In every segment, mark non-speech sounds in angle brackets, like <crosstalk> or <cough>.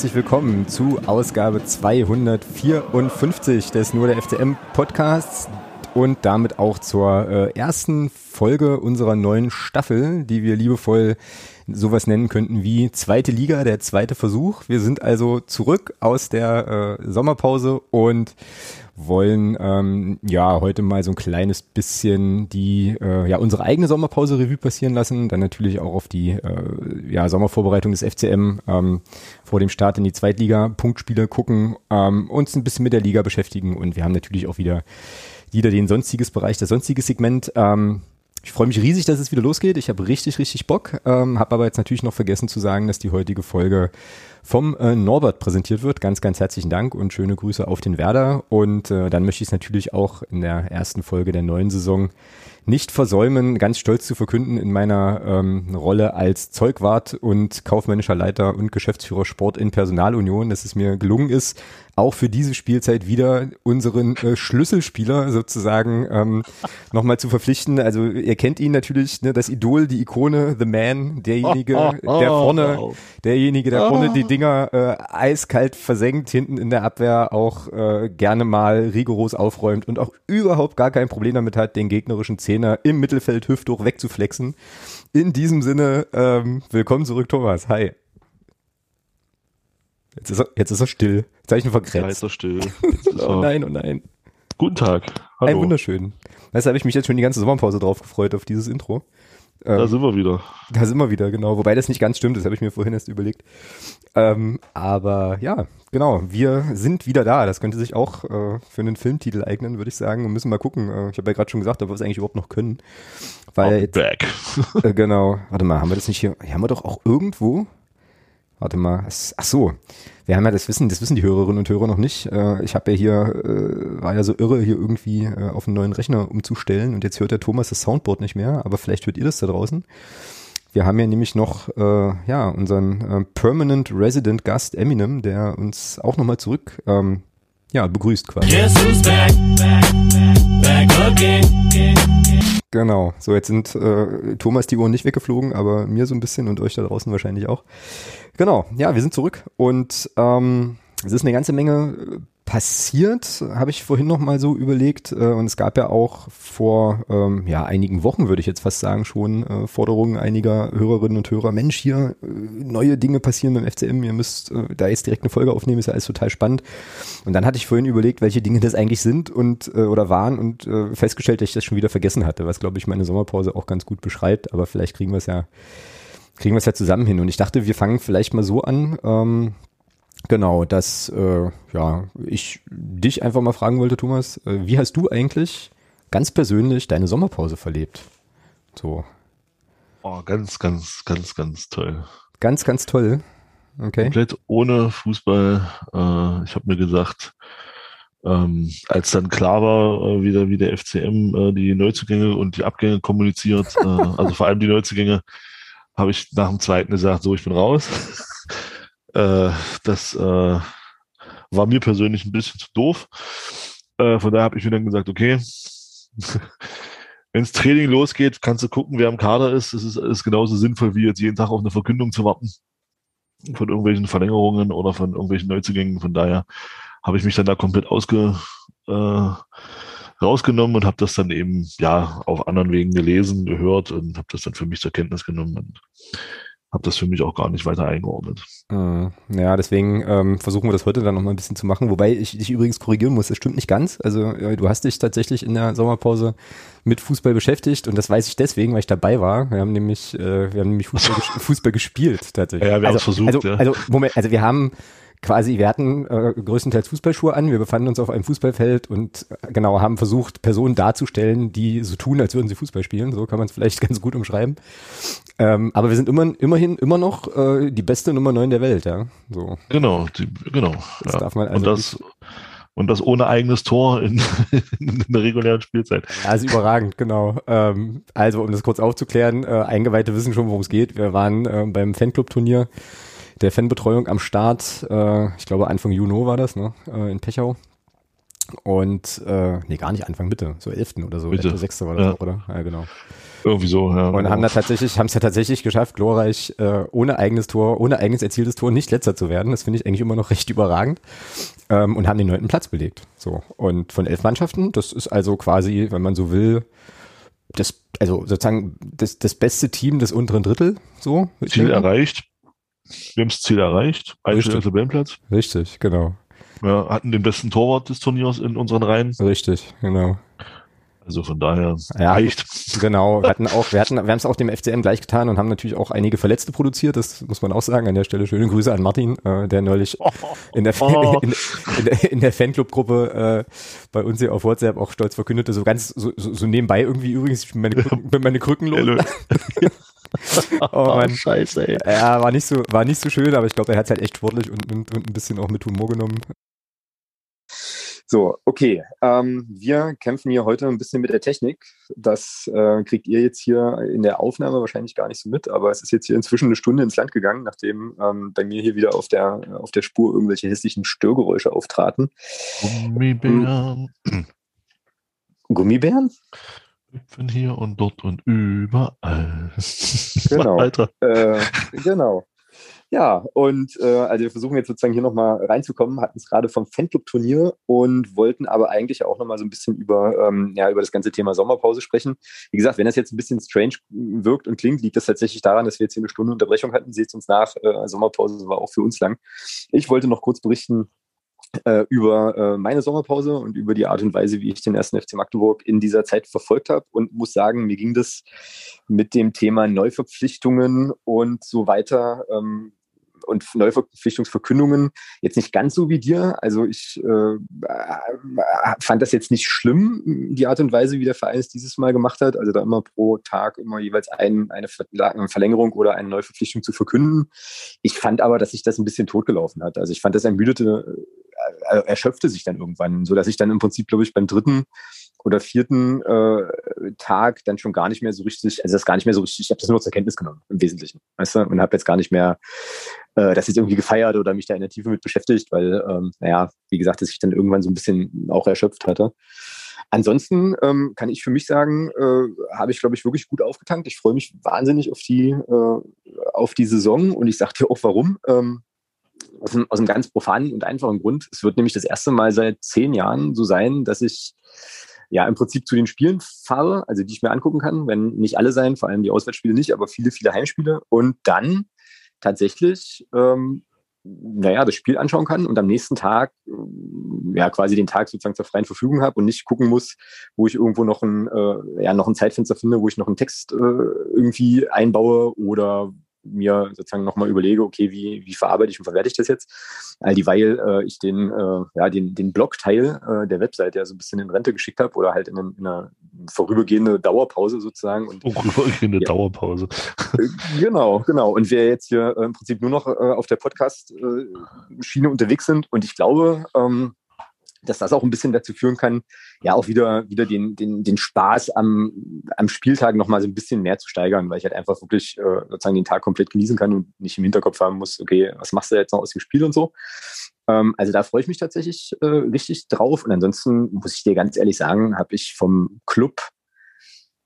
herzlich willkommen zu Ausgabe 254 des Nur der FCM Podcasts und damit auch zur äh, ersten Folge unserer neuen Staffel, die wir liebevoll sowas nennen könnten wie zweite Liga, der zweite Versuch. Wir sind also zurück aus der äh, Sommerpause und wollen ähm, ja heute mal so ein kleines bisschen die äh, ja unsere eigene Sommerpause Revue passieren lassen, dann natürlich auch auf die äh, ja Sommervorbereitung des FCM ähm, vor dem Start in die Zweitliga Punktspiele gucken, ähm, uns ein bisschen mit der Liga beschäftigen und wir haben natürlich auch wieder wieder den sonstiges Bereich, das sonstige Segment. Ähm, ich freue mich riesig, dass es wieder losgeht. Ich habe richtig, richtig Bock. Ähm, habe aber jetzt natürlich noch vergessen zu sagen, dass die heutige Folge vom äh, Norbert präsentiert wird. Ganz, ganz herzlichen Dank und schöne Grüße auf den Werder. Und äh, dann möchte ich es natürlich auch in der ersten Folge der neuen Saison nicht versäumen, ganz stolz zu verkünden in meiner ähm, Rolle als Zeugwart und kaufmännischer Leiter und Geschäftsführer Sport in Personalunion, dass es mir gelungen ist, auch für diese Spielzeit wieder unseren äh, Schlüsselspieler sozusagen ähm, <laughs> nochmal zu verpflichten. Also ihr kennt ihn natürlich, ne, das Idol, die Ikone, The Man, derjenige, <laughs> der vorne, derjenige, der vorne die Dinger äh, eiskalt versenkt, hinten in der Abwehr auch äh, gerne mal rigoros aufräumt und auch überhaupt gar kein Problem damit hat, den gegnerischen Zehner im Mittelfeld hüfthoch wegzuflexen. In diesem Sinne, ähm, willkommen zurück, Thomas. Hi. Jetzt ist er, jetzt ist er still. Jetzt habe ich ihn vergrätzt. Ja, ist er still. <laughs> Ist oh nein, oh nein. Guten Tag. Hallo. Ein wunderschön. Weißt habe ich mich jetzt schon die ganze Sommerpause drauf gefreut, auf dieses Intro. Ähm, da sind wir wieder. Da sind wir wieder, genau. Wobei das nicht ganz stimmt, das habe ich mir vorhin erst überlegt. Ähm, aber ja, genau, wir sind wieder da. Das könnte sich auch äh, für einen Filmtitel eignen, würde ich sagen. Wir müssen mal gucken. Äh, ich habe ja gerade schon gesagt, ob wir es eigentlich überhaupt noch können. Weil jetzt, back. äh, genau. Warte mal, haben wir das nicht hier? Hier haben wir doch auch irgendwo Warte mal. Ach so. Wir haben ja das Wissen, das wissen die Hörerinnen und Hörer noch nicht. Äh, ich habe ja hier, äh, war ja so irre, hier irgendwie äh, auf einen neuen Rechner umzustellen und jetzt hört der Thomas das Soundboard nicht mehr, aber vielleicht hört ihr das da draußen. Wir haben ja nämlich noch äh, ja unseren äh, Permanent Resident Gast Eminem, der uns auch nochmal zurück ähm, ja, begrüßt quasi. Yes, back, back, back again. Genau, so jetzt sind äh, Thomas die Uhren nicht weggeflogen, aber mir so ein bisschen und euch da draußen wahrscheinlich auch. Genau, ja, wir sind zurück und ähm, es ist eine ganze Menge äh, passiert, habe ich vorhin noch mal so überlegt. Äh, und es gab ja auch vor ähm, ja, einigen Wochen, würde ich jetzt fast sagen, schon äh, Forderungen einiger Hörerinnen und Hörer. Mensch, hier äh, neue Dinge passieren beim FCM, ihr müsst äh, da jetzt direkt eine Folge aufnehmen, ist ja alles total spannend. Und dann hatte ich vorhin überlegt, welche Dinge das eigentlich sind und äh, oder waren und äh, festgestellt, dass ich das schon wieder vergessen hatte, was glaube ich meine Sommerpause auch ganz gut beschreibt. Aber vielleicht kriegen wir es ja kriegen wir es ja zusammen hin. Und ich dachte, wir fangen vielleicht mal so an. Ähm, Genau, dass äh, ja, ich dich einfach mal fragen wollte, Thomas, äh, wie hast du eigentlich ganz persönlich deine Sommerpause verlebt? So. Oh, ganz, ganz, ganz, ganz toll. Ganz, ganz toll. Okay. Komplett ohne Fußball. Äh, ich habe mir gesagt, ähm, als dann klar war, äh, wieder wie der FCM äh, die Neuzugänge und die Abgänge kommuniziert, äh, <laughs> also vor allem die Neuzugänge, habe ich nach dem zweiten gesagt, so ich bin raus. Äh, das äh, war mir persönlich ein bisschen zu doof. Äh, von daher habe ich mir dann gesagt, okay, <laughs> wenn das Training losgeht, kannst du gucken, wer im Kader ist. Das ist, ist genauso sinnvoll, wie jetzt jeden Tag auf eine Verkündung zu warten von irgendwelchen Verlängerungen oder von irgendwelchen Neuzugängen. Von daher habe ich mich dann da komplett ausge, äh, rausgenommen und habe das dann eben ja auf anderen Wegen gelesen, gehört und habe das dann für mich zur Kenntnis genommen. Und habe das für mich auch gar nicht weiter eingeordnet. Äh, ja, deswegen ähm, versuchen wir das heute dann nochmal ein bisschen zu machen. Wobei ich dich übrigens korrigieren muss, das stimmt nicht ganz. Also äh, du hast dich tatsächlich in der Sommerpause mit Fußball beschäftigt und das weiß ich deswegen, weil ich dabei war. Wir haben nämlich, äh, wir haben nämlich Fußball, <laughs> Fußball gespielt tatsächlich. Ja, wir also, haben versucht. Also, ja. also Moment, also wir haben quasi, wir hatten äh, größtenteils Fußballschuhe an, wir befanden uns auf einem Fußballfeld und äh, genau haben versucht, Personen darzustellen, die so tun, als würden sie Fußball spielen. So kann man es vielleicht <laughs> ganz gut umschreiben. Ähm, aber wir sind immer, immerhin immer noch äh, die beste Nummer 9 der Welt, ja. So. Genau, die, genau. Das ja. darf man also und das, und das ohne eigenes Tor in, <laughs> in der regulären Spielzeit. Ist überragend, genau. Ähm, also, um das kurz aufzuklären, äh, Eingeweihte wissen schon, worum es geht. Wir waren äh, beim Fanclub-Turnier der Fanbetreuung am Start, äh, ich glaube Anfang Juni war das, ne, äh, in Pechau. Und, äh, nee, gar nicht Anfang Mitte, so 11. oder so, Mitte. 11. 6. war das Ja. auch, oder? Ja, genau. Irgendwie so, ja. Und haben da tatsächlich, haben es ja tatsächlich geschafft, glorreich, äh, ohne eigenes Tor, ohne eigenes erzieltes Tor nicht letzter zu werden. Das finde ich eigentlich immer noch recht überragend. Ähm, und haben den neunten Platz belegt. So. Und von elf Mannschaften, das ist also quasi, wenn man so will, das, also sozusagen das, das beste Team des unteren Drittel, so. Ziel denken. erreicht. Wir haben das Ziel erreicht. Einstellung Tabellenplatz. Richtig, genau. Wir hatten den besten Torwart des Turniers in unseren Reihen. Richtig, genau. Also von daher Ja, reicht. Genau, <laughs> wir hatten auch, wir hatten, wir haben es auch dem FCM gleich getan und haben natürlich auch einige Verletzte produziert. Das muss man auch sagen. An der Stelle schöne Grüße an Martin, äh, der neulich <laughs> in der, Oh. in, in, der, in der Fanclub-Gruppe äh, bei uns hier auf WhatsApp auch stolz verkündete, so ganz so, so, so nebenbei irgendwie übrigens meine, Krücken, meine Krücken los. Hello. <laughs> Oh Mann. Scheiße, ey. Ja, war nicht so, war nicht so schön, aber ich glaube, er hat es halt echt sportlich und, und, und ein bisschen auch mit Humor genommen. So, okay. Ähm, wir kämpfen hier heute ein bisschen mit der Technik. Das äh, kriegt ihr jetzt hier in der Aufnahme wahrscheinlich gar nicht so mit, aber es ist jetzt hier inzwischen eine Stunde ins Land gegangen, nachdem ähm, bei mir hier wieder auf der, auf der Spur irgendwelche hässlichen Störgeräusche auftraten. Gummibären Gummibären? Hüpfen hier und dort und überall. <laughs> Genau. Alter. Äh, genau. Ja, und äh, also wir versuchen jetzt sozusagen hier nochmal reinzukommen, hatten es gerade vom Fanclub-Turnier und wollten aber eigentlich auch nochmal so ein bisschen über, ähm, ja, über das ganze Thema Sommerpause sprechen. Wie gesagt, wenn das jetzt ein bisschen strange wirkt und klingt, liegt das tatsächlich daran, dass wir jetzt hier eine Stunde Unterbrechung hatten. Seht uns nach, äh, Sommerpause war auch für uns lang. Ich wollte noch kurz berichten, äh, über äh, meine Sommerpause und über die Art und Weise, wie ich den ersten FC Magdeburg in dieser Zeit verfolgt habe und muss sagen, mir ging das mit dem Thema Neuverpflichtungen und so weiter ähm, und Neuverpflichtungsverkündungen jetzt nicht ganz so wie dir. Also ich äh, fand das jetzt nicht schlimm, die Art und Weise, wie der Verein es dieses Mal gemacht hat. Also da immer pro Tag immer jeweils ein, eine Verlängerung oder eine Neuverpflichtung zu verkünden. Ich fand aber, dass sich das ein bisschen totgelaufen hat. Also ich fand, das ermüdete, äh, erschöpfte sich dann irgendwann, so dass ich dann im Prinzip, glaube ich, beim dritten oder vierten äh, Tag dann schon gar nicht mehr so richtig, also das gar nicht mehr so richtig, ich habe das nur zur Kenntnis genommen im Wesentlichen, weißt du, und habe jetzt gar nicht mehr äh, das jetzt irgendwie gefeiert oder mich da in der Tiefe mit beschäftigt, weil, ähm, naja, wie gesagt, dass ich dann irgendwann so ein bisschen auch erschöpft hatte. Ansonsten ähm, kann ich für mich sagen, äh, habe ich, glaube ich, wirklich gut aufgetankt. Ich freue mich wahnsinnig auf die, äh, auf die Saison und ich sage dir auch warum. Ähm, aus einem, aus einem ganz profanen und einfachen Grund. Es wird nämlich das erste Mal seit zehn Jahren so sein, dass ich ja im Prinzip zu den Spielen fahre, also die ich mir angucken kann, wenn nicht alle sein, vor allem die Auswärtsspiele nicht, aber viele, viele Heimspiele und dann tatsächlich ähm, naja, das Spiel anschauen kann und am nächsten Tag äh, ja quasi den Tag sozusagen zur freien Verfügung habe und nicht gucken muss, wo ich irgendwo noch ein, äh, ja, noch ein Zeitfenster finde, wo ich noch einen Text äh, irgendwie einbaue oder mir sozusagen nochmal überlege, okay, wie, wie verarbeite ich und verwerte ich das jetzt? All dieweil äh, ich den, äh, ja, den, den Blogteil äh, der Webseite ja so ein bisschen in Rente geschickt habe oder halt in, eine- in einer vorübergehende Dauerpause sozusagen. Und Vorübergehende Ja. Dauerpause. äh, Genau, genau. Und wir jetzt hier äh, im Prinzip nur noch äh, auf der Podcast-Schiene unterwegs sind. Und ich glaube, ähm, dass das auch ein bisschen dazu führen kann, ja auch wieder, wieder den, den, den Spaß am, am Spieltag nochmal so ein bisschen mehr zu steigern, weil ich halt einfach wirklich äh, sozusagen den Tag komplett genießen kann und nicht im Hinterkopf haben muss, okay, was machst du jetzt noch aus dem Spiel und so. Ähm, also da freue ich mich tatsächlich äh, richtig drauf. Und ansonsten muss ich dir ganz ehrlich sagen, habe ich vom Club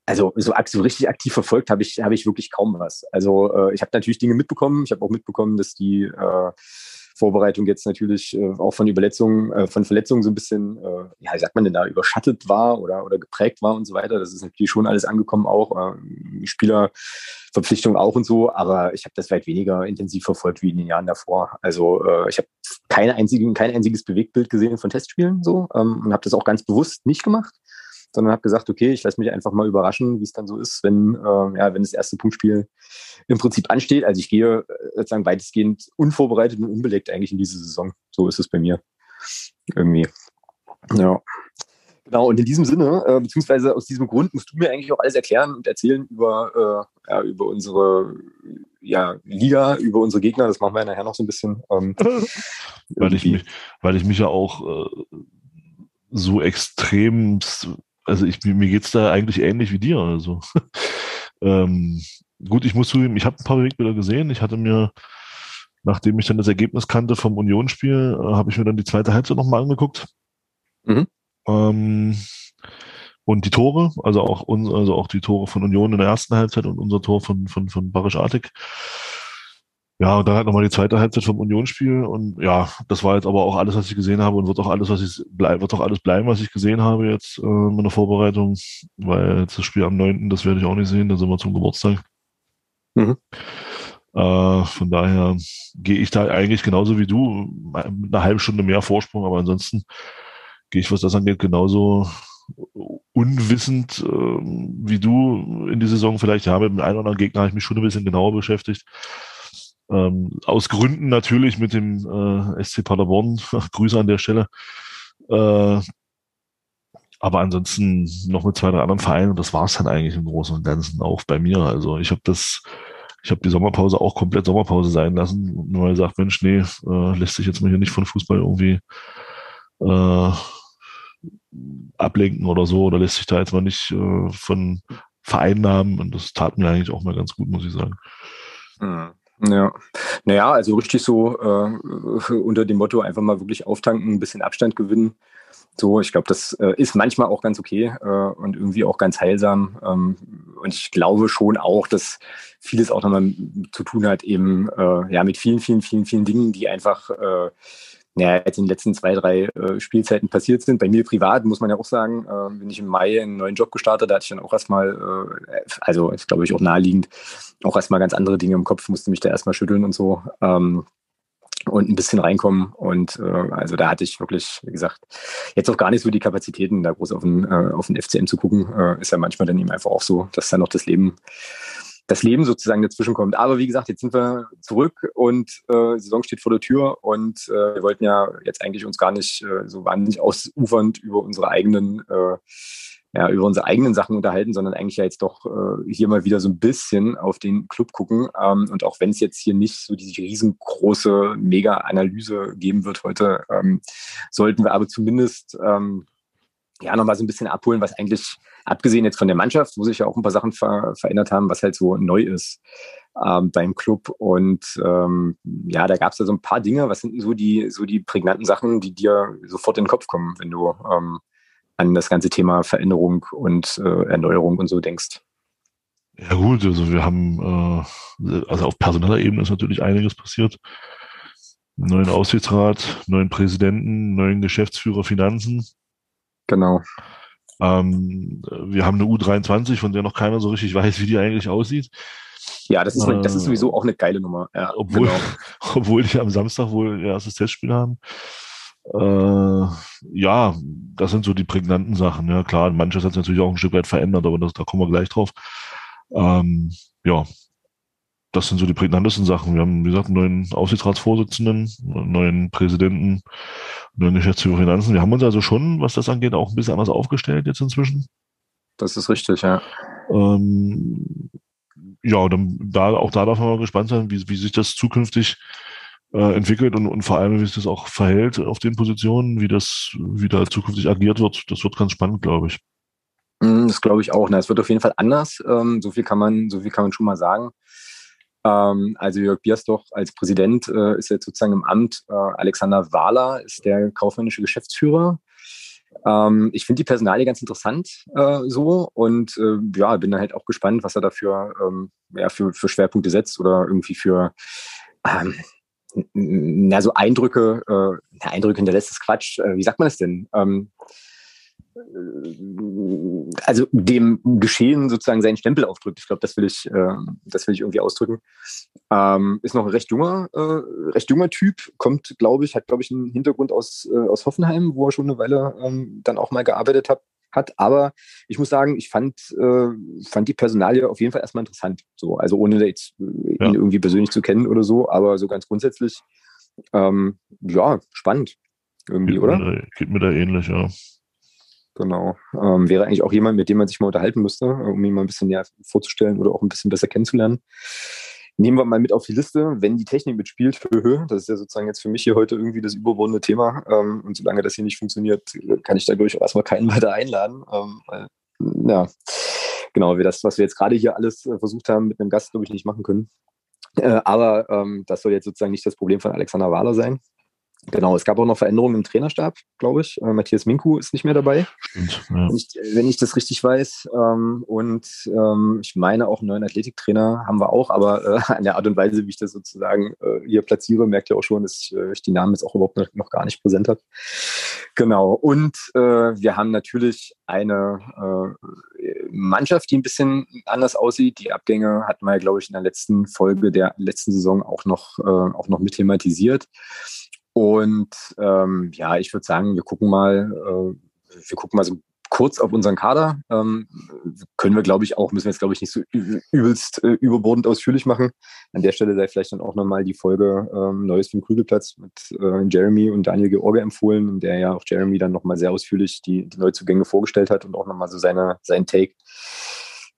also so, so richtig aktiv verfolgt habe ich, habe ich wirklich kaum was. Also äh, ich habe natürlich Dinge mitbekommen. Ich habe auch mitbekommen, dass die äh, Vorbereitung jetzt natürlich äh, auch von Überletzungen, äh, von Verletzungen so ein bisschen, äh, ja, wie sagt man denn da, überschattet war oder, oder geprägt war und so weiter. Das ist natürlich schon alles angekommen auch, äh, Spielerverpflichtung auch und so, aber ich habe das weit weniger intensiv verfolgt wie in den Jahren davor. Also äh, ich habe keine einzigen, kein einziges Bewegtbild gesehen von Testspielen so ähm, und habe das auch ganz bewusst nicht gemacht sondern habe gesagt, okay, ich lasse mich einfach mal überraschen, wie es dann so ist, wenn, äh, ja, wenn das erste Punktspiel im Prinzip ansteht. Also ich gehe äh, sozusagen weitestgehend unvorbereitet und unbelegt eigentlich in diese Saison. So ist es bei mir. Irgendwie. Ja. Genau, und in diesem Sinne, äh, beziehungsweise aus diesem Grund musst du mir eigentlich auch alles erklären und erzählen über, äh, ja, über unsere ja, Liga, über unsere Gegner. Das machen wir nachher noch so ein bisschen. Ähm, <laughs> weil ich mich, weil ich mich ja auch äh, so extrem, also ich, mir geht's da eigentlich ähnlich wie dir. Also <laughs> ähm, gut, ich muss zugeben, ich habe ein paar Bewegbilder gesehen. Ich hatte mir, nachdem ich dann das Ergebnis kannte vom Unionsspiel, äh, habe ich mir dann die zweite Halbzeit nochmal angeguckt. Mhm. Ähm, und die Tore, also auch uns, also auch die Tore von Union in der ersten Halbzeit und unser Tor von, von, von Barisch Artig. Ja, und dann halt nochmal die zweite Halbzeit vom Unionsspiel und ja, das war jetzt aber auch alles, was ich gesehen habe und wird auch alles, was ich bleib, wird auch alles bleiben, was ich gesehen habe jetzt äh, in der Vorbereitung, weil jetzt das Spiel am 9., das werde ich auch nicht sehen, da sind wir zum Geburtstag. Mhm. Äh, von daher gehe ich da eigentlich genauso wie du, mit einer halben Stunde mehr Vorsprung, aber ansonsten gehe ich, was das angeht, genauso unwissend äh, wie du in die Saison vielleicht. Ja, mit dem einen oder anderen Gegner habe ich mich schon ein bisschen genauer beschäftigt. Ähm, aus Gründen natürlich mit dem äh, SC Paderborn. <laughs> Grüße an der Stelle. Äh, aber ansonsten noch mit zwei, drei anderen Vereinen und das war es dann eigentlich im Großen und Ganzen auch bei mir. Also ich habe das, ich habe die Sommerpause auch komplett Sommerpause sein lassen, nur weil sagt, Mensch, nee, äh, lässt sich jetzt mal hier nicht von Fußball irgendwie äh, ablenken oder so oder lässt sich da jetzt mal nicht äh, von vereinnahmen und das tat mir eigentlich auch mal ganz gut, muss ich sagen. Mhm. Ja, naja, also richtig so äh, unter dem Motto einfach mal wirklich auftanken, ein bisschen Abstand gewinnen. So, ich glaube, das äh, ist manchmal auch ganz okay äh, und irgendwie auch ganz heilsam. Ähm, und ich glaube schon auch, dass vieles auch nochmal zu tun hat, eben äh, ja mit vielen, vielen, vielen, vielen Dingen, die einfach äh, ja, jetzt in den letzten zwei, drei äh, Spielzeiten passiert sind. Bei mir privat muss man ja auch sagen, äh, bin ich im Mai einen neuen Job gestartet, da hatte ich dann auch erstmal, äh, also ist glaube ich auch naheliegend, auch erstmal ganz andere Dinge im Kopf, musste mich da erstmal schütteln und so. Ähm, und ein bisschen reinkommen. Und äh, also da hatte ich wirklich, wie gesagt, jetzt auch gar nicht so die Kapazitäten, da groß auf den, äh, auf den FCM zu gucken. Äh, ist ja manchmal dann eben einfach auch so, dass dann noch das Leben das Leben sozusagen dazwischen kommt. Aber wie gesagt, jetzt sind wir zurück und äh, Saison steht vor der Tür und äh, wir wollten ja jetzt eigentlich uns gar nicht äh, so wahnsinnig ausufernd über unsere eigenen äh, ja, über unsere eigenen Sachen unterhalten, sondern eigentlich ja jetzt doch äh, hier mal wieder so ein bisschen auf den Club gucken. Ähm, und auch wenn es jetzt hier nicht so diese riesengroße Mega-Analyse geben wird heute, ähm, sollten wir aber zumindest ähm, ja nochmal so ein bisschen abholen, was eigentlich, abgesehen jetzt von der Mannschaft, wo sich ja auch ein paar Sachen ver verändert haben, was halt so neu ist ähm, beim Club. Und ähm, ja, da gab es da so ein paar Dinge. Was sind so die, so die prägnanten Sachen, die dir sofort in den Kopf kommen, wenn du ähm, an das ganze Thema Veränderung und äh, Erneuerung und so denkst? Ja gut, also wir haben, äh, also auf personeller Ebene ist natürlich einiges passiert. Neuen Aufsichtsrat, neuen Präsidenten, neuen Geschäftsführer Finanzen. Genau. Ähm, wir haben eine U23, von der noch keiner so richtig weiß, wie die eigentlich aussieht. Ja, das ist, äh, das ist äh, sowieso auch eine geile Nummer. Ja, obwohl, genau. <laughs> obwohl die am Samstag wohl ihr erstes Testspiel haben. Äh, ja, das sind so die prägnanten Sachen. Ja, klar, manches hat sich natürlich auch ein Stück weit verändert, aber das, da kommen wir gleich drauf. Ähm, ja, das sind so die prägnantesten Sachen. Wir haben, wie gesagt, einen neuen Aufsichtsratsvorsitzenden, einen neuen Präsidenten, neuen Geschäftsführer Finanzen. Wir haben uns also schon, was das angeht, auch ein bisschen anders aufgestellt jetzt inzwischen. Das ist richtig, ja. Ähm, ja, dann, da, auch da darf man mal gespannt sein, wie, wie sich das zukünftig äh, entwickelt und, und vor allem, wie sich das auch verhält auf den Positionen, wie das, wie da zukünftig agiert wird. Das wird ganz spannend, glaube ich. Mm, das glaube ich auch. Na, es wird auf jeden Fall anders. Ähm, so viel kann man, so viel kann man schon mal sagen. Ähm, also Jörg Biersdoch als Präsident äh, ist jetzt sozusagen im Amt. Äh, Alexander Wahler ist der kaufmännische Geschäftsführer. Ähm, ich finde die Personalie ganz interessant äh, so und äh, ja, bin da halt auch gespannt, was er dafür ähm, ja, für, für Schwerpunkte setzt oder irgendwie für ähm, na, so Eindrücke, äh, Eindrücke hinterlässt ist Quatsch. Äh, wie sagt man das denn? Also dem Geschehen sozusagen seinen Stempel aufdrückt. Ich glaube, das will ich, äh, das will ich irgendwie ausdrücken. Ähm, ist noch ein recht junger, äh, recht junger Typ, kommt, glaube ich, hat, glaube ich, einen Hintergrund aus, äh, aus Hoffenheim, wo er schon eine Weile ähm, dann auch mal gearbeitet hat. Hat, aber ich muss sagen, ich fand, äh, fand die Personalie auf jeden Fall erstmal interessant. So, also ohne jetzt äh, ja. ihn irgendwie persönlich zu kennen oder so, aber so ganz grundsätzlich, ähm, ja, spannend irgendwie, geht oder? Mir da, geht mir da ähnlich, ja. Genau. Ähm, wäre eigentlich auch jemand, mit dem man sich mal unterhalten müsste, um ihn mal ein bisschen näher vorzustellen oder auch ein bisschen besser kennenzulernen. Nehmen wir mal mit auf die Liste, wenn die Technik mitspielt Höhe. Das ist ja sozusagen jetzt für mich hier heute irgendwie das überbordene Thema. Ähm, und solange das hier nicht funktioniert, kann ich da durchaus erstmal keinen <laughs> weiter einladen. Ähm, weil, ja, genau, das, was wir jetzt gerade hier alles äh, versucht haben, mit einem Gast, glaube ich, nicht machen können. Äh, aber ähm, das soll jetzt sozusagen nicht das Problem von Alexander Wahler sein. Genau, es gab auch noch Veränderungen im Trainerstab, glaube ich. Äh, Matthias Minku ist nicht mehr dabei, Stimmt, ja. wenn, ich, wenn, ich, das richtig weiß. Ähm, und ähm, ich meine, auch einen neuen Athletiktrainer haben wir auch, aber äh, <laughs> an der Art und Weise, wie ich das sozusagen äh, hier platziere, merkt ihr auch schon, dass ich, äh, ich die Namen jetzt auch überhaupt noch, gar nicht präsent habe. Genau, und äh, wir haben natürlich eine äh, Mannschaft, die ein bisschen anders aussieht. Die Abgänge hatten wir glaube ich, in der letzten Folge der letzten Saison auch noch, auch noch mit thematisiert. Und ähm, ja, ich würde sagen, wir gucken mal, äh, wir gucken mal so kurz auf unseren Kader. Ähm, können wir, glaube ich, auch, müssen wir jetzt, glaube ich, nicht so übelst äh, überbordend ausführlich machen. An der Stelle sei vielleicht dann auch nochmal die Folge ähm, Neues vom Krügelplatz mit äh, Jeremy und Daniel George empfohlen, in der ja auch Jeremy dann nochmal sehr ausführlich die, die Neuzugänge vorgestellt hat und auch nochmal so seine, sein Take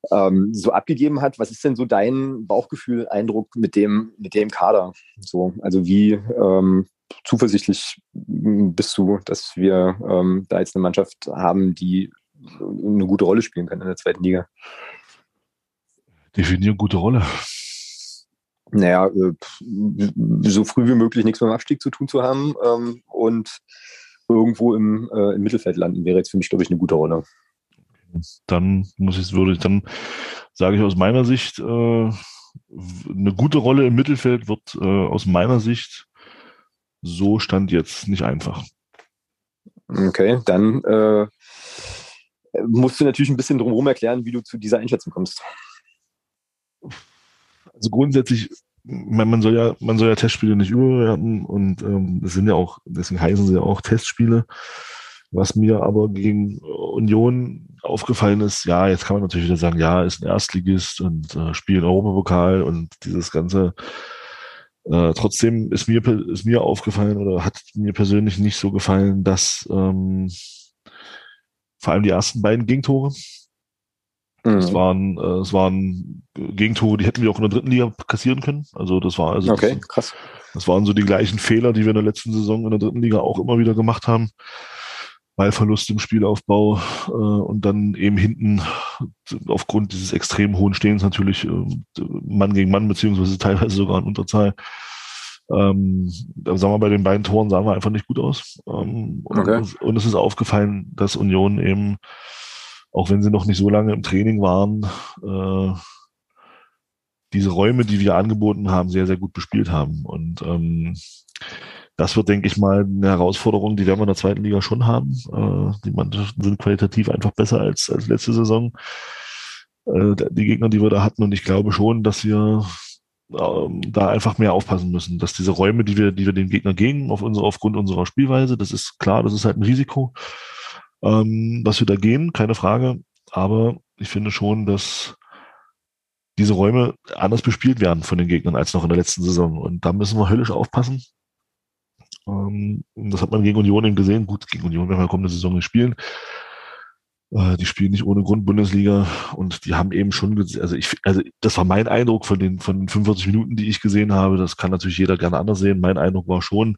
ähm, so abgegeben hat. Was ist denn so dein Bauchgefühl, Eindruck mit dem, mit dem Kader? So, also wie, ähm, zuversichtlich bist du, dass wir ähm, da jetzt eine Mannschaft haben, die eine gute Rolle spielen kann in der zweiten Liga? Definieren gute Rolle. Naja, äh, so früh wie möglich nichts mit dem Abstieg zu tun zu haben ähm, und irgendwo im, äh, im Mittelfeld landen, wäre jetzt für mich, glaube ich, eine gute Rolle. Dann muss ich, würde ich, dann sage ich aus meiner Sicht, äh, eine gute Rolle im Mittelfeld wird äh, aus meiner Sicht so stand jetzt nicht einfach. Okay, dann äh, musst du natürlich ein bisschen drumherum erklären, wie du zu dieser Einschätzung kommst. Also grundsätzlich, man, soll ja, man soll ja Testspiele nicht überwerten und ähm, das sind ja auch, deswegen heißen sie ja auch Testspiele. Was mir aber gegen Union aufgefallen ist, ja, jetzt kann man natürlich wieder sagen, ja, ist ein Erstligist und äh, spielt Europapokal und dieses ganze äh, trotzdem ist mir, ist mir aufgefallen oder hat mir persönlich nicht so gefallen, dass ähm, vor allem die ersten beiden Gegentore, mhm. es waren, äh, es waren Gegentore, die hätten wir auch in der dritten Liga kassieren können. Also das war also okay, das, krass. Das waren so die gleichen Fehler, die wir in der letzten Saison in der dritten Liga auch immer wieder gemacht haben. Ballverlust im Spielaufbau äh, und dann eben hinten aufgrund dieses extrem hohen Stehens natürlich äh, Mann gegen Mann, beziehungsweise teilweise sogar in Unterzahl. Ähm, da sagen wir bei den beiden Toren sahen wir einfach nicht gut aus. Ähm, okay. und, und, es ist aufgefallen, dass Union eben, auch wenn sie noch nicht so lange im Training waren, äh, diese Räume, die wir angeboten haben, sehr, sehr gut bespielt haben. Und ähm, das wird, denke ich mal, eine Herausforderung, die werden wir in der zweiten Liga schon haben. Äh, die Mannschaften sind qualitativ einfach besser als, als letzte Saison. Äh, die Gegner, die wir da hatten, und ich glaube schon, dass wir ähm, da einfach mehr aufpassen müssen, dass diese Räume, die wir, die wir dem Gegner gehen, auf unsere, aufgrund unserer Spielweise, das ist klar, das ist halt ein Risiko, ähm, was wir da gehen, keine Frage. Aber ich finde schon, dass diese Räume anders bespielt werden von den Gegnern als noch in der letzten Saison. Und da müssen wir höllisch aufpassen. Ähm, das hat man gegen Union eben gesehen. Gut, gegen Union werden wir kommende Saison nicht spielen. Äh, die spielen nicht ohne Grund Bundesliga und die haben eben schon, also ich, also das war mein Eindruck von den, von den 45 Minuten, die ich gesehen habe. Das kann natürlich jeder gerne anders sehen. Mein Eindruck war schon,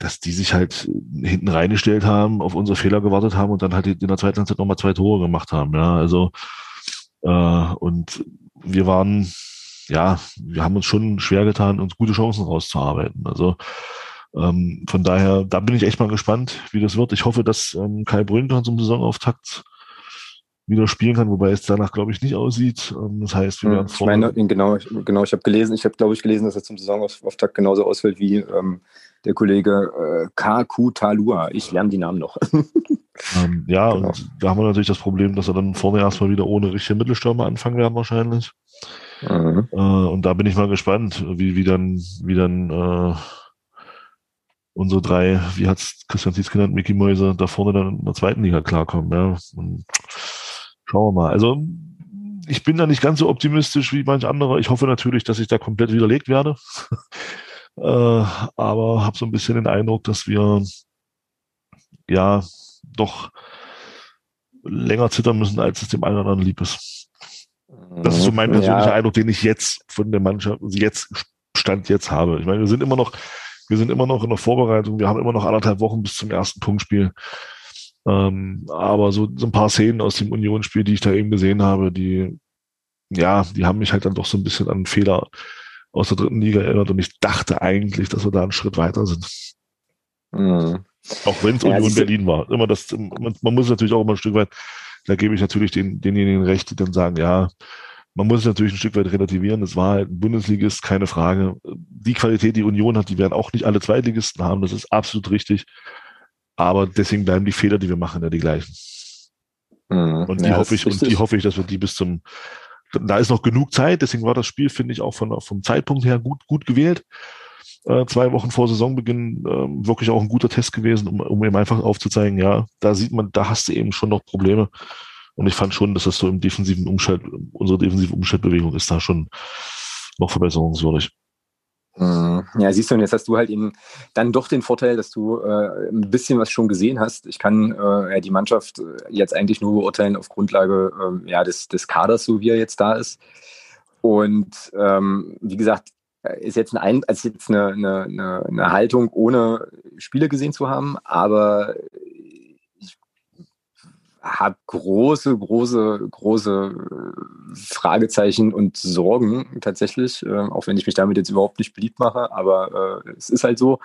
dass die sich halt hinten reingestellt haben, auf unsere Fehler gewartet haben und dann halt in der zweiten Halbzeit nochmal zwei Tore gemacht haben. Ja, also, äh, und wir waren, ja, wir haben uns schon schwer getan, uns gute Chancen rauszuarbeiten. Also, ähm, von daher, da bin ich echt mal gespannt, wie das wird. Ich hoffe, dass ähm, Kai Brünker zum Saisonauftakt wieder spielen kann, wobei es danach, glaube ich, nicht aussieht. Ähm, das heißt, wir hm, werden Ich meine, genau, genau, ich habe gelesen, ich habe, glaube ich, gelesen, dass er zum Saisonauftakt genauso ausfällt wie ähm, der Kollege äh, KQ Talua. Ich lerne die Namen noch. <laughs> ähm, ja, genau. und da haben wir natürlich das Problem, dass er dann vorne erstmal wieder ohne richtige Mittelstürmer anfangen werden wahrscheinlich. Mhm. Äh, und da bin ich mal gespannt, wie, wie dann, wie dann äh, unsere drei, wie hat es Christian Zietz genannt, Mickey Mäuse, da vorne dann in der zweiten Liga klarkommen. Ja. Und schauen wir mal. Also ich bin da nicht ganz so optimistisch wie manch anderer. Ich hoffe natürlich, dass ich da komplett widerlegt werde. <laughs> äh, aber habe so ein bisschen den Eindruck, dass wir ja doch länger zittern müssen, als es dem einen oder anderen lieb ist. Das ist so mein persönlicher ja. Eindruck, den ich jetzt von der Mannschaft, jetzt Stand jetzt habe. Ich meine, wir sind immer noch wir sind immer noch in der Vorbereitung. Wir haben immer noch anderthalb Wochen bis zum ersten Punktspiel. Ähm, aber so, so ein paar Szenen aus dem Unionsspiel, die ich da eben gesehen habe, die, ja, die haben mich halt dann doch so ein bisschen an einen Fehler aus der dritten Liga erinnert und ich dachte eigentlich, dass wir da einen Schritt weiter sind. Mhm. Auch wenn es ja, Union Berlin war. Immer das, man, man, muss natürlich auch immer ein Stück weit, da gebe ich natürlich den, denjenigen recht, die dann sagen, ja, man muss es natürlich ein Stück weit relativieren. Es war halt ein Bundesligist, keine Frage. Die Qualität, die Union hat, die werden auch nicht alle Zweitligisten haben. Das ist absolut richtig. Aber deswegen bleiben die Fehler, die wir machen, ja die gleichen. Mhm. Und die ja, hoffe ich, und die hoffe ich, dass wir die bis zum, da ist noch genug Zeit. Deswegen war das Spiel, finde ich, auch von, vom Zeitpunkt her gut, gut gewählt. Äh, zwei Wochen vor Saisonbeginn äh, wirklich auch ein guter Test gewesen, um, um eben einfach aufzuzeigen, ja, da sieht man, da hast du eben schon noch Probleme. Und ich fand schon, dass das so im defensiven Umschalt, unsere defensive Umschaltbewegung ist da schon noch verbesserungswürdig. Mhm. Ja, siehst du, und jetzt hast du halt eben dann doch den Vorteil, dass du äh, ein bisschen was schon gesehen hast. Ich kann äh, die Mannschaft jetzt eigentlich nur beurteilen auf Grundlage äh, ja, des, des Kaders, so wie er jetzt da ist. Und ähm, wie gesagt, ist jetzt, ein, also jetzt eine, eine, eine Haltung, ohne Spiele gesehen zu haben, aber habe große, große, große äh, Fragezeichen und Sorgen tatsächlich, äh, auch wenn ich mich damit jetzt überhaupt nicht beliebt mache, aber äh, es ist halt so,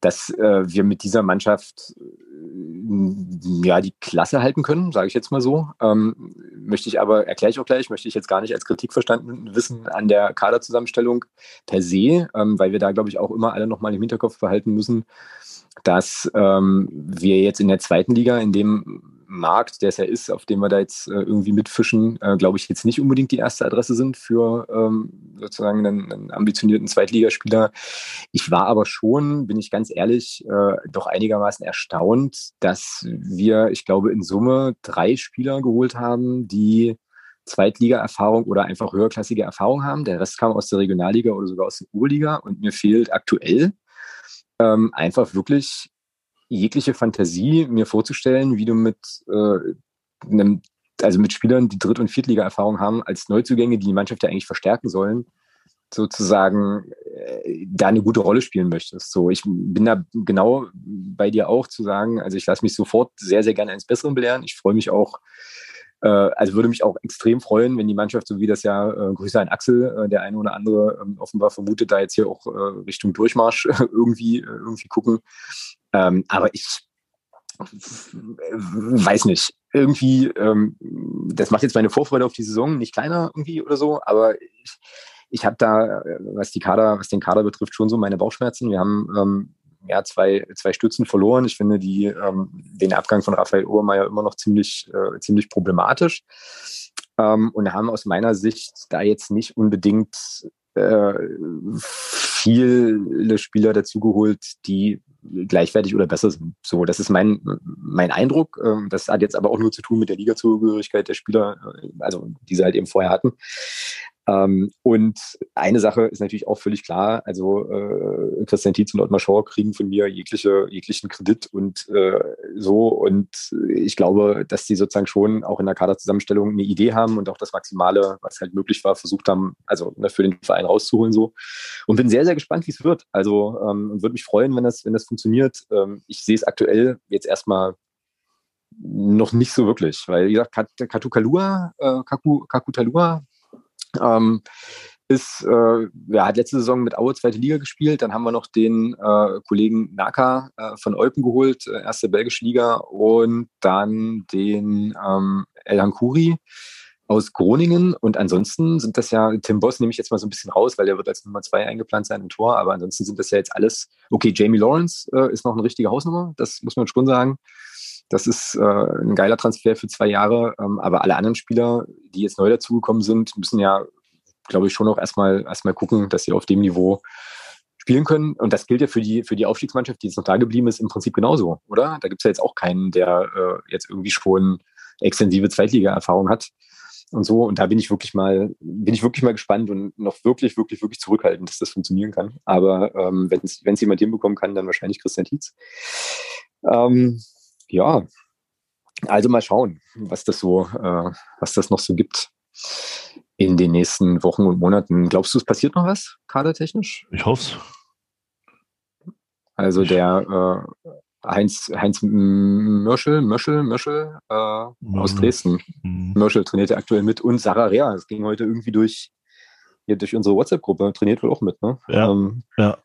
dass äh, wir mit dieser Mannschaft äh, ja die Klasse halten können, sage ich jetzt mal so. Ähm, möchte ich aber, erkläre ich auch gleich, möchte ich jetzt gar nicht als Kritik verstanden wissen an der Kaderzusammenstellung per se, ähm, weil wir da, glaube ich, auch immer alle nochmal im Hinterkopf behalten müssen, dass ähm, wir jetzt in der zweiten Liga, in dem Markt, der es ja ist, auf dem wir da jetzt äh, irgendwie mitfischen, äh, glaube ich, jetzt nicht unbedingt die erste Adresse sind für ähm, sozusagen einen, einen, ambitionierten Zweitligaspieler. Ich war aber schon, bin ich ganz ehrlich, äh, doch einigermaßen erstaunt, dass wir, ich glaube, in Summe drei Spieler geholt haben, die Zweitliga-Erfahrung oder einfach höherklassige Erfahrung haben. Der Rest kam aus der Regionalliga oder sogar aus der Urliga und mir fehlt aktuell ähm, einfach wirklich jegliche Fantasie, mir vorzustellen, wie du mit äh, einem, also mit Spielern, die Dritt- und Viertliga-Erfahrung haben, als Neuzugänge, die die Mannschaft ja eigentlich verstärken sollen, sozusagen äh, da eine gute Rolle spielen möchtest. So, ich bin da genau bei dir auch zu sagen, also ich lasse mich sofort sehr, sehr gerne eines Besseren belehren. Ich freue mich auch, äh, also würde mich auch extrem freuen, wenn die Mannschaft, so wie das ja äh, Grüße an Axel, äh, der eine oder andere ähm, offenbar vermutet, da jetzt hier auch äh, Richtung Durchmarsch <laughs> irgendwie, äh, irgendwie gucken, ähm, aber ich weiß nicht. Irgendwie, ähm, das macht jetzt meine Vorfreude auf die Saison nicht kleiner irgendwie oder so, aber ich, ich habe da, was die Kader, was den Kader betrifft, schon so meine Bauchschmerzen. Wir haben ähm, ja zwei, zwei Stützen verloren. Ich finde die, ähm, den Abgang von Raphael Obermeier immer noch ziemlich, äh, ziemlich problematisch. Ähm, und haben aus meiner Sicht da jetzt nicht unbedingt äh, viele Spieler dazugeholt, die gleichwertig oder besser sind. So, das ist mein, mein Eindruck. Ähm, das hat jetzt aber auch nur zu tun mit der Ligazugehörigkeit der Spieler, äh, also die sie halt eben vorher hatten. Ähm, und eine Sache ist natürlich auch völlig klar, also äh, Christian Tietz und Ottmar Schor kriegen von mir jegliche, jeglichen Kredit und äh, so. Und ich glaube, dass die sozusagen schon auch in der Kaderzusammenstellung eine Idee haben und auch das Maximale, was halt möglich war, versucht haben, also ne, für den Verein rauszuholen so. Und bin sehr, sehr gespannt, wie es wird. Also ähm, würde mich freuen, wenn das, wenn das funktioniert. Ähm, ich sehe es aktuell jetzt erstmal noch nicht so wirklich, weil wie gesagt, Katukalua, äh, Kaku, Kakutalua ähm, ist, äh, ja, hat letzte Saison mit Aue zweite Liga gespielt. Dann haben wir noch den äh, Kollegen Naka äh, von Eupen geholt, äh, erste belgische Liga. Und dann den ähm, El Hankuri aus Groningen. Und ansonsten sind das ja, Tim Boss nehme ich jetzt mal so ein bisschen raus, weil der wird als Nummer zwei eingeplant sein im Tor. Aber ansonsten sind das ja jetzt alles, okay, Jamie Lawrence äh, ist noch eine richtige Hausnummer, das muss man schon sagen. Das ist äh, ein geiler Transfer für zwei Jahre. Ähm, aber alle anderen Spieler, die jetzt neu dazugekommen sind, müssen ja, glaube ich, schon auch erstmal erstmal gucken, dass sie auf dem Niveau spielen können. Und das gilt ja für die, für die Aufstiegsmannschaft, die jetzt noch da geblieben ist, im Prinzip genauso, oder? Da gibt es ja jetzt auch keinen, der äh, jetzt irgendwie schon extensive Zweitliga-Erfahrung hat und so. Und da bin ich wirklich mal, bin ich wirklich mal gespannt und noch wirklich, wirklich, wirklich zurückhaltend, dass das funktionieren kann. Aber ähm, wenn es jemand hinbekommen kann, dann wahrscheinlich Christian Tietz. Ähm, ja, also mal schauen, was das so, äh, was das noch so gibt in den nächsten Wochen und Monaten. Glaubst du, es passiert noch was, kadertechnisch? Ich hoffe es. Also der äh, Heinz, Heinz Mörschel, Mörschel, Mörschel äh, aus Dresden. Mhm. Mörschel trainiert ja aktuell mit und Sarah Rea. Das ging heute irgendwie durch, hier durch unsere WhatsApp-Gruppe, trainiert wohl auch mit, ne? Ja. Ähm, ja.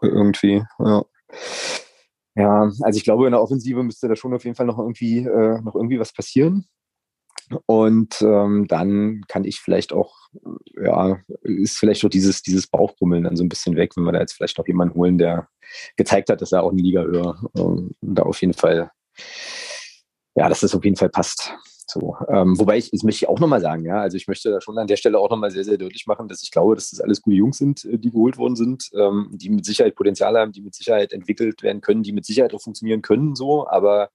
Irgendwie, ja. Ja, also ich glaube, in der Offensive müsste da schon auf jeden Fall noch irgendwie, äh, noch irgendwie was passieren. Und ähm, dann kann ich vielleicht auch, ja, ist vielleicht auch dieses, dieses Bauchgrummeln dann so ein bisschen weg, wenn wir da jetzt vielleicht noch jemanden holen, der gezeigt hat, dass er auch eine Liga höher ähm, da auf jeden Fall, ja, dass das auf jeden Fall passt. So, ähm, wobei ich, das möchte ich auch nochmal sagen, ja, also ich möchte da schon an der Stelle auch nochmal sehr, sehr deutlich machen, dass ich glaube, dass das alles gute Jungs sind, äh, die geholt worden sind, ähm, die mit Sicherheit Potenzial haben, die mit Sicherheit entwickelt werden können, die mit Sicherheit auch funktionieren können, so, aber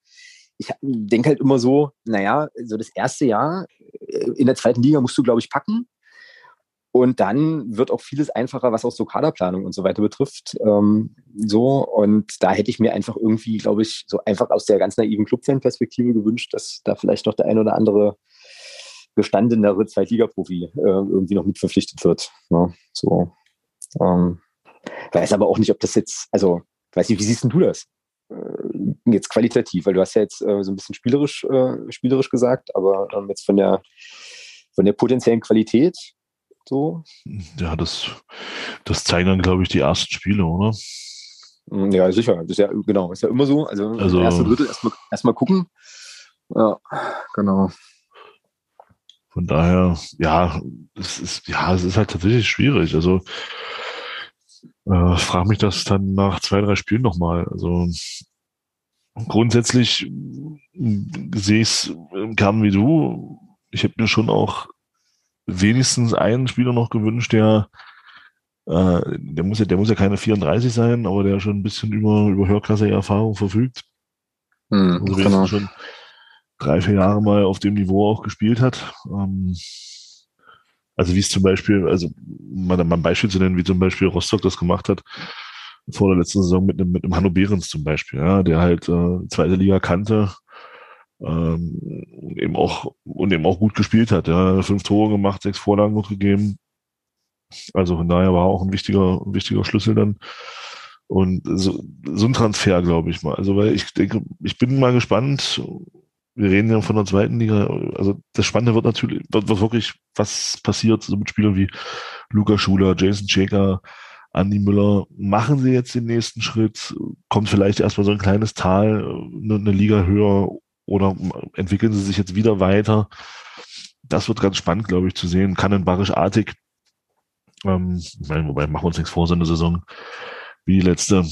ich denke halt immer so, naja, so das erste Jahr äh, in der zweiten Liga musst du, glaube ich, packen. Und dann wird auch vieles einfacher, was auch so Kaderplanung und so weiter betrifft. Ähm, so, und da hätte ich mir einfach irgendwie, glaube ich, so einfach aus der ganz naiven Clubfan-Perspektive gewünscht, dass da vielleicht noch der ein oder andere gestandenere Zweitliga-Profi äh, irgendwie noch mit verpflichtet wird. Ne? So. Ähm, weiß aber auch nicht, ob das jetzt, also, weiß nicht, wie siehst du das? Äh, jetzt qualitativ, weil du hast ja jetzt äh, so ein bisschen spielerisch, äh, spielerisch gesagt, aber ähm, jetzt von der von der potenziellen Qualität so. Ja, das, das zeigen dann, glaube ich, die ersten Spiele, oder? Hm, ja, sicher. Das ist ja genau, ist ja immer so. Also, also erste Drittel erstmal erst gucken. Ja, genau. Von daher, ja, es ist, ja, es ist halt tatsächlich schwierig. Also äh, frage mich das dann nach zwei, drei Spielen nochmal. Also grundsätzlich hm, sehe ich es im Kern wie du. Ich hätte mir schon auch wenigstens einen Spieler noch gewünscht, der äh, der muss ja, der muss ja keine 34 sein, aber der schon ein bisschen über, über höherklassige Erfahrung verfügt. Hm, also genau. schon drei, vier Jahre mal auf dem Niveau auch gespielt hat. Ähm, also wie es zum Beispiel, also mal, mal ein Beispiel zu nennen, wie zum Beispiel Rostock das gemacht hat, vor der letzten Saison mit einem, mit einem Hanno Behrens zum Beispiel, ja, der halt äh, zweite Liga kannte, ähm, eben auch und eben auch gut gespielt hat. Ja, fünf Tore gemacht, sechs Vorlagen noch gegeben. Also von daher war auch ein wichtiger, wichtiger Schlüssel dann. Und so, so ein Transfer, glaube ich mal. Also weil ich denke, ich bin mal gespannt. Wir reden ja von der zweiten Liga. Also das Spannende wird natürlich, wird, wird wirklich, was passiert so mit Spielern wie Luca Schuler, Jason Shaker, Andi Müller. Machen sie jetzt den nächsten Schritt? Kommt vielleicht erstmal so ein kleines Tal, eine, eine Liga höher oder entwickeln sie sich jetzt wieder weiter? Das wird ganz spannend, glaube ich, zu sehen. Kann ein Barisch-artig, ähm, wobei machen wir uns nichts vor, so eine Saison wie die letzte.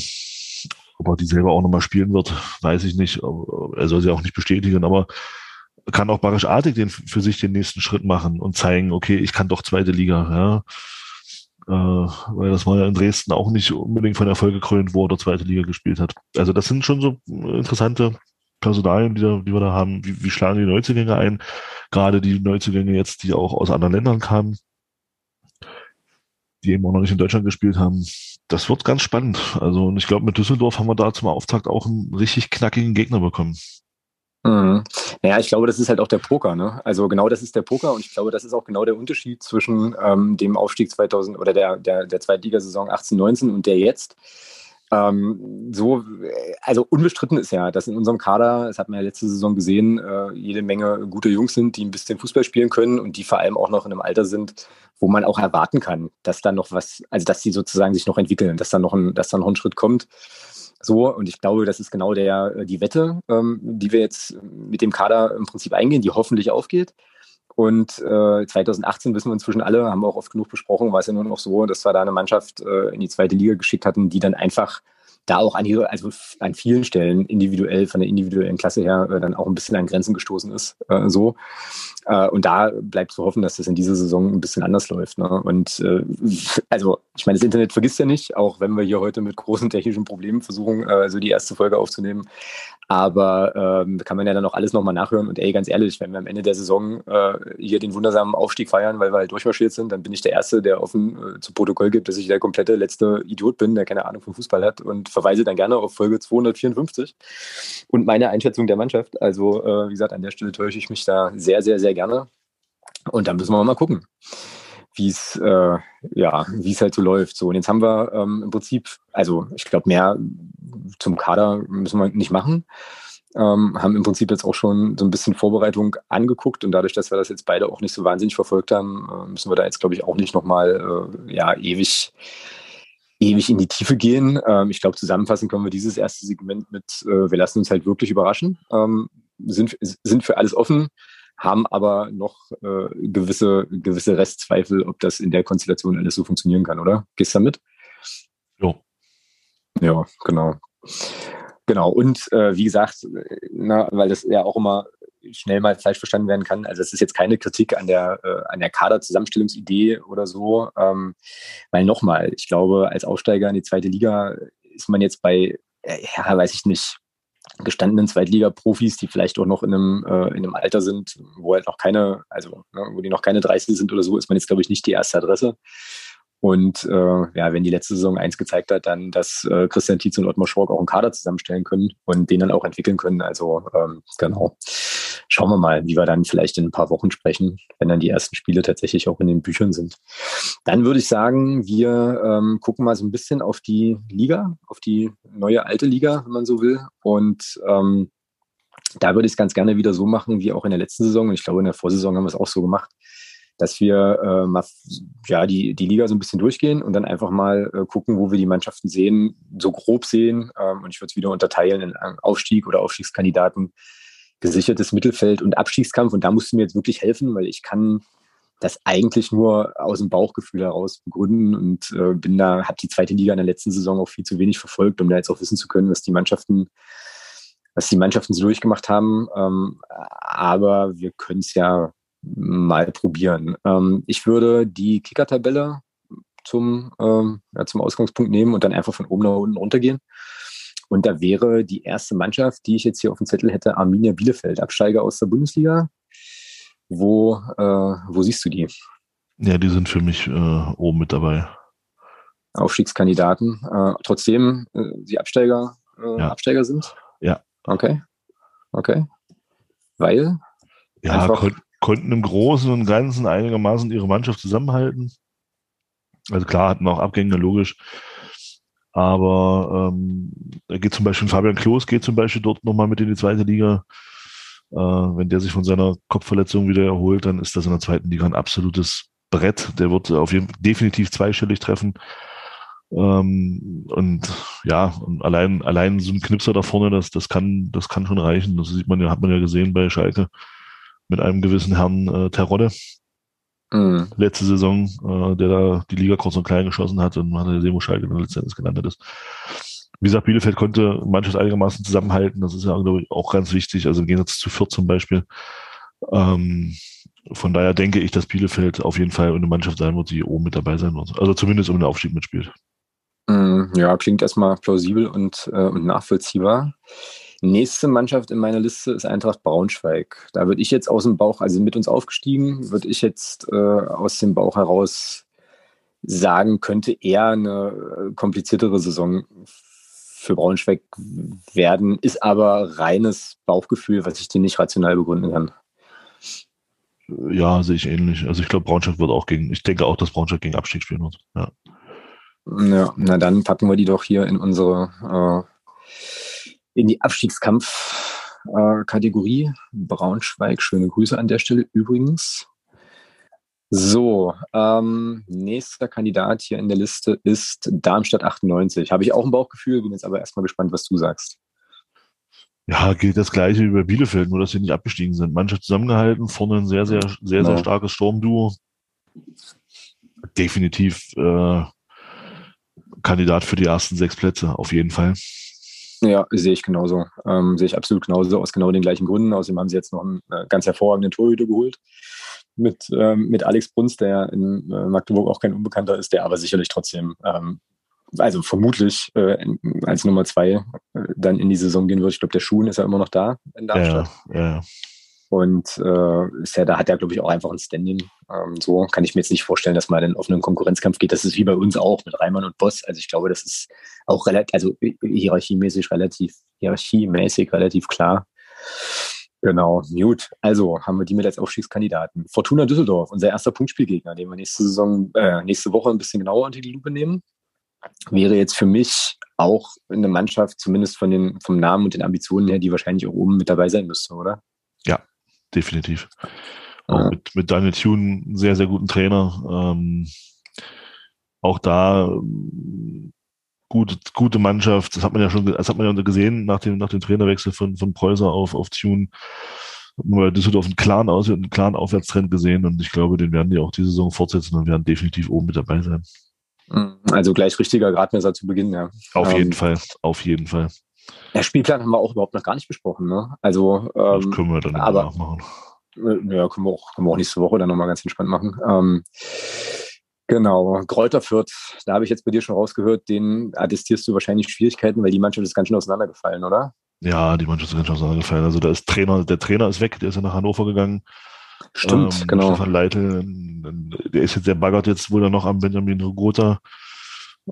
Ob er die selber auch nochmal spielen wird, weiß ich nicht. Er soll sie auch nicht bestätigen, aber kann auch Barisch-artig den, für sich den nächsten Schritt machen und zeigen, okay, ich kann doch zweite Liga, ja. Äh, weil das war ja in Dresden auch nicht unbedingt von Erfolg gekrönt, wo der zweite Liga gespielt hat. Also das sind schon so interessante Personalien, die, da, die wir da haben, wie, wie schlagen die Neuzugänge ein? Gerade die Neuzugänge jetzt, die auch aus anderen Ländern kamen, die eben auch noch nicht in Deutschland gespielt haben. Das wird ganz spannend. Also, und ich glaube, mit Düsseldorf haben wir da zum Auftakt auch einen richtig knackigen Gegner bekommen. Mhm. Naja, ich glaube, das ist halt auch der Poker. Ne? Also genau das ist der Poker und ich glaube, das ist auch genau der Unterschied zwischen ähm, dem Aufstieg 2000 oder der, der, der Zweitligasaison 18, 19 und der jetzt. Ähm, so, also unbestritten ist ja, dass in unserem Kader, das hat man ja letzte Saison gesehen, äh, jede Menge gute Jungs sind, die ein bisschen Fußball spielen können und die vor allem auch noch in einem Alter sind, wo man auch erwarten kann, dass da noch was, also dass die sozusagen sich noch entwickeln, dass da noch ein, dass da noch ein Schritt kommt. So, und ich glaube, das ist genau der, die Wette, ähm, die wir jetzt mit dem Kader im Prinzip eingehen, die hoffentlich aufgeht. Und äh, 2018 wissen wir inzwischen alle, haben wir auch oft genug besprochen, war es ja nur noch so, dass wir da eine Mannschaft äh, in die zweite Liga geschickt hatten, die dann einfach da auch an, also an vielen Stellen individuell, von der individuellen Klasse her, äh, dann auch ein bisschen an Grenzen gestoßen ist. Äh, so. Äh, und da bleibt zu hoffen, dass das in dieser Saison ein bisschen anders läuft. Ne? Und äh, <laughs> also, ich meine, das Internet vergisst ja nicht, auch wenn wir hier heute mit großen technischen Problemen versuchen, äh, so die erste Folge aufzunehmen. Aber ähm, kann man ja dann auch alles nochmal nachhören. Und ey, ganz ehrlich, wenn wir am Ende der Saison äh, hier den wundersamen Aufstieg feiern, weil wir halt durchmarschiert sind, dann bin ich der Erste, der offen zu Protokoll gibt, dass ich der komplette letzte Idiot bin, der keine Ahnung vom Fußball hat und verweise dann gerne auf Folge 254 und meine Einschätzung der Mannschaft. Also, äh, wie gesagt, an der Stelle täusche ich mich da sehr, sehr, sehr gerne. Und dann müssen wir mal gucken wie es äh, ja, halt so läuft. So und jetzt haben wir ähm, im Prinzip, also ich glaube mehr zum Kader müssen wir nicht machen. Ähm, haben im Prinzip jetzt auch schon so ein bisschen Vorbereitung angeguckt und dadurch, dass wir das jetzt beide auch nicht so wahnsinnig verfolgt haben, äh, müssen wir da jetzt glaube ich auch nicht nochmal äh, ja ewig ewig in die Tiefe gehen. Ähm, ich glaube, zusammenfassen können wir dieses erste Segment mit, äh, wir lassen uns halt wirklich überraschen, ähm, sind, sind für alles offen, haben aber noch äh, gewisse, gewisse Restzweifel, ob das in der Konstellation alles so funktionieren kann, oder? Gehst du damit? Ja. Ja, genau. Genau, und äh, wie gesagt, na, weil das ja auch immer schnell mal falsch verstanden werden kann. Also es ist jetzt keine Kritik an der, äh, an der Kaderzusammenstellungsidee oder so. Ähm, weil nochmal, ich glaube, als Aufsteiger in die zweite Liga ist man jetzt bei, äh, ja, weiß ich nicht, gestandenen Zweitliga-Profis, die vielleicht auch noch in einem, äh, in einem Alter sind, wo halt noch keine, also ne, wo die noch keine 30 sind oder so, ist man jetzt, glaube ich, nicht die erste Adresse. Und äh, ja, wenn die letzte Saison eins gezeigt hat, dann, dass äh, Christian Tietz und Ottmar Schork auch einen Kader zusammenstellen können und den dann auch entwickeln können. Also ähm, genau. Schauen wir mal, wie wir dann vielleicht in ein paar Wochen sprechen, wenn dann die ersten Spiele tatsächlich auch in den Büchern sind. Dann würde ich sagen, wir ähm, gucken mal so ein bisschen auf die Liga, auf die neue alte Liga, wenn man so will. Und ähm, da würde ich es ganz gerne wieder so machen, wie auch in der letzten Saison. Und ich glaube, in der Vorsaison haben wir es auch so gemacht dass wir äh, mal ja, die, die Liga so ein bisschen durchgehen und dann einfach mal äh, gucken, wo wir die Mannschaften sehen, so grob sehen. Ähm, und ich würde es wieder unterteilen in Aufstieg oder Aufstiegskandidaten, gesichertes Mittelfeld und Abstiegskampf. Und da musst du mir jetzt wirklich helfen, weil ich kann das eigentlich nur aus dem Bauchgefühl heraus begründen und äh, bin da, habe die zweite Liga in der letzten Saison auch viel zu wenig verfolgt, um da jetzt auch wissen zu können, was die Mannschaften, was die Mannschaften so durchgemacht haben. Ähm, aber wir können es ja mal probieren. Ähm, ich würde die Kicker-Tabelle zum, ähm, ja, zum Ausgangspunkt nehmen und dann einfach von oben nach unten runtergehen. Und da wäre die erste Mannschaft, die ich jetzt hier auf dem Zettel hätte, Arminia Bielefeld, Absteiger aus der Bundesliga. Wo, äh, wo siehst du die? Ja, die sind für mich äh, oben mit dabei. Aufstiegskandidaten. Äh, trotzdem äh, die Absteiger, äh, ja. Absteiger sind? Ja. Okay. Okay. Weil? Ja, einfach, konnten im Großen und Ganzen einigermaßen ihre Mannschaft zusammenhalten. Also klar hatten auch Abgänge, logisch. Aber ähm, geht zum Beispiel Fabian Klos geht zum Beispiel dort nochmal mit in die zweite Liga. Äh, wenn der sich von seiner Kopfverletzung wieder erholt, dann ist das in der zweiten Liga ein absolutes Brett. Der wird auf jeden definitiv zweistellig treffen. Ähm, und ja, und allein, allein so ein Knipser da vorne, das, das kann, das kann schon reichen. Das sieht man ja, hat man ja gesehen bei Schalke mit einem gewissen Herrn äh, Terodde. Mhm. Letzte Saison, äh, der da die Liga kurz und klein geschossen hat und man hat gesehen, wo Schalke dann letztendlich gelandet ist. Wie gesagt, Bielefeld konnte Mannschaft einigermaßen zusammenhalten. Das ist ja, glaube ich, auch ganz wichtig. Also im Gegensatz zu Fürth zum Beispiel. Ähm, von daher denke ich, dass Bielefeld auf jeden Fall eine Mannschaft sein wird, die oben mit dabei sein wird. Also zumindest um den Aufstieg mitspielt. Mhm, ja, klingt erstmal plausibel und, äh, und nachvollziehbar. Nächste Mannschaft in meiner Liste ist Eintracht Braunschweig. Da würde ich jetzt aus dem Bauch, also mit uns aufgestiegen, würde ich jetzt äh, aus dem Bauch heraus sagen, könnte eher eine äh, kompliziertere Saison für Braunschweig werden, ist aber reines Bauchgefühl, was ich dir nicht rational begründen kann. Ja, sehe ich ähnlich. Also ich glaube, Braunschweig wird auch gegen, ich denke auch, dass Braunschweig gegen Abstieg spielen wird. Ja. Ja, na dann packen wir die doch hier in unsere äh, in die Abstiegskampf-Kategorie. Braunschweig, schöne Grüße an der Stelle übrigens. So, ähm, nächster Kandidat hier in der Liste ist Darmstadt 98. Habe ich auch ein Bauchgefühl, bin jetzt aber erstmal gespannt, was du sagst. Ja, gilt das gleiche über Bielefeld, nur dass sie nicht abgestiegen sind. Mannschaft zusammengehalten, vorne ein sehr, sehr, sehr, sehr genau. starkes Sturmduo. Definitiv äh, Kandidat für die ersten sechs Plätze, auf jeden Fall. Ja, sehe ich genauso. Ähm, sehe ich absolut genauso, aus genau den gleichen Gründen. Außerdem haben sie jetzt noch einen äh, ganz hervorragenden Torhüter geholt mit, ähm, mit Alex Bruns, der in äh, Magdeburg auch kein Unbekannter ist, der aber sicherlich trotzdem, ähm, also vermutlich äh, als Nummer zwei äh, dann in die Saison gehen wird. Ich glaube, der Schuhen ist ja immer noch da in Darmstadt. Ja, ja. Und äh, ist ja, da hat er, glaube ich, auch einfach ein Standing. Ähm, so kann ich mir jetzt nicht vorstellen, dass man in offenen Konkurrenzkampf geht. Das ist wie bei uns auch mit Reimann und Boss. Also ich glaube, das ist auch relativ, also hierarchiemäßig relativ, hierarchiemäßig relativ klar. Genau, gut. Also haben wir die mit als Aufstiegskandidaten. Fortuna Düsseldorf, unser erster Punktspielgegner, den wir nächste Saison, äh, nächste Woche ein bisschen genauer unter die Lupe nehmen, wäre jetzt für mich auch eine Mannschaft, zumindest von den, vom Namen und den Ambitionen her, die wahrscheinlich auch oben mit dabei sein müsste, oder? Definitiv. Auch ja. mit, mit Daniel Thune, sehr, sehr guten Trainer. Ähm, auch da ähm, gute, gute Mannschaft. Das hat man ja schon, das hat man ja gesehen nach dem, nach dem Trainerwechsel von, von Preußer auf, auf Tune. Hat man bei Düsseldorf einen klaren, Aus einen klaren Aufwärtstrend gesehen und ich glaube, den werden die auch diese Saison fortsetzen und werden definitiv oben mit dabei sein. Also gleich richtiger Gradmesser zu Beginn, ja. Auf jeden ähm, Fall, auf jeden Fall. Der Spielplan haben wir auch überhaupt noch gar nicht besprochen, ne? Also, ähm, das können wir dann aber, nachmachen. Äh, ja, können wir auch, können wir auch nächste Woche dann nochmal ganz entspannt machen. Ähm, genau, Kräuter Fürth, da habe ich jetzt bei dir schon rausgehört, den attestierst du wahrscheinlich Schwierigkeiten, weil die Mannschaft ist ganz schön auseinandergefallen, oder? Ja, die Mannschaft ist ganz schön auseinandergefallen. Also da ist Trainer, der Trainer ist weg, der ist ja nach Hannover gegangen. Stimmt, ähm, genau. Stefan Leitl, der ist jetzt, der baggert jetzt wohl dann noch am Benjamin Rogota.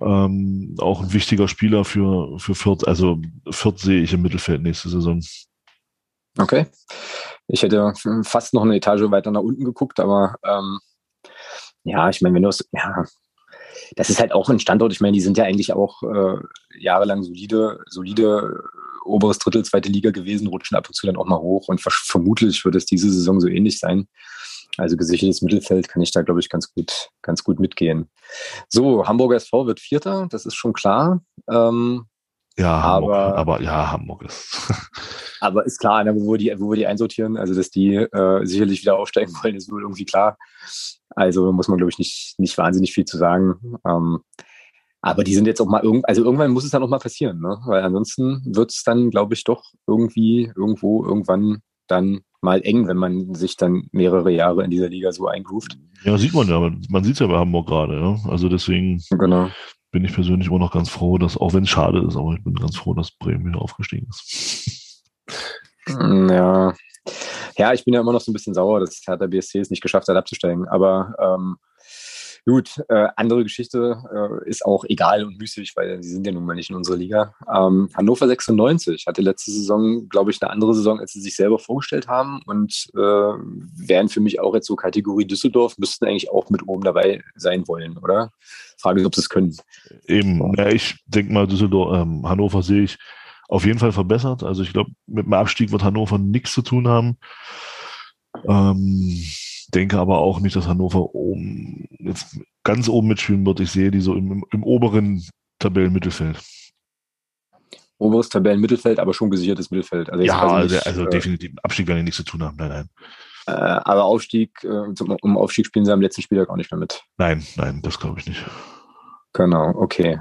Ähm, auch ein wichtiger Spieler für, für Fürth. Also Fürth sehe ich im Mittelfeld nächste Saison. Okay. Ich hätte fast noch eine Etage weiter nach unten geguckt, aber ähm, ja, ich meine, wenn du es, ja, das ist halt auch ein Standort, ich meine, die sind ja eigentlich auch äh, jahrelang solide, solide oberes Drittel, zweite Liga gewesen, rutschen ab und zu dann auch mal hoch und vermutlich wird es diese Saison so ähnlich sein. Also gesichertes Mittelfeld kann ich da, glaube ich, ganz gut, ganz gut mitgehen. So, Hamburger SV wird Vierter, das ist schon klar. Ähm, ja, Hamburg, aber, aber ja, Hamburg ist. <laughs> aber ist klar, ne, wo, wir die, wo wir die einsortieren, also dass die äh, sicherlich wieder aufsteigen <laughs> wollen, ist wohl irgendwie klar. Also muss man, glaube ich, nicht, nicht wahnsinnig viel zu sagen. Ähm, aber die sind jetzt auch mal irgend, also irgendwann muss es dann auch mal passieren, ne? Weil ansonsten wird es dann, glaube ich, doch irgendwie, irgendwo, irgendwann dann mal eng, wenn man sich dann mehrere Jahre in dieser Liga so eingroovt. Ja, sieht man ja, man sieht es ja bei Hamburg gerade, ja. Also deswegen genau. bin ich persönlich immer noch ganz froh, dass, auch wenn es schade ist, aber ich bin ganz froh, dass Bremen wieder aufgestiegen ist. Ja. Ja, ich bin ja immer noch so ein bisschen sauer, dass Hertha BSC es nicht geschafft hat, abzusteigen. Aber ähm, Gut, äh, andere Geschichte äh, ist auch egal und müßig, weil sie sind ja nun mal nicht in unserer Liga. Ähm, Hannover 96 hatte letzte Saison, glaube ich, eine andere Saison, als sie sich selber vorgestellt haben und äh, wären für mich auch jetzt so Kategorie Düsseldorf, müssten eigentlich auch mit oben dabei sein wollen, oder? Frage ist, ob sie es können. Eben, ja, ich denke mal, Düsseldorf, ähm, Hannover sehe ich auf jeden Fall verbessert. Also ich glaube, mit dem Abstieg wird Hannover nichts zu tun haben. Ähm, denke aber auch nicht, dass Hannover oben, jetzt ganz oben mitspielen wird. Ich sehe die so im, im oberen Tabellenmittelfeld. Oberes Tabellenmittelfeld, aber schon gesichertes Mittelfeld. Also ja, also, nicht, also äh, definitiv. Abstieg werden die nichts zu tun haben. Nein, nein. Äh, aber Aufstieg, äh, zum, um Aufstieg spielen sie am letzten Spieltag auch nicht mehr mit. Nein, nein, das glaube ich nicht. Genau, okay.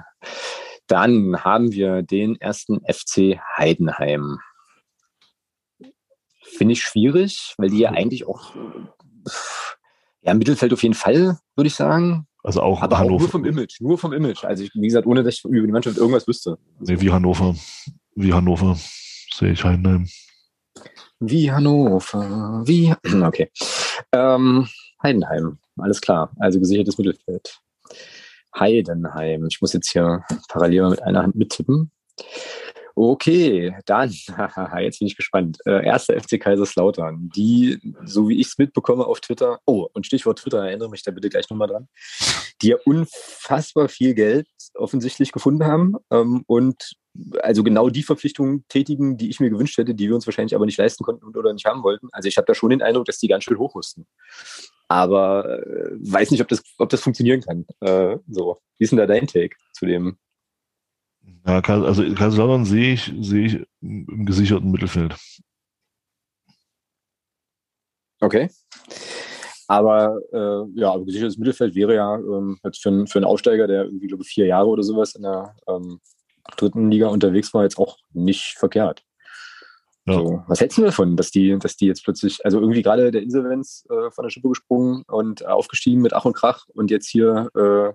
Dann haben wir den ersten FC Heidenheim. Finde ich schwierig, weil die ja eigentlich auch ja, Mittelfeld auf jeden Fall, würde ich sagen. Also auch Aber Hannover. Auch nur vom Image, nur vom Image. Also ich, wie gesagt, ohne dass ich über die Mannschaft irgendwas wüsste. Nee, wie Hannover. Wie Hannover sehe ich Heidenheim. Wie Hannover, wie. <clears throat> Okay. Ähm, Heidenheim, alles klar. Also gesichertes Mittelfeld. Heidenheim. Ich muss jetzt hier parallel mit einer Hand mittippen. Okay, dann, <laughs> jetzt bin ich gespannt. Äh, erster FC Kaiserslautern, die, so wie ich es mitbekomme auf Twitter, oh, und Stichwort Twitter, erinnere mich da bitte gleich nochmal dran, die ja unfassbar viel Geld offensichtlich gefunden haben ähm, und also genau die Verpflichtungen tätigen, die ich mir gewünscht hätte, die wir uns wahrscheinlich aber nicht leisten konnten oder nicht haben wollten. Also ich habe da schon den Eindruck, dass die ganz schön hochrüsten. Aber äh, weiß nicht, ob das, ob das funktionieren kann. Äh, so, wie ist denn da dein Take zu dem ja, also Kaiserslautern sehe ich, sehe ich im gesicherten Mittelfeld. Okay. Aber äh, ja, aber gesichertes Mittelfeld wäre ja ähm, jetzt für, für einen Aufsteiger, der irgendwie, glaube ich, vier Jahre oder sowas in der ähm, dritten Liga unterwegs war, jetzt auch nicht verkehrt. Ja. So, was hältst du davon, dass die, dass die jetzt plötzlich, also irgendwie gerade der Insolvenz äh, von der Schippe gesprungen und äh, aufgestiegen mit Ach und Krach und jetzt hier äh,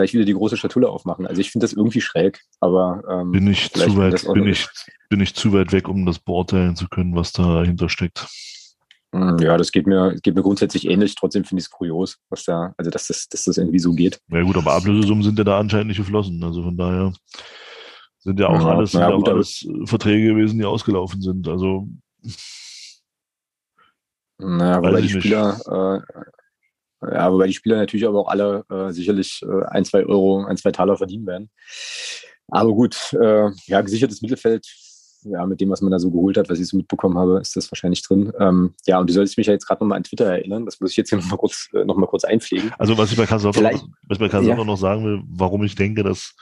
gleich wieder die große Schatulle aufmachen. Also ich finde das irgendwie schräg, aber ähm, bin ich zu weit, bin ich, bin ich zu weit weg, um das beurteilen zu können, was dahinter steckt. Hm, ja, das geht mir, geht mir grundsätzlich ähnlich. Trotzdem finde ich es kurios, was da, also dass das, dass das irgendwie so geht. Ja gut, aber Ablösesummen sind ja da anscheinend nicht geflossen. Also von daher sind ja auch ja, alles, ja, gut, alles Verträge gewesen, die ausgelaufen sind. Also naja, weil die Spieler, äh, ja, wobei die Spieler natürlich aber auch alle äh, sicherlich äh, ein, zwei Euro, ein, zwei Taler verdienen werden. Aber gut, äh, ja, gesichertes Mittelfeld ja, mit dem, was man da so geholt hat, was ich so mitbekommen habe, ist das wahrscheinlich drin. Ähm, ja, und du solltest mich ja jetzt gerade nochmal an Twitter erinnern. Das muss ich jetzt hier nochmal kurz, äh, noch mal kurz einpflegen. Also was ich bei Kaiserslautern ja. noch sagen will, warum ich denke, dass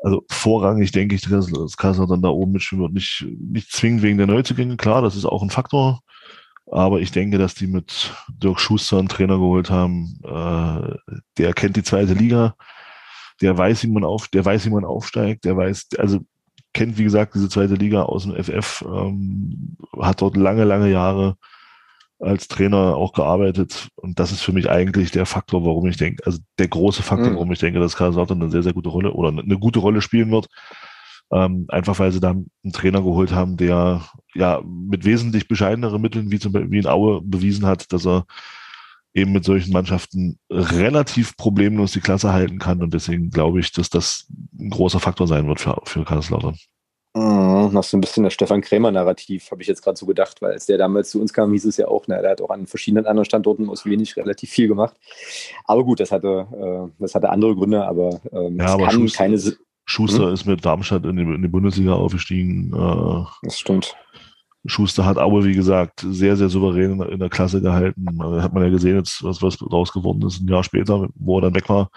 also vorrangig denke ich, dass Kaiserslautern da oben mitspielen wird. Nicht, nicht zwingend wegen der Neuzugänge, klar, das ist auch ein Faktor. Aber ich denke, dass die mit Dirk Schuster einen Trainer geholt haben, äh, der kennt die zweite Liga, der weiß, wie man auf, der weiß, wie man aufsteigt, der weiß, also kennt, wie gesagt, diese zweite Liga aus dem FF, ähm, hat dort lange, lange Jahre als Trainer auch gearbeitet. Und das ist für mich eigentlich der Faktor, warum ich denke, also der große Faktor, mhm. warum ich denke, dass Kaiserslautern eine sehr, sehr gute Rolle oder eine gute Rolle spielen wird. Ähm, einfach weil sie da einen Trainer geholt haben, der ja mit wesentlich bescheideneren Mitteln wie zum Beispiel wie in Aue bewiesen hat, dass er eben mit solchen Mannschaften relativ problemlos die Klasse halten kann. Und deswegen glaube ich, dass das ein großer Faktor sein wird für, für Kaiserslautern. Mhm, noch so ein bisschen das Stefan Krämer-Narrativ, habe ich jetzt gerade so gedacht, weil als der damals zu uns kam, hieß es ja auch, ne, der hat auch an verschiedenen anderen Standorten aus wenig relativ viel gemacht. Aber gut, das hatte, äh, das hatte andere Gründe, aber ähm, ja, aber kann Schuster, keine. Schuster hm? ist mit Darmstadt in die, in die Bundesliga aufgestiegen. Äh, das stimmt. Schuster hat aber, wie gesagt, sehr, sehr souverän in, in der Klasse gehalten. Da hat man ja gesehen, jetzt, was, was raus geworden ist, ein Jahr später, wo er dann weg war.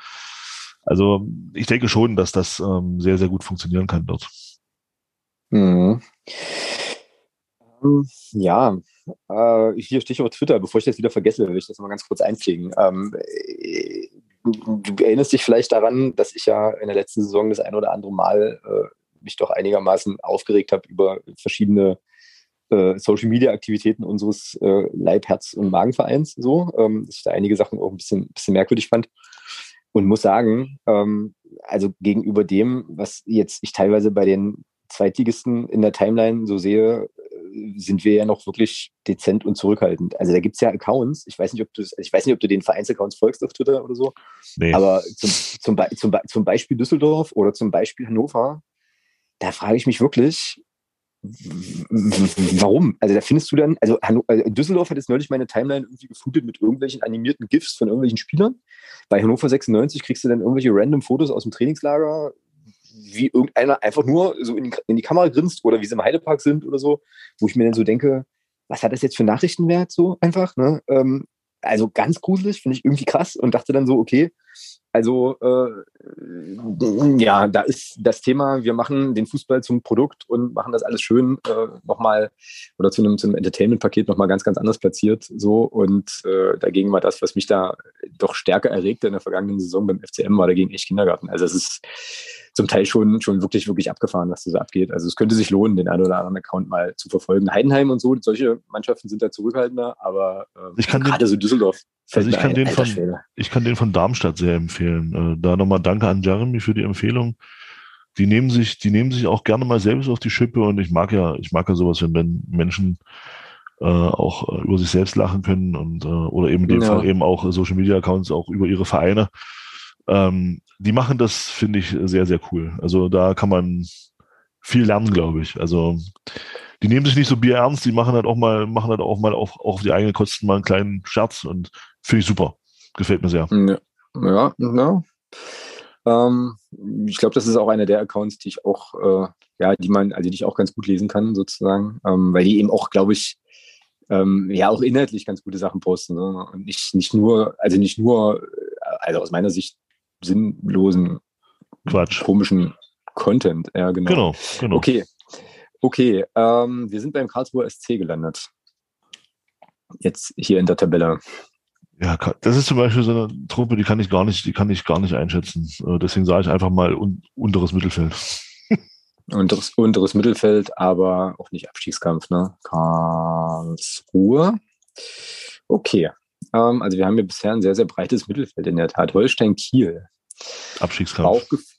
Also ich denke schon, dass das ähm, sehr, sehr gut funktionieren kann dort. Mhm. Ähm, ja, äh, hier Stichwort Twitter. Bevor ich das wieder vergesse, will ich das mal ganz kurz einpflegen. Ähm, äh, du erinnerst dich vielleicht daran, dass ich ja in der letzten Saison das ein oder andere Mal äh, mich doch einigermaßen aufgeregt habe über verschiedene äh, Social Media Aktivitäten unseres äh, Leib, Herz und Magenvereins so, ähm, dass ich da einige Sachen auch ein bisschen, bisschen merkwürdig fand. Und muss sagen, ähm, also gegenüber dem, was jetzt ich teilweise bei den Zweitligisten in der Timeline so sehe, sind wir ja noch wirklich dezent und zurückhaltend. Also da gibt es ja Accounts. Ich weiß nicht, ob du ich weiß nicht, ob du den Vereinsaccounts folgst auf Twitter oder so. Nee. Aber zum, zum, zum, zum Beispiel Düsseldorf oder zum Beispiel Hannover, da frage ich mich wirklich, warum? Also da findest du dann, also äh, Düsseldorf hat jetzt neulich meine Timeline irgendwie geflutet mit irgendwelchen animierten GIFs von irgendwelchen Spielern. Bei Hannover 96 kriegst du dann irgendwelche random Fotos aus dem Trainingslager, wie irgendeiner einfach nur so in die, in die Kamera grinst oder wie sie im Heidepark sind oder so, wo ich mir dann so denke, was hat das jetzt für Nachrichtenwert so einfach? Ne? Ähm, also ganz gruselig, finde ich irgendwie krass und dachte dann so, okay, also äh, ja, da ist das Thema, wir machen den Fußball zum Produkt und machen das alles schön äh, nochmal oder zu einem, zu einem Entertainment-Paket nochmal ganz, ganz anders platziert. So und äh, dagegen war das, was mich da doch stärker erregte in der vergangenen Saison beim FCM, war dagegen echt Kindergarten. Also es ist zum Teil schon, schon wirklich, wirklich abgefahren, was da so abgeht. Also es könnte sich lohnen, den einen oder anderen Account mal zu verfolgen. Heidenheim und so, solche Mannschaften sind da zurückhaltender, aber äh, ich kann gerade so Düsseldorf. Also ich kann, den von, ich kann den von Darmstadt sehr empfehlen. Äh, da nochmal danke an Jeremy für die Empfehlung. Die nehmen sich, die nehmen sich auch gerne mal selbst auf die Schippe und ich mag ja, ich mag ja sowas, wenn Menschen äh, auch äh, über sich selbst lachen können und äh, oder eben in dem ja. Fall eben auch Social Media Accounts auch über ihre Vereine. Ähm, die machen das, finde ich, sehr, sehr cool. Also da kann man viel lernen, glaube ich. Also die nehmen sich nicht so Bier ernst, die machen halt auch mal, machen halt auch mal auf, auch auf die eigenen Kosten mal einen kleinen Scherz und finde ich super. Gefällt mir sehr. Ja, ja. Ähm, ich glaube, das ist auch einer der Accounts, die ich auch, äh, ja, die man, also die ich auch ganz gut lesen kann, sozusagen, ähm, weil die eben auch, glaube ich, ähm, ja auch inhaltlich ganz gute Sachen posten. So. Und nicht, nicht nur, also nicht nur, also aus meiner Sicht sinnlosen, Quatsch. komischen Content. Ja, genau. Genau, genau. Okay. Okay, ähm, wir sind beim Karlsruher SC gelandet. Jetzt hier in der Tabelle. Ja, das ist zum Beispiel so eine Truppe, die kann ich gar nicht, die kann ich gar nicht einschätzen. Äh, deswegen sage ich einfach mal un unteres Mittelfeld. <laughs> unteres, unteres Mittelfeld, aber auch nicht Abstiegskampf, ne? Karlsruhe. Okay. Ähm, also wir haben hier bisher ein sehr, sehr breites Mittelfeld in der Tat. Holstein Kiel. Abstiegskampf. Bauchgef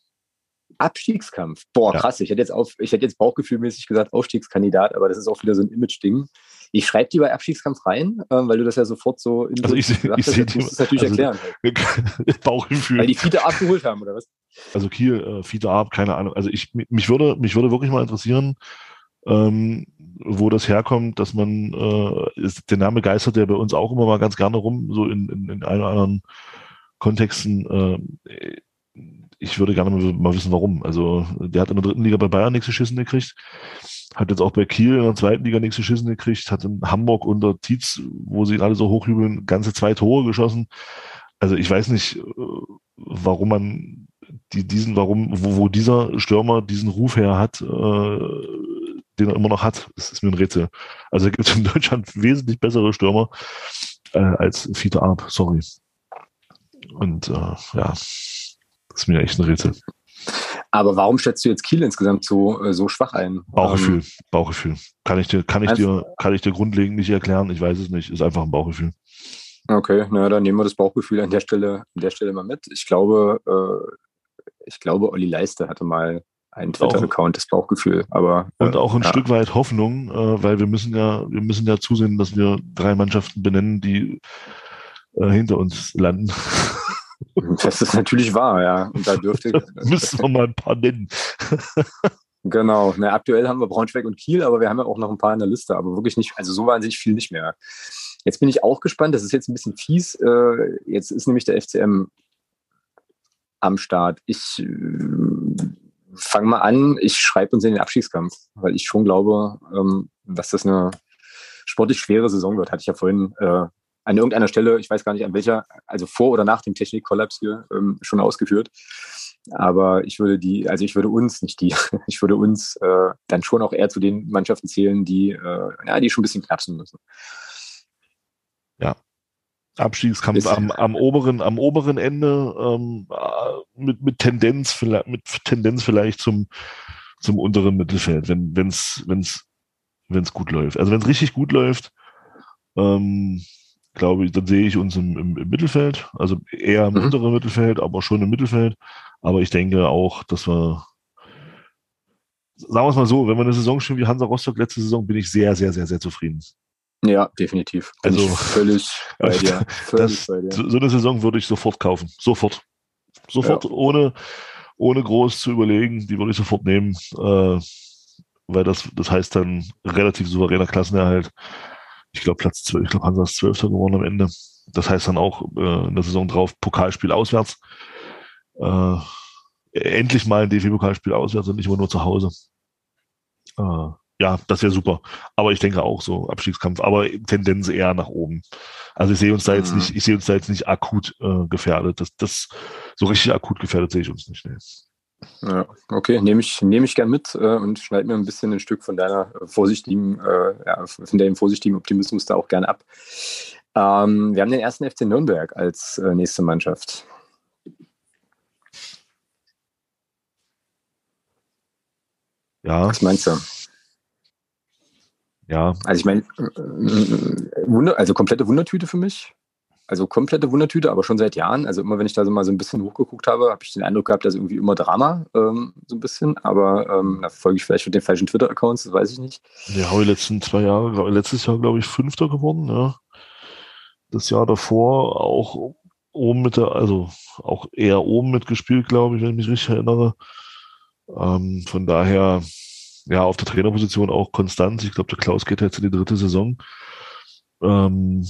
Abstiegskampf. Boah, ja. krass. Ich hätte jetzt auf, ich hätte jetzt bauchgefühlmäßig gesagt Aufstiegskandidat, aber das ist auch wieder so ein Image-Ding. Ich schreibe die bei Abstiegskampf rein, äh, weil du das ja sofort so in also ich, gesagt ich, hast. Ich musst es natürlich also erklären. <laughs> Bauchgefühl. Weil die Fiete abgeholt haben, oder was? Also Kiel, äh, Fiete ab, keine Ahnung. Also ich, mich würde, mich würde wirklich mal interessieren, ähm, wo das herkommt, dass man, äh, ist, der Name geistert ja bei uns auch immer mal ganz gerne rum, so in, in, in ein oder anderen Kontexten. Äh, ich würde gerne mal wissen, warum. Also der hat in der dritten Liga bei Bayern nichts geschissen gekriegt. hat jetzt auch bei Kiel in der zweiten Liga nichts geschissen gekriegt, hat in Hamburg unter Tietz, wo sie alle so hochjubeln, ganze zwei Tore geschossen. Also ich weiß nicht, äh, warum man die, diesen, warum, wo, wo dieser Stürmer diesen Ruf her hat, äh, den er immer noch hat. Das ist mir ein Rätsel. Also gibt es in Deutschland wesentlich bessere Stürmer äh, als Fiete Arp, sorry. Und äh, ja, das ist mir echt ein Rätsel. Aber warum schätzt du jetzt Kiel insgesamt so, äh, so schwach ein? Bauchgefühl, ähm, Bauchgefühl. Kann ich dir, kann ich dir, kann ich dir grundlegend nicht erklären. Ich weiß es nicht. Ist einfach ein Bauchgefühl. Okay, na dann nehmen wir das Bauchgefühl an der Stelle, an der Stelle mal mit. Ich glaube, äh, ich glaube, Olli Leiste hatte mal einen Twitter-Account, das Bauchgefühl. Aber und auch ein ja. Stück weit Hoffnung, äh, weil wir müssen ja, wir müssen ja zusehen, dass wir drei Mannschaften benennen, die äh, hinter uns landen. <laughs> Das ist natürlich wahr, ja. Und da dürfte <laughs> müssen wir mal ein paar nennen. genau. Na, aktuell haben wir Braunschweig und Kiel, aber wir haben ja auch noch ein paar in der Liste, aber wirklich nicht, also so wahnsinnig viel nicht mehr. Jetzt bin ich auch gespannt, das ist jetzt ein bisschen fies. Äh, jetzt ist nämlich der FCM am Start. Ich äh, fange mal an, ich schreibe uns in den Abstiegskampf, weil ich schon glaube, ähm, dass das eine sportlich schwere Saison wird. Hatte ich ja vorhin äh, an irgendeiner Stelle, ich weiß gar nicht an welcher, also vor oder nach dem Technikkollaps hier ähm, schon ausgeführt. Aber ich würde die, also ich würde uns, nicht die, <laughs> ich würde uns äh, dann schon auch eher zu den Mannschaften zählen, die, äh, ja, die schon ein bisschen knapsen müssen. Ja. Abstiegskampf am, am oberen, am oberen Ende ähm, mit, mit Tendenz vielleicht, mit Tendenz vielleicht zum, zum unteren Mittelfeld, wenn wenn's wenn's wenn's gut läuft. Also wenn es richtig gut läuft, ähm, glaube ich, dann sehe ich uns im, im, im Mittelfeld, also eher im mhm. unteren Mittelfeld, aber schon im Mittelfeld. Aber ich denke auch, dass wir, sagen wir es mal so, wenn wir eine Saison spielen wie Hansa Rostock letzte Saison, bin ich sehr, sehr, sehr, sehr zufrieden. Ja, definitiv. Bin also völlig <laughs> bei dir. Völlig das, bei dir. So eine Saison würde ich sofort kaufen. Sofort. Sofort, ja. ohne, ohne groß zu überlegen, die würde ich sofort nehmen. Äh, weil das, das heißt dann relativ souveräner Klassenerhalt ich glaube Platz 12, ich glaube Hansa ist Zwölfter geworden am Ende. Das heißt dann auch äh, in der Saison drauf Pokalspiel auswärts. Äh, endlich mal ein DFB-Pokalspiel auswärts und nicht immer nur zu Hause. Äh, ja, das wäre super. Aber ich denke auch so Abstiegskampf, aber Tendenz eher nach oben. Also ich sehe uns da jetzt mhm. nicht, ich sehe uns da jetzt nicht akut äh, gefährdet. Das, das so richtig akut gefährdet sehe ich uns nicht. Nee. Ja, okay, nehme ich, nehme ich gern mit äh, und schneide mir ein bisschen ein Stück von deiner vorsichtigen, äh, ja, von deinem vorsichtigen Optimismus da auch gerne ab. Ähm, wir haben den ersten FC Nürnberg als äh, nächste Mannschaft. Ja. Was meinst du? Ja. Also ich meine, äh, äh, also komplette Wundertüte für mich. Also komplette Wundertüte, aber schon seit Jahren. Also immer, wenn ich da so mal so ein bisschen hochgeguckt habe, habe ich den Eindruck gehabt, dass irgendwie immer Drama, ähm, so ein bisschen. Aber ähm, da folge ich vielleicht mit den falschen Twitter-Accounts, das weiß ich nicht. Ja, habe ich letzten zwei Jahre, letztes Jahr, glaube ich, Fünfter geworden, ja. Das Jahr davor auch oben mit der, also auch eher oben mitgespielt, glaube ich, wenn ich mich richtig erinnere. Ähm, von daher, ja, auf der Trainerposition auch konstant. Ich glaube, der Klaus geht jetzt in die dritte Saison. Ähm,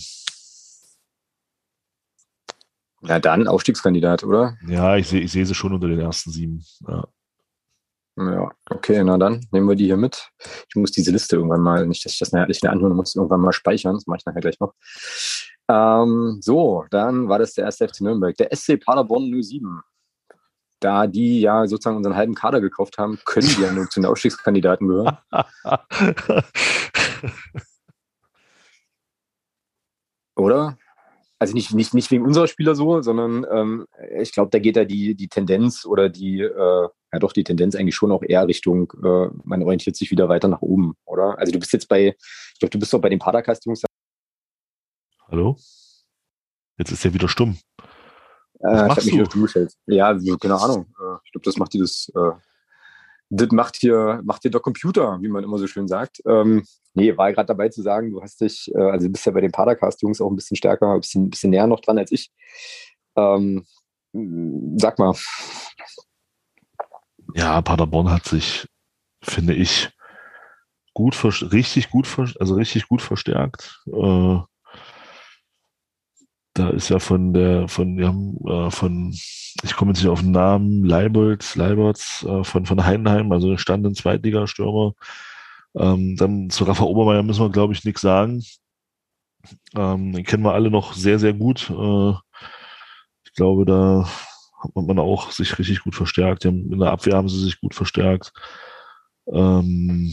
ja, dann Aufstiegskandidat, oder? Ja, ich sehe ich seh sie schon unter den ersten sieben. Ja. Ja, okay, na dann nehmen wir die hier mit. Ich muss diese Liste irgendwann mal, nicht, dass ich das nachher nicht mehr anhören muss, irgendwann mal speichern. Das mache ich nachher gleich noch. Ähm, so, dann war das der erste FC Nürnberg. Der SC Paderborn 07. Da die ja sozusagen unseren halben Kader gekauft haben, können die ja nur zu den Aufstiegskandidaten gehören. <laughs> Oder? Also nicht, nicht, nicht wegen unserer Spieler so, sondern ähm, ich glaube, da geht da die, die Tendenz oder die, äh, ja doch, die Tendenz eigentlich schon auch eher Richtung, äh, man orientiert sich wieder weiter nach oben, oder? Also du bist jetzt bei, ich glaube, du bist doch bei den Padercast-Jungs. Hallo? Jetzt ist er wieder stumm. Äh, ich habe mich auf Ja, keine Ahnung. Äh, ich glaube, das macht die das, äh, das macht hier, macht hier der Computer, wie man immer so schön sagt. Ähm, nee, war gerade dabei zu sagen, du hast dich, äh, also du bist ja bei den Padercast-Jungs auch ein bisschen stärker, ein bisschen, bisschen näher noch dran als ich. Ähm, sag mal. Ja, Paderborn hat sich, finde ich, gut, richtig gut, also richtig gut verstärkt. Äh, da ist ja von der, von, wir haben äh, von, ich komme jetzt nicht auf den Namen, Leibold, Leiberts äh, von, von Heidenheim, also stand in Zweitligastürmer, Ähm, dann zu Rafa Obermeier müssen wir, glaube ich, nichts sagen. Ähm, den kennen wir alle noch sehr, sehr gut. Äh, ich glaube, da hat man auch sich richtig gut verstärkt. in der Abwehr haben sie sich gut verstärkt. Ähm,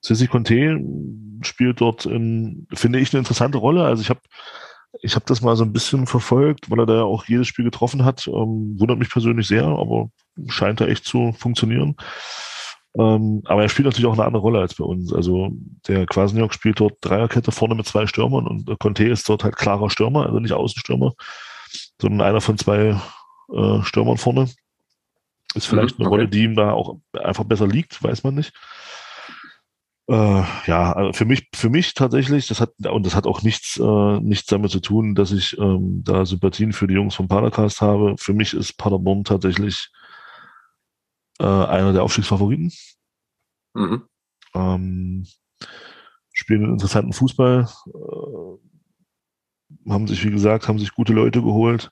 Sissi Conte spielt dort, in, finde ich, eine interessante Rolle. Also ich habe ich hab das mal so ein bisschen verfolgt, weil er da auch jedes Spiel getroffen hat. Ähm, wundert mich persönlich sehr, aber scheint da echt zu funktionieren. Ähm, aber er spielt natürlich auch eine andere Rolle als bei uns. Also der Quasniok spielt dort Dreierkette vorne mit zwei Stürmern und Conte ist dort halt klarer Stürmer, also nicht Außenstürmer, sondern einer von zwei äh, Stürmern vorne. Ist vielleicht mhm, okay. eine Rolle, die ihm da auch einfach besser liegt, weiß man nicht. Äh, ja, also für mich, für mich tatsächlich, das hat, und das hat auch nichts, äh, nichts damit zu tun, dass ich ähm, da Sympathien für die Jungs vom Padercast habe. Für mich ist Paderborn tatsächlich äh, einer der Aufstiegsfavoriten. Mhm. Ähm, spielen einen interessanten Fußball, äh, haben sich, wie gesagt, haben sich gute Leute geholt.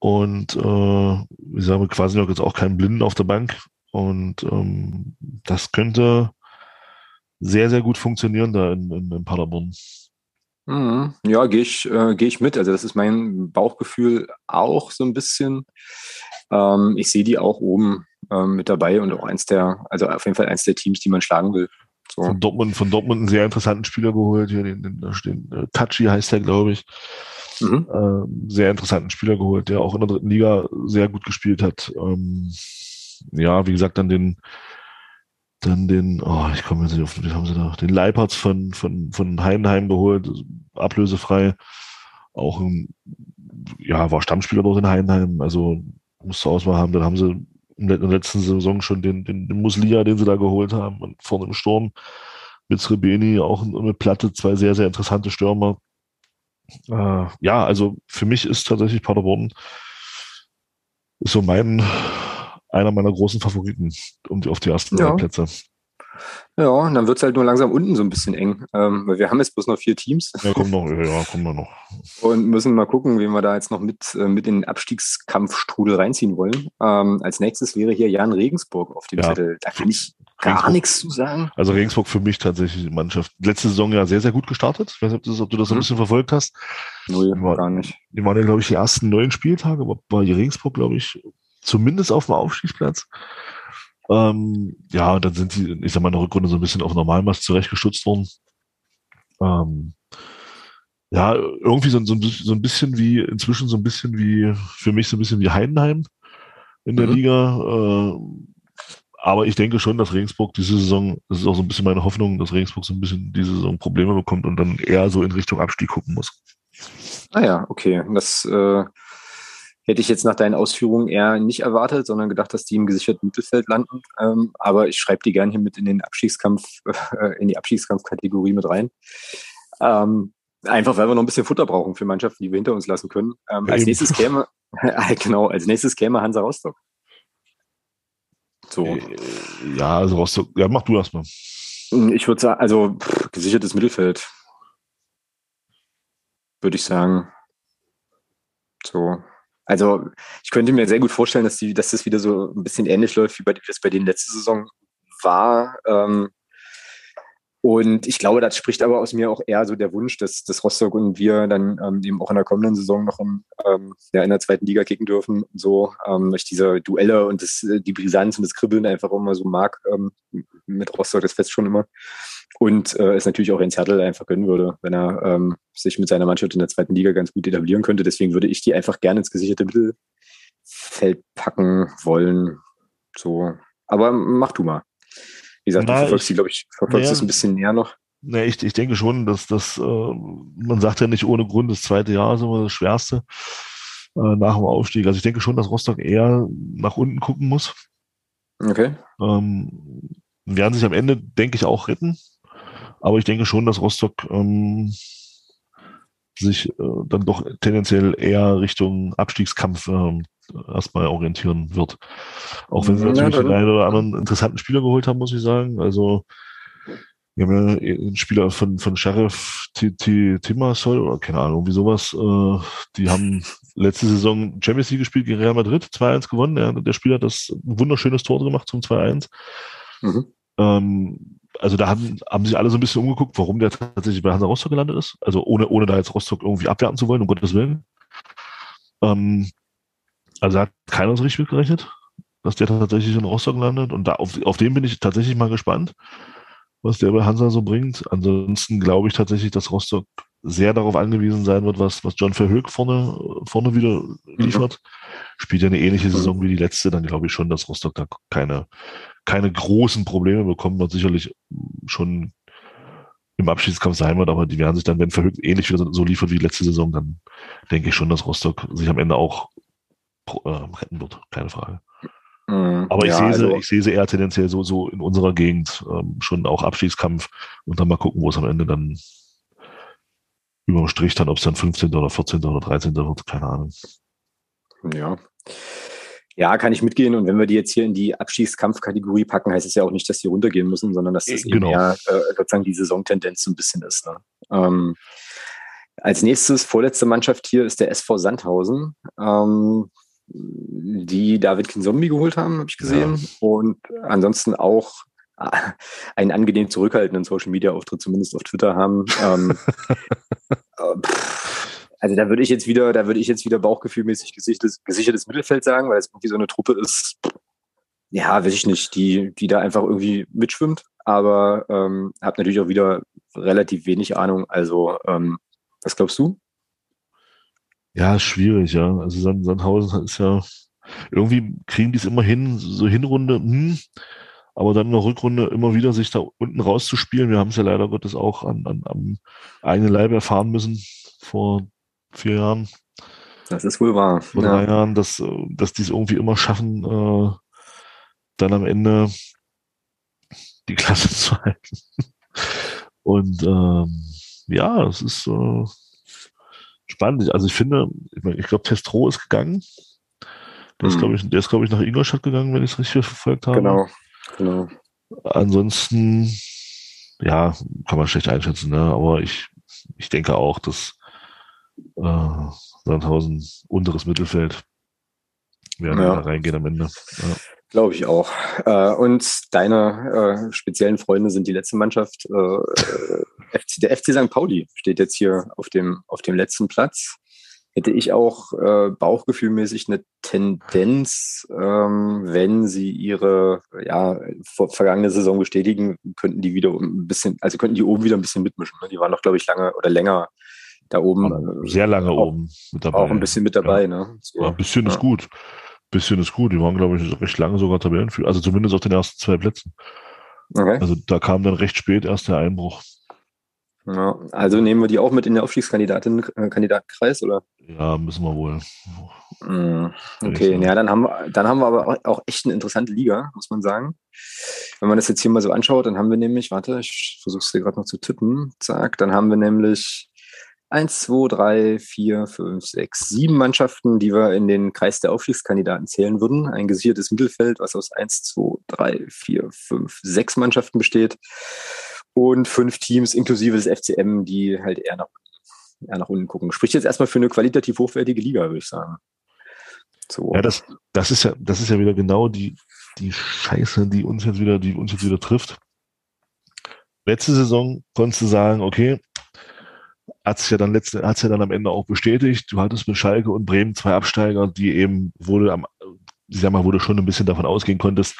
Und äh, wie sagen wir, quasi noch jetzt auch keinen Blinden auf der Bank. Und ähm, das könnte sehr, sehr gut funktionieren da in, in, in Paderborn. Mhm. Ja, gehe ich, äh, geh ich mit. Also das ist mein Bauchgefühl auch so ein bisschen. Ähm, ich sehe die auch oben ähm, mit dabei und auch eins der, also auf jeden Fall eins der Teams, die man schlagen will. So. Von Dortmund, von Dortmund einen sehr interessanten Spieler geholt, hier den, den, den äh, Tachi heißt der, glaube ich. Mhm. Äh, sehr interessanten Spieler geholt, der auch in der dritten Liga sehr gut gespielt hat. Ähm, ja, wie gesagt, dann den, dann den, oh, ich komme jetzt nicht auf, wie haben sie da, den Leipertz von, von, von Heidenheim geholt, ablösefrei. Auch ein, ja, war Stammspieler dort in Heidenheim, also musste Auswahl haben. Dann haben sie in der letzten Saison schon den, den, den Muslia, den sie da geholt haben, und vorne im Sturm mit Srebeni, auch eine Platte, zwei sehr, sehr interessante Stürmer. Äh, ja, also für mich ist tatsächlich Paderborn so mein, einer meiner großen Favoriten um die, auf die ersten ja. Plätze. Ja, und dann wird es halt nur langsam unten so ein bisschen eng, ähm, weil wir haben jetzt bloß noch vier Teams. Ja, kommen noch, ja, kommen wir noch. Und müssen mal gucken, wie wir da jetzt noch mit, äh, mit in den Abstiegskampfstrudel reinziehen wollen. Ähm, als nächstes wäre hier Jan Regensburg auf dem ja. Zettel. Da kann ich gar Regensburg. nichts zu sagen. Also Regensburg für mich tatsächlich die Mannschaft. Letzte Saison ja sehr, sehr gut gestartet. Ich weiß nicht, ob, das, ob du das mhm. ein bisschen verfolgt hast. Null, war, gar nicht. Die waren ja, glaube ich, die ersten neun Spieltage, aber die Regensburg, glaube ich, zumindest auf dem Aufstiegsplatz. Ähm, ja, und dann sind sie, ich sag mal, in der Rückrunde so ein bisschen auf Normalmaß zurechtgestutzt worden. Ähm, ja, irgendwie so, so, so, ein bisschen wie, inzwischen so ein bisschen wie, für mich so ein bisschen wie Heidenheim in der mhm. Liga. Äh, aber ich denke schon, dass Regensburg diese Saison, das ist auch so ein bisschen meine Hoffnung, dass Regensburg so ein bisschen diese Saison Probleme bekommt und dann eher so in Richtung Abstieg gucken muss. Ah ja, okay. Das äh, hätte ich jetzt nach deinen Ausführungen eher nicht erwartet, sondern gedacht, dass die im gesicherten Mittelfeld landen. Ähm, aber ich schreibe die gerne hier mit in den Abstiegskampf, <laughs> äh, in die Abstiegskampfkategorie mit rein. Ähm, einfach, weil wir noch ein bisschen Futter brauchen für Mannschaften, die wir hinter uns lassen können. Ähm, als nächstes käme, äh, <laughs> genau, als nächstes käme Hansa Rostock. So. Äh, ja, also Rostock, ja, mach du erstmal. Ich würde sagen, also pff, gesichertes Mittelfeld. Würde ich sagen. So, also ich könnte mir sehr gut vorstellen, dass, die, dass das wieder so ein bisschen ähnlich läuft, wie bei, das bei denen letzte Saison war. Ähm, und ich glaube, das spricht aber aus mir auch eher so der Wunsch, dass, dass Rostock und wir dann ähm, eben auch in der kommenden Saison noch im, ähm, ja, in der zweiten Liga kicken dürfen. So, ähm, ich diese Duelle und das, die Brisanz und das Kribbeln einfach immer so mag ähm, mit Rostock, das fest schon immer. Und äh, es natürlich auch Jens Hertel einfach gönnen würde, wenn er ähm, sich mit seiner Mannschaft in der zweiten Liga ganz gut etablieren könnte. Deswegen würde ich die einfach gerne ins gesicherte Mittelfeld packen wollen. So. Aber mach du mal. Wie gesagt, Na, du verfolgst ich, die, glaube ich, verfolgst es ein bisschen näher noch. Ne, ich, ich denke schon, dass das, äh, man sagt ja nicht ohne Grund, das zweite Jahr ist immer das Schwerste äh, nach dem Aufstieg. Also ich denke schon, dass Rostock eher nach unten gucken muss. Okay. Ähm, werden sich am Ende, denke ich, auch retten. Aber ich denke schon, dass Rostock ähm, sich äh, dann doch tendenziell eher Richtung Abstiegskampf äh, erstmal orientieren wird. Auch wenn sie natürlich ja, den einen oder anderen interessanten Spieler geholt haben, muss ich sagen. Also wir haben ja einen Spieler von, von Sheriff Timasol oder keine Ahnung, wie sowas. Äh, die haben letzte Saison Champions League gespielt gegen Real Madrid, 2-1 gewonnen. Der, der Spieler hat das ein wunderschönes Tor gemacht zum 2-1. Mhm. Ähm, also da haben, haben sich alle so ein bisschen umgeguckt, warum der tatsächlich bei Hansa Rostock gelandet ist. Also ohne, ohne da jetzt Rostock irgendwie abwerten zu wollen, um Gottes Willen. Ähm, also hat keiner so richtig mitgerechnet, dass der tatsächlich in Rostock landet. Und da auf, auf den bin ich tatsächlich mal gespannt, was der bei Hansa so bringt. Ansonsten glaube ich tatsächlich, dass Rostock sehr darauf angewiesen sein wird, was, was John Verhoek vorne, vorne wieder liefert. Mhm. Spielt ja eine ähnliche Saison wie die letzte, dann glaube ich schon, dass Rostock da keine, keine großen Probleme bekommen wird. Sicherlich schon im Abschiedskampf sein wird, aber die werden sich dann, wenn Verhoek ähnlich wieder so liefert wie letzte Saison, dann denke ich schon, dass Rostock sich am Ende auch äh, retten wird. Keine Frage. Mhm, aber ich, ja, sehe sie, also, ich sehe sie eher tendenziell so, so in unserer Gegend ähm, schon auch Abschiedskampf und dann mal gucken, wo es am Ende dann überm Strich dann, ob es dann 15. oder 14. oder 13. wird, keine Ahnung. Ja. Ja, kann ich mitgehen. Und wenn wir die jetzt hier in die Abschießkampfkategorie packen, heißt es ja auch nicht, dass die runtergehen müssen, sondern dass das genau. eben eher äh, sozusagen die Saisontendenz so ein bisschen ist. Ne? Ähm, als nächstes, vorletzte Mannschaft hier ist der SV Sandhausen, ähm, die David Kinzombie geholt haben, habe ich gesehen. Ja. Und ansonsten auch einen angenehm zurückhaltenden Social Media Auftritt zumindest auf Twitter haben. ähm, <laughs> äh, also da würde ich jetzt wieder, da würde ich jetzt wieder bauchgefühlmäßig gesichertes, gesichertes Mittelfeld sagen, weil es irgendwie so eine Truppe ist, ja, weiß ich nicht, die, die da einfach irgendwie mitschwimmt. Aber ähm, habe natürlich auch wieder relativ wenig Ahnung. Also, ähm, was glaubst du? Ja, schwierig, ja. Also Sandhausen ist ja, irgendwie kriegen die es immer hin, so Hinrunde, hm, aber dann in der Rückrunde immer wieder sich da unten rauszuspielen. Wir haben es ja leider Gottes auch an, an, am eigenen Leib erfahren müssen vor vier Jahren. Das ist wohl wahr. Vor ja. drei Jahren, dass, dass die es irgendwie immer schaffen, äh, dann am Ende die Klasse <laughs> zu halten. Und ähm, ja, es ist äh, spannend. Also ich finde, ich, mein, ich glaube, Testro ist gegangen. Der mhm. ist, glaube ich, der ist, glaube ich, nach Ingolstadt gegangen, wenn ich es richtig verfolgt habe. Genau. Genau. Ansonsten, ja, kann man schlecht einschätzen, ne? aber ich, ich denke auch, dass äh, Sandhausen unteres Mittelfeld werden ja. da reingehen am Ende. Ja. Glaube ich auch. Äh, und deine äh, speziellen Freunde sind die letzte Mannschaft. Der FC St. Pauli steht jetzt hier auf dem, auf dem letzten Platz hätte ich auch bauchgefühlmäßig eine Tendenz, ähm, wenn sie ihre ja, vergangene Saison bestätigen, könnten die wieder ein bisschen, also könnten die oben wieder ein bisschen mitmischen. Ne? Die waren noch, glaube ich, lange oder länger da oben. Sehr lange auch, oben mit dabei. Auch ein bisschen mit dabei, ja. ne? So, ja, ein bisschen ja. ist gut. Ein bisschen ist gut. Die waren, glaube ich, recht lange sogar Tabellenführer. Also zumindest auf den ersten zwei Plätzen. Okay. Also da kam dann recht spät erst der Einbruch. Ja, also nehmen wir die auch mit in den Aufstiegskandidatenkreis, oder? Ja, müssen wir wohl. Mm, okay, ja, dann haben, wir, dann haben wir aber auch echt eine interessante Liga, muss man sagen. Wenn man das jetzt hier mal so anschaut, dann haben wir nämlich, warte, ich versuche es dir gerade noch zu tippen, zack, dann haben wir nämlich 1, 2, 3, 4, 5, 6, 7 Mannschaften, die wir in den Kreis der Aufstiegskandidaten zählen würden. Ein gesichertes Mittelfeld, was aus 1, 2, 3, 4, 5, 6 Mannschaften besteht und fünf Teams inklusive des FCM, die halt eher nach, eher nach unten gucken. Spricht jetzt erstmal für eine qualitativ hochwertige Liga, würde ich sagen. So. Ja, das, das ist ja, das ist ja wieder genau die, die Scheiße, die uns jetzt wieder, die uns jetzt wieder trifft. Letzte Saison konntest du sagen, okay, hat es ja dann letzte, hat's ja dann am Ende auch bestätigt. Du hattest mit Schalke und Bremen zwei Absteiger, die eben wurde am, ich sag mal, du schon ein bisschen davon ausgehen konntest,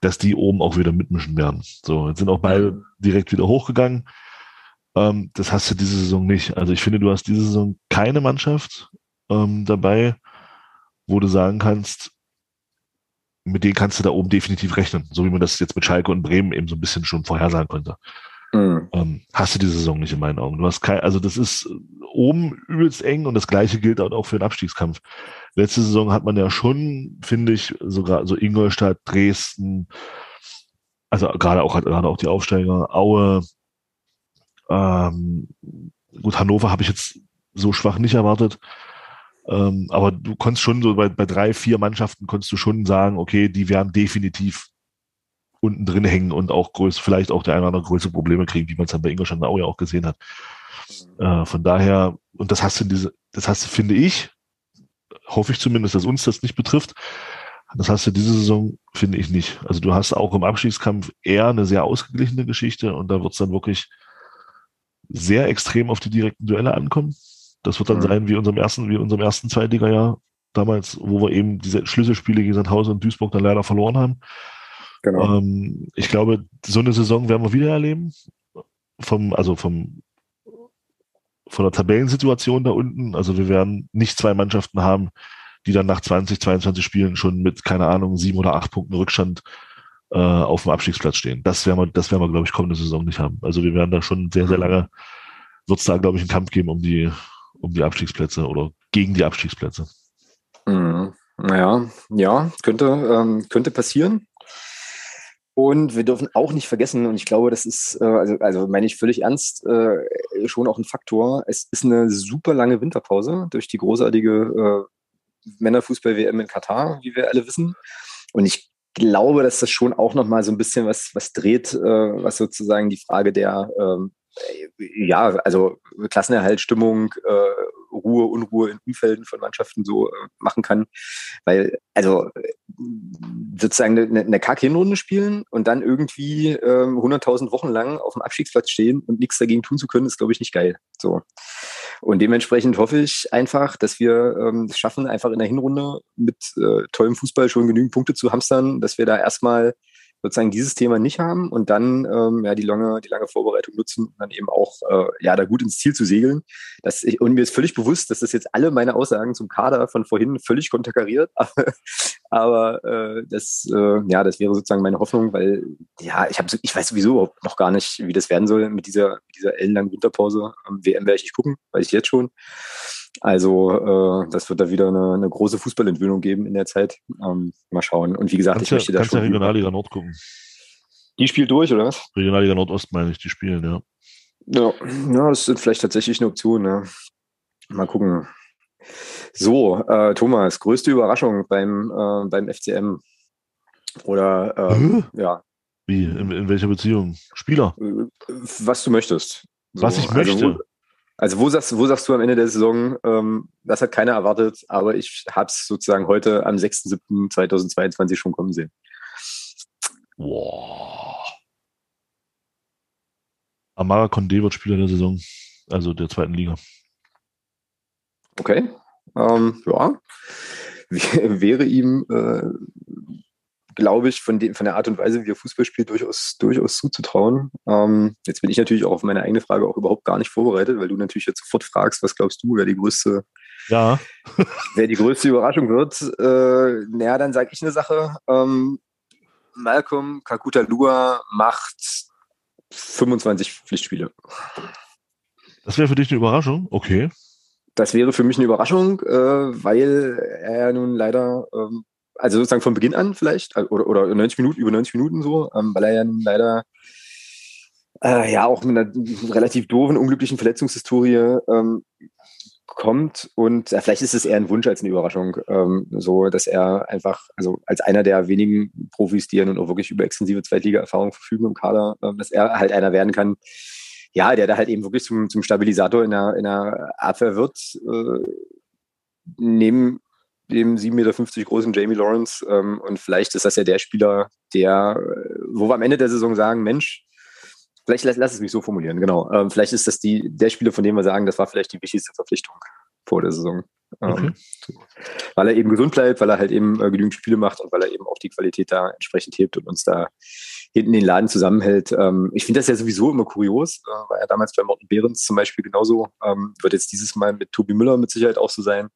dass die oben auch wieder mitmischen werden. So, jetzt sind auch beide direkt wieder hochgegangen. Ähm, das hast du diese Saison nicht. Also ich finde, du hast diese Saison keine Mannschaft ähm, dabei, wo du sagen kannst, mit denen kannst du da oben definitiv rechnen, so wie man das jetzt mit Schalke und Bremen eben so ein bisschen schon vorhersagen konnte. Mhm. Ähm, hast du die Saison nicht in meinen Augen. Du hast kein, also das ist oben übelst eng und das gleiche gilt auch für den Abstiegskampf. Letzte Saison hat man ja schon, finde ich, sogar so Ingolstadt, Dresden, also gerade auch gerade auch die Aufsteiger, Aue, ähm, gut, Hannover habe ich jetzt so schwach nicht erwartet. Ähm, aber du konntest schon so bei, bei drei, vier Mannschaften konntest du schon sagen, okay, die werden definitiv unten drin hängen und auch größer, vielleicht auch der eine oder andere größere Probleme kriegen, wie man es dann bei Ingolstadt Aue ja auch gesehen hat. Äh, von daher, und das hast du diese, das hast du, finde ich, hoffe ich zumindest, dass uns das nicht betrifft, Das hast du diese Saison, finde ich nicht. Also du hast auch im Abstiegskampf eher eine sehr ausgeglichene Geschichte und da wird es dann wirklich sehr extrem auf die direkten Duelle ankommen. Das wird dann mhm. sein wie unserem ersten, wie unserem ersten Zweitliga-Jahr damals, wo wir eben diese Schlüsselspiele gegen Sandhausen und Duisburg dann leider verloren haben. Genau. Ähm, ich glaube, so eine Saison werden wir wieder erleben. Vom, also vom, von der Tabellensituation da unten. Also wir werden nicht zwei Mannschaften haben, die dann nach 20, 22 Spielen schon mit, keine Ahnung, sieben oder acht Punkten Rückstand äh, auf dem Abstiegsplatz stehen. Das werden wir, das werden wir, glaube ich, kommende Saison nicht haben. Also wir werden da schon sehr, sehr lange, wird es da, glaube ich, einen Kampf geben um die, um die Abstiegsplätze oder gegen die Abstiegsplätze. Mhm. Naja, ja, könnte, ähm, könnte passieren. Und wir dürfen auch nicht vergessen, und ich glaube, das ist, äh, also, also meine ich völlig ernst, äh, schon auch ein Faktor. Es ist eine super lange Winterpause durch die großartige äh, Männerfußball-WM in Katar, wie wir alle wissen. Und ich glaube, dass das schon auch nochmal so ein bisschen was, was dreht, äh, was sozusagen die Frage der, ähm, ja, also Klassenerhaltstimmung, äh, Ruhe, Unruhe in Umfelden von Mannschaften so äh, machen kann. Weil, also sozusagen eine, eine Kack-Hinrunde spielen und dann irgendwie ähm, 100.000 Wochen lang auf dem Abstiegsplatz stehen und nichts dagegen tun zu können, ist, glaube ich, nicht geil. So. Und dementsprechend hoffe ich einfach, dass wir ähm, es schaffen, einfach in der Hinrunde mit äh, tollem Fußball schon genügend Punkte zu hamstern, dass wir da erstmal sozusagen dieses Thema nicht haben und dann ähm, ja die lange, die lange Vorbereitung nutzen und dann eben auch äh, ja da gut ins Ziel zu segeln. Das und mir ist völlig bewusst, dass das jetzt alle meine Aussagen zum Kader von vorhin völlig konterkariert, aber äh, das äh, ja das wäre sozusagen meine Hoffnung, weil ja ich habe ich weiß sowieso noch gar nicht, wie das werden soll mit dieser mit dieser ellenlangen Winterpause. Ähm, WM werde ich nicht gucken, weiß ich jetzt schon. Also äh, das wird da wieder eine, eine große Fußballentwöhnung geben in der Zeit. Ähm, mal schauen. Und wie gesagt, kannst ich möchte ja, da schon. Ja Regionalliga Nord gucken. Die spielt durch, oder was? Regionalliga Nordost meine ich, die spielen, ja. Ja, ja das ist vielleicht tatsächlich eine Option. Ja. Mal gucken. So, äh, Thomas, größte Überraschung beim, äh, beim FCM? Oder ähm, ja. Wie? In, in, welcher Beziehung? Spieler? Äh, was du möchtest. So, Was ich möchte. Also, also wo sagst, wo sagst du am Ende der Saison, ähm, das hat keiner erwartet, aber ich habe es sozusagen heute am 6.7.2022 schon kommen sehen. Wow. Amara Condé wird Spieler der Saison, also der zweiten Liga. Okay. Ähm, ja. <laughs> Wäre ihm äh, glaube ich, von, von der Art und Weise, wie er Fußball spielt, durchaus, durchaus zuzutrauen. Ähm, jetzt bin ich natürlich auch auf meine eigene Frage auch überhaupt gar nicht vorbereitet, weil du natürlich jetzt sofort fragst, was glaubst du, wer die größte, ja. <laughs> wer die größte Überraschung wird. Äh, naja, dann sage ich eine Sache. Ähm, Malcolm Kakuta Lua macht 25 Pflichtspiele. Das wäre für dich eine Überraschung? Okay. Das wäre für mich eine Überraschung, äh, weil er nun leider ähm, also sozusagen von Beginn an vielleicht, oder, oder 90 Minuten, über 90 Minuten so, ähm, weil er ja leider äh, ja auch mit einer relativ doofen, unglücklichen Verletzungshistorie ähm, kommt. Und äh, vielleicht ist es eher ein Wunsch als eine Überraschung, ähm, so dass er einfach, also als einer der wenigen Profis, die ja nun auch wirklich über extensive Zweitliga-Erfahrung verfügen im Kader, äh, dass er halt einer werden kann, ja, der da halt eben wirklich zum, zum Stabilisator in der, in der Abwehr wird, äh, neben dem 7,50 Meter großen Jamie Lawrence. Ähm, und vielleicht ist das ja der Spieler, der, äh, wo wir am Ende der Saison sagen, Mensch, vielleicht lass, lass es mich so formulieren, genau. Ähm, vielleicht ist das die, der Spieler, von dem wir sagen, das war vielleicht die wichtigste Verpflichtung vor der Saison. Ähm, okay. weil er eben gesund bleibt, weil er halt eben äh, genügend Spiele macht und weil er eben auch die Qualität da entsprechend hebt und uns da hinten den Laden zusammenhält. Ähm, ich finde das ja sowieso immer kurios, äh, war ja damals bei Morten Behrens zum Beispiel genauso, ähm, wird jetzt dieses Mal mit Tobi Müller mit Sicherheit auch so sein,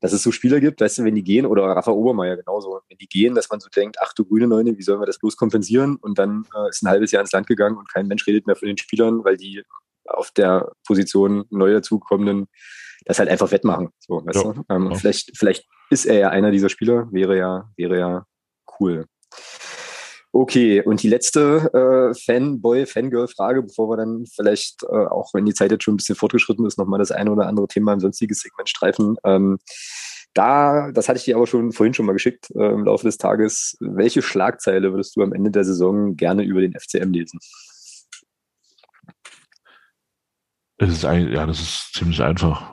dass es so Spieler gibt, weißt du, wenn die gehen, oder Rafa Obermeier genauso, wenn die gehen, dass man so denkt, ach du grüne Neune, wie sollen wir das bloß kompensieren? Und dann äh, ist ein halbes Jahr ins Land gegangen und kein Mensch redet mehr von den Spielern, weil die auf der Position neu dazukommenden das halt einfach wettmachen. So, weißt ja, du? Ähm, ja. vielleicht, vielleicht ist er ja einer dieser Spieler, wäre ja, wäre ja cool. Okay, und die letzte äh, Fanboy, Fangirl-Frage, bevor wir dann vielleicht, äh, auch wenn die Zeit jetzt schon ein bisschen fortgeschritten ist, nochmal das eine oder andere Thema im sonstiges Segment streifen. Ähm, da, das hatte ich dir aber schon vorhin schon mal geschickt äh, im Laufe des Tages. Welche Schlagzeile würdest du am Ende der Saison gerne über den FCM lesen? Es ist ein, ja, das ist ziemlich einfach.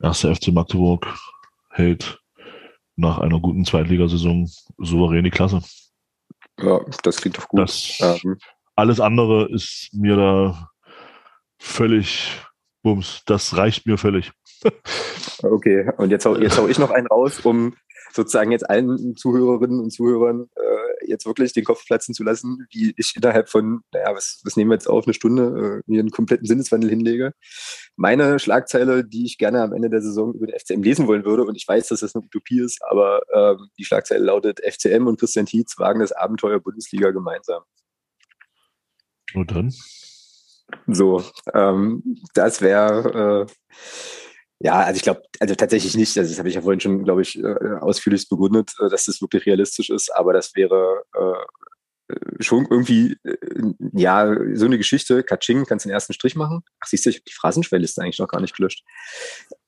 Äh, erster FC Magdeburg hält nach einer guten Zweitligasaison souverän die Klasse. Ja, das klingt doch gut. Das, ähm. Alles andere ist mir da völlig Bums. Das reicht mir völlig. <laughs> okay, und jetzt hau, jetzt hau ich noch einen raus, um sozusagen jetzt allen Zuhörerinnen und Zuhörern äh, jetzt wirklich den Kopf platzen zu lassen, wie ich innerhalb von, naja, was, was nehmen wir jetzt auf, eine Stunde, äh, mir einen kompletten Sinneswandel hinlege. Meine Schlagzeile, die ich gerne am Ende der Saison über den FCM lesen wollen würde, und ich weiß, dass das eine Utopie ist, aber äh, die Schlagzeile lautet, FCM und Christian Tietz wagen das Abenteuer Bundesliga gemeinsam. Und dann? So, ähm, das wäre äh, ja, also ich glaube, also tatsächlich nicht. Also das habe ich ja vorhin schon, glaube ich, äh, ausführlich begründet, äh, dass das wirklich realistisch ist. Aber das wäre äh, schon irgendwie, äh, ja, so eine Geschichte. Katsching, kannst den ersten Strich machen. Ach, siehst du, ich habe die Phrasenschwellliste eigentlich noch gar nicht gelöscht.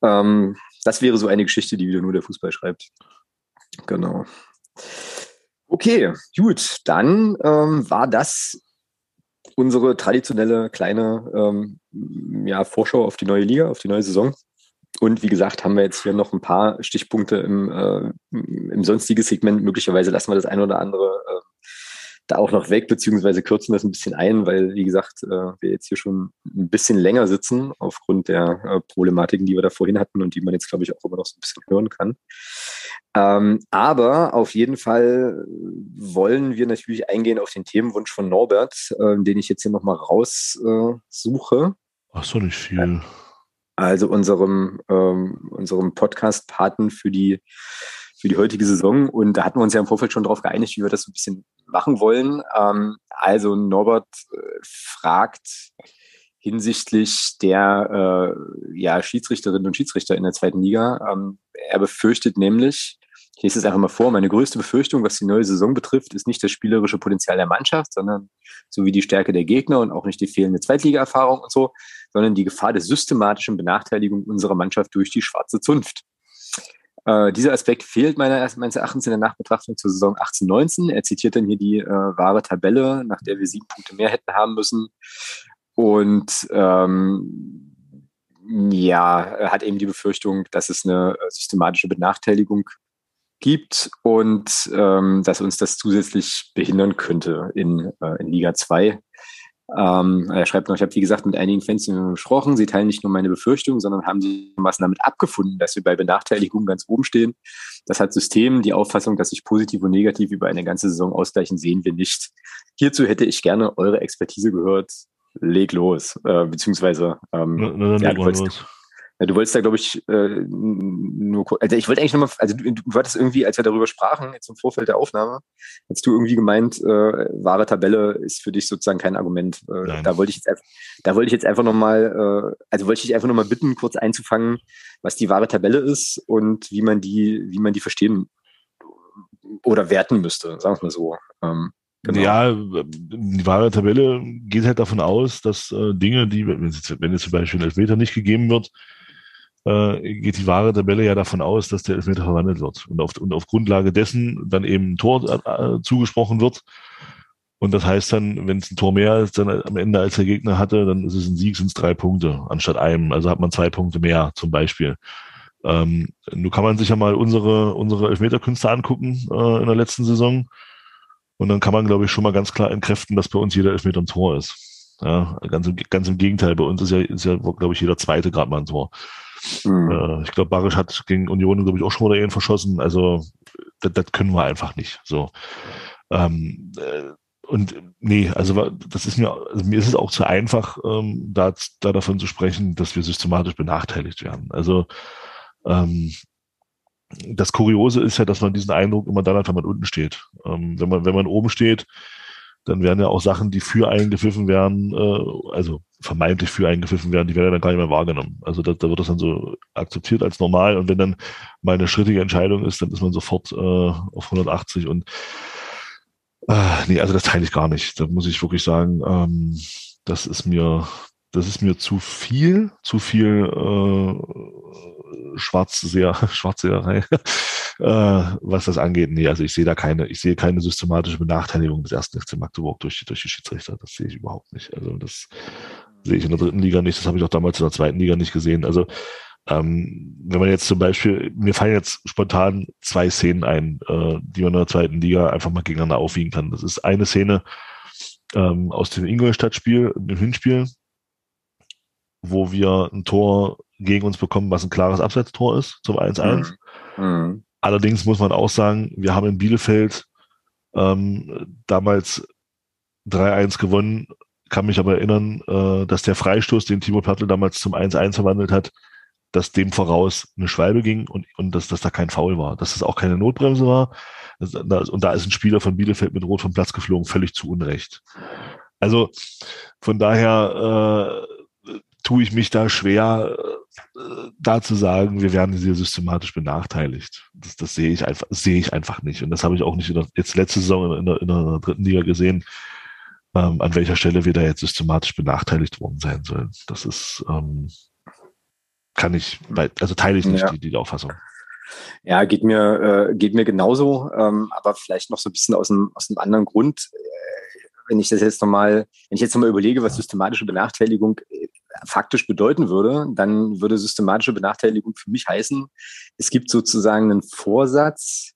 Ähm, das wäre so eine Geschichte, die wieder nur der Fußball schreibt. Genau. Okay, gut. Dann ähm, war das unsere traditionelle kleine ähm, ja, Vorschau auf die neue Liga, auf die neue Saison. Und wie gesagt, haben wir jetzt hier noch ein paar Stichpunkte im, äh, im sonstigen Segment. Möglicherweise lassen wir das eine oder andere äh, da auch noch weg, beziehungsweise kürzen das ein bisschen ein, weil, wie gesagt, äh, wir jetzt hier schon ein bisschen länger sitzen aufgrund der äh, Problematiken, die wir da vorhin hatten und die man jetzt, glaube ich, auch immer noch so ein bisschen hören kann. Ähm, aber auf jeden Fall wollen wir natürlich eingehen auf den Themenwunsch von Norbert, äh, den ich jetzt hier nochmal raussuche. Ach so, nicht viel also unserem, ähm, unserem Podcast-Paten für die, für die heutige Saison. Und da hatten wir uns ja im Vorfeld schon darauf geeinigt, wie wir das so ein bisschen machen wollen. Ähm, also Norbert äh, fragt hinsichtlich der äh, ja, Schiedsrichterinnen und Schiedsrichter in der zweiten Liga. Ähm, er befürchtet nämlich, ich lese es einfach mal vor, meine größte Befürchtung, was die neue Saison betrifft, ist nicht das spielerische Potenzial der Mannschaft, sondern sowie die Stärke der Gegner und auch nicht die fehlende Zweitliga-Erfahrung und so, sondern die Gefahr der systematischen Benachteiligung unserer Mannschaft durch die schwarze Zunft. Äh, dieser Aspekt fehlt meiner, meines Erachtens in der Nachbetrachtung zur Saison 18-19. Er zitiert dann hier die äh, wahre Tabelle, nach der wir sieben Punkte mehr hätten haben müssen. Und ähm, ja, hat eben die Befürchtung, dass es eine äh, systematische Benachteiligung gibt und ähm, dass uns das zusätzlich behindern könnte in, äh, in Liga 2. Ähm, er schreibt noch, ich habe wie gesagt mit einigen Fans gesprochen, sie teilen nicht nur meine Befürchtungen, sondern haben sich damit abgefunden, dass wir bei Benachteiligung ganz oben stehen. Das hat System, die Auffassung, dass sich positiv und negativ über eine ganze Saison ausgleichen, sehen wir nicht. Hierzu hätte ich gerne eure Expertise gehört. Leg los, äh, beziehungsweise ähm, na, na, ja, du wolltest, ja, du wolltest da, glaube ich, äh, nur also ich wollte eigentlich nochmal, also du, du hattest irgendwie, als wir darüber sprachen, jetzt im Vorfeld der Aufnahme, hast du irgendwie gemeint, äh, wahre Tabelle ist für dich sozusagen kein Argument. Äh, da wollte ich jetzt da wollte ich jetzt einfach nochmal, äh, also wollte ich dich einfach nochmal bitten, kurz einzufangen, was die wahre Tabelle ist und wie man die, wie man die verstehen oder werten müsste, sagen wir mal so. Ähm, Genau. Ja, die wahre Tabelle geht halt davon aus, dass äh, Dinge, die, wenn jetzt, wenn jetzt zum Beispiel ein Elfmeter nicht gegeben wird, äh, geht die wahre Tabelle ja davon aus, dass der Elfmeter verwandelt wird und auf, und auf Grundlage dessen dann eben ein Tor äh, zugesprochen wird. Und das heißt dann, wenn es ein Tor mehr ist, dann am Ende als der Gegner hatte, dann ist es ein Sieg, sind es drei Punkte anstatt einem. Also hat man zwei Punkte mehr zum Beispiel. Ähm, nun kann man sich ja mal unsere, unsere Elfmeterkünste angucken äh, in der letzten Saison. Und dann kann man, glaube ich, schon mal ganz klar entkräften, dass bei uns jeder Elfmeter ein Tor ist. Ja, ganz, im, ganz im Gegenteil, bei uns ist ja, ist ja glaube ich, jeder zweite gerade mal ein Tor. Mhm. Äh, ich glaube, Barisch hat gegen Union, glaube ich, auch schon mal Ehen verschossen. Also das, das können wir einfach nicht. So. Ähm, äh, und nee, also das ist mir, also mir ist es auch zu einfach, ähm, da, da davon zu sprechen, dass wir systematisch benachteiligt werden. Also ähm, das Kuriose ist ja, dass man diesen Eindruck immer dann hat, wenn man unten steht. Ähm, wenn man, wenn man oben steht, dann werden ja auch Sachen, die für einen gepfiffen werden, äh, also vermeintlich für einen gepfiffen werden, die werden dann gar nicht mehr wahrgenommen. Also da, da wird das dann so akzeptiert als normal und wenn dann mal eine schrittige Entscheidung ist, dann ist man sofort äh, auf 180 und äh, nee, also das teile ich gar nicht. Da muss ich wirklich sagen, ähm, das ist mir, das ist mir zu viel, zu viel äh, Schwarzseher, <laughs> Schwarzseherei, <laughs> äh, was das angeht. Nee, also ich sehe da keine, ich sehe keine systematische Benachteiligung des ersten FC Magdeburg durch, durch die Schiedsrichter. Das sehe ich überhaupt nicht. Also das sehe ich in der dritten Liga nicht. Das habe ich auch damals in der zweiten Liga nicht gesehen. Also ähm, wenn man jetzt zum Beispiel, mir fallen jetzt spontan zwei Szenen ein, äh, die man in der zweiten Liga einfach mal gegeneinander aufwiegen kann. Das ist eine Szene ähm, aus dem Ingolstadt-Spiel, dem Hinspiel, wo wir ein Tor gegen uns bekommen, was ein klares Abseitstor ist, zum 1-1. Mhm. Mhm. Allerdings muss man auch sagen, wir haben in Bielefeld ähm, damals 3-1 gewonnen, kann mich aber erinnern, äh, dass der Freistoß, den Timo Pertl damals zum 1-1 verwandelt hat, dass dem voraus eine Schwalbe ging und, und dass, dass da kein Foul war, dass das auch keine Notbremse war. Und da ist ein Spieler von Bielefeld mit Rot vom Platz geflogen, völlig zu Unrecht. Also von daher äh, tue ich mich da schwer, äh, da zu sagen, wir werden hier systematisch benachteiligt. Das, das sehe ich einfach, sehe ich einfach nicht. Und das habe ich auch nicht in der, jetzt letzte Saison in der, in der dritten Liga gesehen, ähm, an welcher Stelle wir da jetzt systematisch benachteiligt worden sein sollen. Das ist, ähm, kann ich, also teile ich nicht ja. die, die Auffassung. Ja, geht mir, äh, geht mir genauso, ähm, aber vielleicht noch so ein bisschen aus einem, aus einem anderen Grund. Äh, wenn ich das jetzt nochmal, wenn ich jetzt nochmal überlege, was systematische Benachteiligung äh, faktisch bedeuten würde, dann würde systematische Benachteiligung für mich heißen, es gibt sozusagen einen Vorsatz,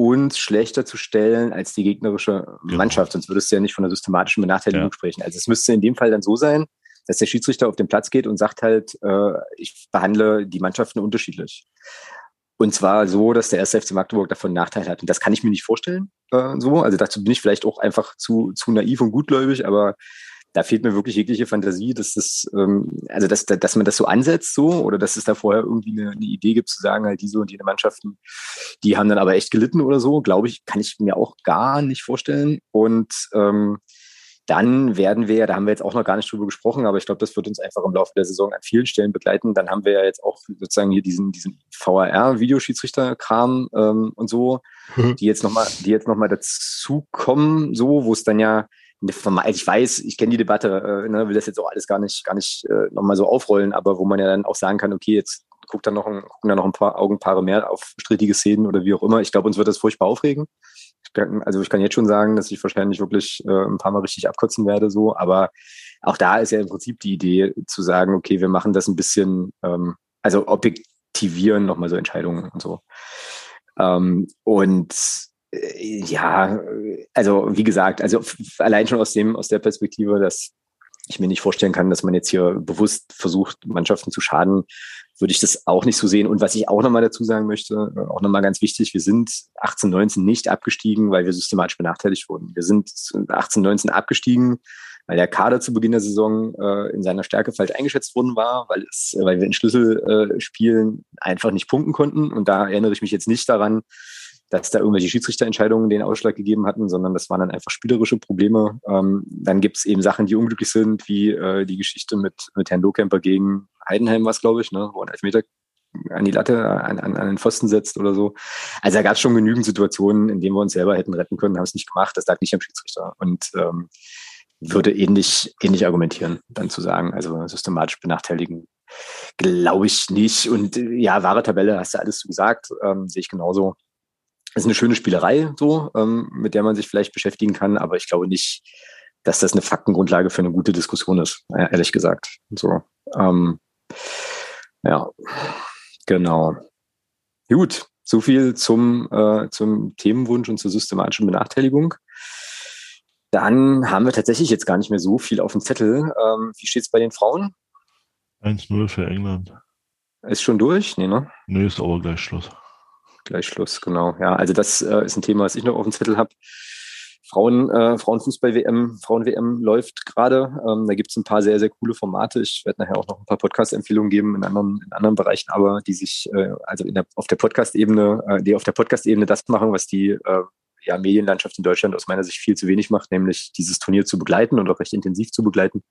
uns schlechter zu stellen als die gegnerische genau. Mannschaft. Sonst würdest du ja nicht von einer systematischen Benachteiligung ja. sprechen. Also es müsste in dem Fall dann so sein, dass der Schiedsrichter auf den Platz geht und sagt halt, äh, ich behandle die Mannschaften unterschiedlich. Und zwar so, dass der erste FC Magdeburg davon Nachteil hat. Und das kann ich mir nicht vorstellen. Äh, so. Also dazu bin ich vielleicht auch einfach zu, zu naiv und gutgläubig, aber da fehlt mir wirklich jegliche Fantasie, dass das, ähm, also dass, dass man das so ansetzt so oder dass es da vorher irgendwie eine, eine Idee gibt zu sagen, halt diese und jene Mannschaften, die haben dann aber echt gelitten oder so, glaube ich, kann ich mir auch gar nicht vorstellen. Und ähm, dann werden wir, da haben wir jetzt auch noch gar nicht drüber gesprochen, aber ich glaube, das wird uns einfach im Laufe der Saison an vielen Stellen begleiten. Dann haben wir ja jetzt auch sozusagen hier diesen, diesen VAR-Videoschiedsrichter-Kram ähm, und so, mhm. die jetzt nochmal, die jetzt nochmal dazukommen, so, wo es dann ja, ich weiß, ich kenne die Debatte, äh, ne, will das jetzt auch alles gar nicht, gar nicht äh, nochmal so aufrollen, aber wo man ja dann auch sagen kann, okay, jetzt guckt dann noch ein, gucken da noch ein paar Augenpaare mehr auf strittige Szenen oder wie auch immer. Ich glaube, uns wird das furchtbar aufregen also ich kann jetzt schon sagen, dass ich wahrscheinlich wirklich äh, ein paar Mal richtig abkotzen werde, so, aber auch da ist ja im Prinzip die Idee zu sagen, okay, wir machen das ein bisschen, ähm, also objektivieren nochmal so Entscheidungen und so. Ähm, und ja, also wie gesagt, also allein schon aus dem, aus der Perspektive, dass ich mir nicht vorstellen kann, dass man jetzt hier bewusst versucht, Mannschaften zu schaden, würde ich das auch nicht so sehen. Und was ich auch nochmal dazu sagen möchte, äh, auch nochmal ganz wichtig, wir sind 18, 19 nicht abgestiegen, weil wir systematisch benachteiligt wurden. Wir sind 18, 19 abgestiegen, weil der Kader zu Beginn der Saison äh, in seiner Stärke falsch eingeschätzt worden war, weil, es, weil wir in Schlüsselspielen äh, einfach nicht punkten konnten. Und da erinnere ich mich jetzt nicht daran, dass da irgendwelche Schiedsrichterentscheidungen den Ausschlag gegeben hatten, sondern das waren dann einfach spielerische Probleme. Ähm, dann gibt es eben Sachen, die unglücklich sind, wie äh, die Geschichte mit, mit Herrn Lohkemper gegen Heidenheim was, glaube ich, ne, wo ein Elfmeter an die Latte, an, an, an den Pfosten setzt oder so. Also da gab es schon genügend Situationen, in denen wir uns selber hätten retten können, haben es nicht gemacht. Das lag nicht am Schiedsrichter. Und ähm, würde ähnlich, ähnlich argumentieren, dann zu sagen, also systematisch benachteiligen, glaube ich nicht. Und ja, wahre Tabelle, hast du alles gesagt, ähm, sehe ich genauso ist eine schöne Spielerei, so, ähm, mit der man sich vielleicht beschäftigen kann, aber ich glaube nicht, dass das eine Faktengrundlage für eine gute Diskussion ist, ehrlich gesagt. So, ähm, ja, genau. Gut, so viel zum, äh, zum Themenwunsch und zur systematischen Benachteiligung. Dann haben wir tatsächlich jetzt gar nicht mehr so viel auf dem Zettel. Ähm, wie steht es bei den Frauen? 1-0 für England. Ist schon durch? Nee, ne? Nee, ist aber gleich Schluss gleich Schluss, genau. Ja, also das äh, ist ein Thema, was ich noch auf dem Zettel habe. Frauen, äh, Frauenfußball-WM, Frauen-WM läuft gerade. Ähm, da gibt es ein paar sehr, sehr coole Formate. Ich werde nachher auch noch ein paar Podcast-Empfehlungen geben in anderen, in anderen Bereichen, aber die sich, äh, also der, auf der Podcast-Ebene, äh, die auf der Podcast-Ebene das machen, was die äh, ja, Medienlandschaft in Deutschland aus meiner Sicht viel zu wenig macht, nämlich dieses Turnier zu begleiten und auch recht intensiv zu begleiten.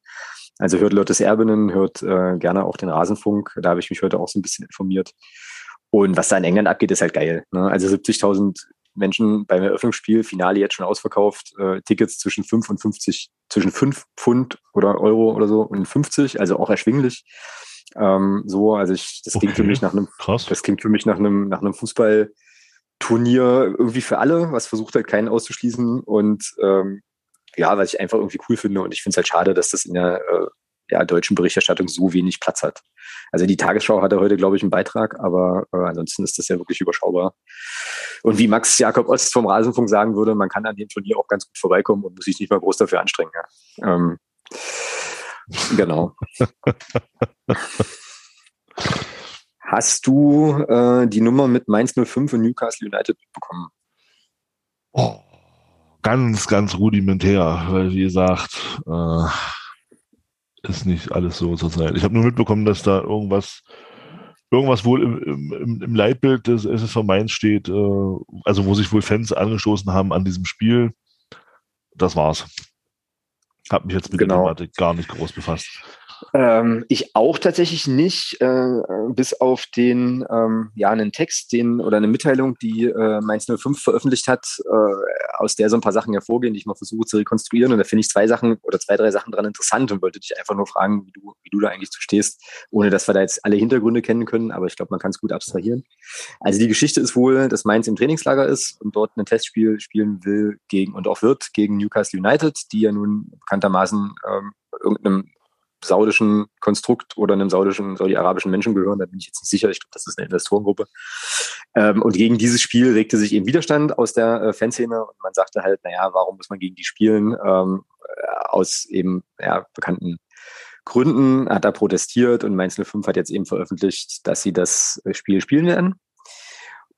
Also hört Lottes Erbinnen, hört äh, gerne auch den Rasenfunk. Da habe ich mich heute auch so ein bisschen informiert. Und was da in England abgeht, ist halt geil. Ne? Also 70.000 Menschen beim Eröffnungsspiel, Finale jetzt schon ausverkauft, äh, Tickets zwischen 5 und 50, zwischen 5 Pfund oder Euro oder so und 50, also auch erschwinglich. Ähm, so, also ich, das okay. klingt für mich nach einem, Krass. das klingt für mich nach einem, nach einem Fußballturnier irgendwie für alle, was versucht halt keinen auszuschließen und ähm, ja, was ich einfach irgendwie cool finde und ich finde es halt schade, dass das in der äh, ja, deutschen Berichterstattung so wenig Platz hat. Also die Tagesschau hatte heute, glaube ich, einen Beitrag, aber äh, ansonsten ist das ja wirklich überschaubar. Und wie Max Jakob Ost vom Rasenfunk sagen würde, man kann an dem Turnier auch ganz gut vorbeikommen und muss sich nicht mal groß dafür anstrengen. Ja. Ähm, genau. <laughs> Hast du äh, die Nummer mit Mainz 05 und Newcastle United bekommen? Oh, ganz, ganz rudimentär, weil wie gesagt, äh, ist nicht alles so zur Zeit. Ich habe nur mitbekommen, dass da irgendwas, irgendwas wohl im, im, im Leitbild des SSV Mainz steht, äh, also wo sich wohl Fans angestoßen haben an diesem Spiel. Das war's. Hab mich jetzt mit genau. der Thematik gar nicht groß befasst. Ähm, ich auch tatsächlich nicht, äh, bis auf den, ähm, ja, einen Text, den oder eine Mitteilung, die äh, Mainz 05 veröffentlicht hat, äh, aus der so ein paar Sachen hervorgehen, die ich mal versuche zu rekonstruieren. Und da finde ich zwei Sachen oder zwei, drei Sachen dran interessant und wollte dich einfach nur fragen, wie du, wie du da eigentlich zu stehst, ohne dass wir da jetzt alle Hintergründe kennen können, aber ich glaube, man kann es gut abstrahieren. Also die Geschichte ist wohl, dass Mainz im Trainingslager ist und dort ein Testspiel spielen will gegen und auch wird gegen Newcastle United, die ja nun bekanntermaßen ähm, irgendeinem saudischen Konstrukt oder einem saudischen, saudi-arabischen Menschen gehören. Da bin ich jetzt nicht sicher. Ich glaube, das ist eine Investorengruppe. Ähm, und gegen dieses Spiel regte sich eben Widerstand aus der äh, Fanszene und man sagte halt, naja, warum muss man gegen die spielen? Ähm, äh, aus eben ja, bekannten Gründen hat er protestiert und Mainz 05 hat jetzt eben veröffentlicht, dass sie das Spiel spielen werden.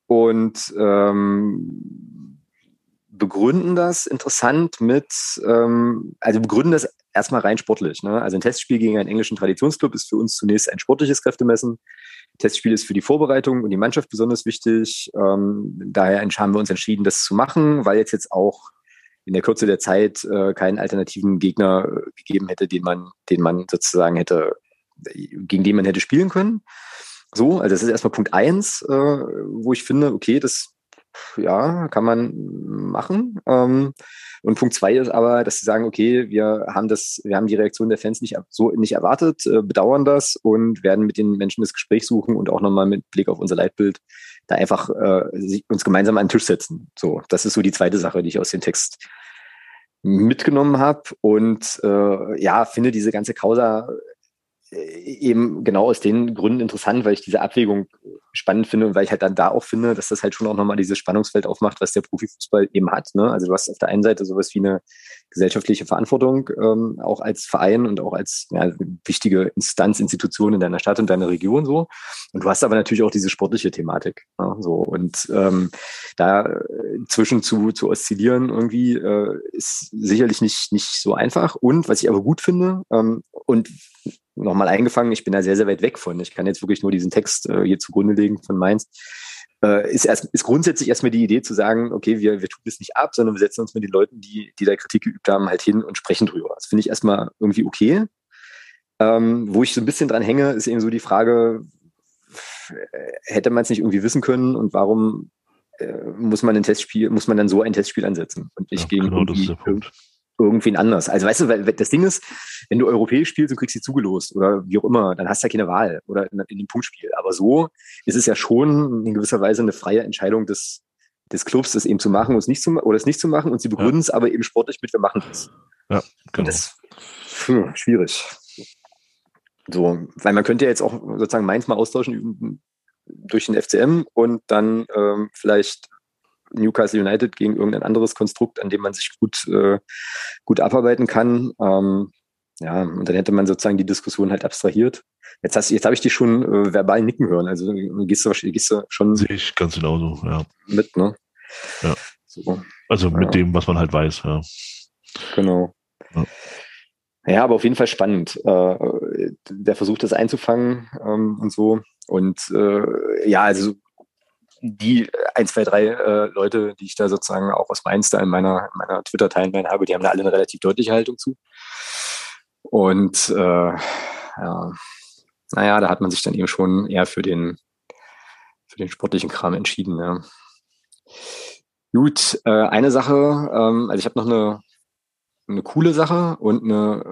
Und ähm, begründen das interessant mit, ähm, also begründen das erstmal rein sportlich. Ne? Also ein Testspiel gegen einen englischen Traditionsclub ist für uns zunächst ein sportliches Kräftemessen. Testspiel ist für die Vorbereitung und die Mannschaft besonders wichtig. Ähm, daher haben wir uns entschieden, das zu machen, weil jetzt jetzt auch in der Kürze der Zeit äh, keinen alternativen Gegner äh, gegeben hätte, den man, den man sozusagen hätte, gegen den man hätte spielen können. So, also das ist erstmal Punkt eins, äh, wo ich finde, okay, das ja, kann man machen. Ähm, und Punkt zwei ist aber, dass sie sagen, okay, wir haben das, wir haben die Reaktion der Fans nicht so nicht erwartet, äh, bedauern das und werden mit den Menschen das Gespräch suchen und auch nochmal mit Blick auf unser Leitbild da einfach äh, uns gemeinsam an den Tisch setzen. So, das ist so die zweite Sache, die ich aus dem Text mitgenommen habe und äh, ja, finde diese ganze Causa eben genau aus den Gründen interessant, weil ich diese Abwägung spannend finde und weil ich halt dann da auch finde, dass das halt schon auch nochmal dieses Spannungsfeld aufmacht, was der Profifußball eben hat. Ne? Also du hast auf der einen Seite sowas wie eine gesellschaftliche Verantwortung, ähm, auch als Verein und auch als ja, wichtige Instanz, Institution in deiner Stadt und deiner Region so. Und du hast aber natürlich auch diese sportliche Thematik. Ne? So und ähm, da äh, zwischen zu, zu oszillieren irgendwie äh, ist sicherlich nicht nicht so einfach. Und was ich aber gut finde ähm, und nochmal eingefangen. Ich bin da sehr, sehr weit weg von. Ich kann jetzt wirklich nur diesen Text äh, hier zugrunde legen von Mainz. Äh, ist, erst, ist grundsätzlich erstmal die Idee zu sagen, okay, wir, wir tun das nicht ab, sondern wir setzen uns mit den Leuten, die, die da Kritik geübt haben, halt hin und sprechen drüber. Das finde ich erstmal irgendwie okay. Ähm, wo ich so ein bisschen dran hänge, ist eben so die Frage, hätte man es nicht irgendwie wissen können und warum äh, muss man ein Testspiel, muss man dann so ein Testspiel ansetzen und nicht ja, gegen genau, irgendwie, irgendwen anders. Also weißt du, weil das Ding ist, wenn du europäisch spielst und kriegst sie zugelost oder wie auch immer, dann hast du ja keine Wahl oder in, in dem Punktspiel. Aber so ist es ja schon in gewisser Weise eine freie Entscheidung des, des Clubs, das eben zu machen und es nicht zu oder es nicht zu machen und sie begründen es aber eben sportlich mit, wir machen das. Ja, genau. Das pf, schwierig. So, weil man könnte ja jetzt auch sozusagen Mainz mal austauschen durch den FCM und dann ähm, vielleicht Newcastle United gegen irgendein anderes Konstrukt, an dem man sich gut, äh, gut abarbeiten kann. Ähm, ja, und dann hätte man sozusagen die Diskussion halt abstrahiert. Jetzt, hast, jetzt habe ich dich schon äh, verbal nicken hören. Also gehst du, gehst du schon. Sehe ich ganz genauso, ja. Mit, ne? Ja. So. Also mit ja. dem, was man halt weiß, ja. Genau. Ja. Ja, aber auf jeden Fall spannend. Äh, der Versuch, das einzufangen ähm, und so. Und äh, ja, also die ein, zwei, drei äh, Leute, die ich da sozusagen auch aus Mainz da in meiner, in meiner Twitter-Timeline habe, die haben da alle eine relativ deutliche Haltung zu. Und äh, ja, naja, da hat man sich dann eben schon eher für den, für den sportlichen Kram entschieden. Ja. Gut, äh, eine Sache, ähm, also ich habe noch eine, eine coole Sache und eine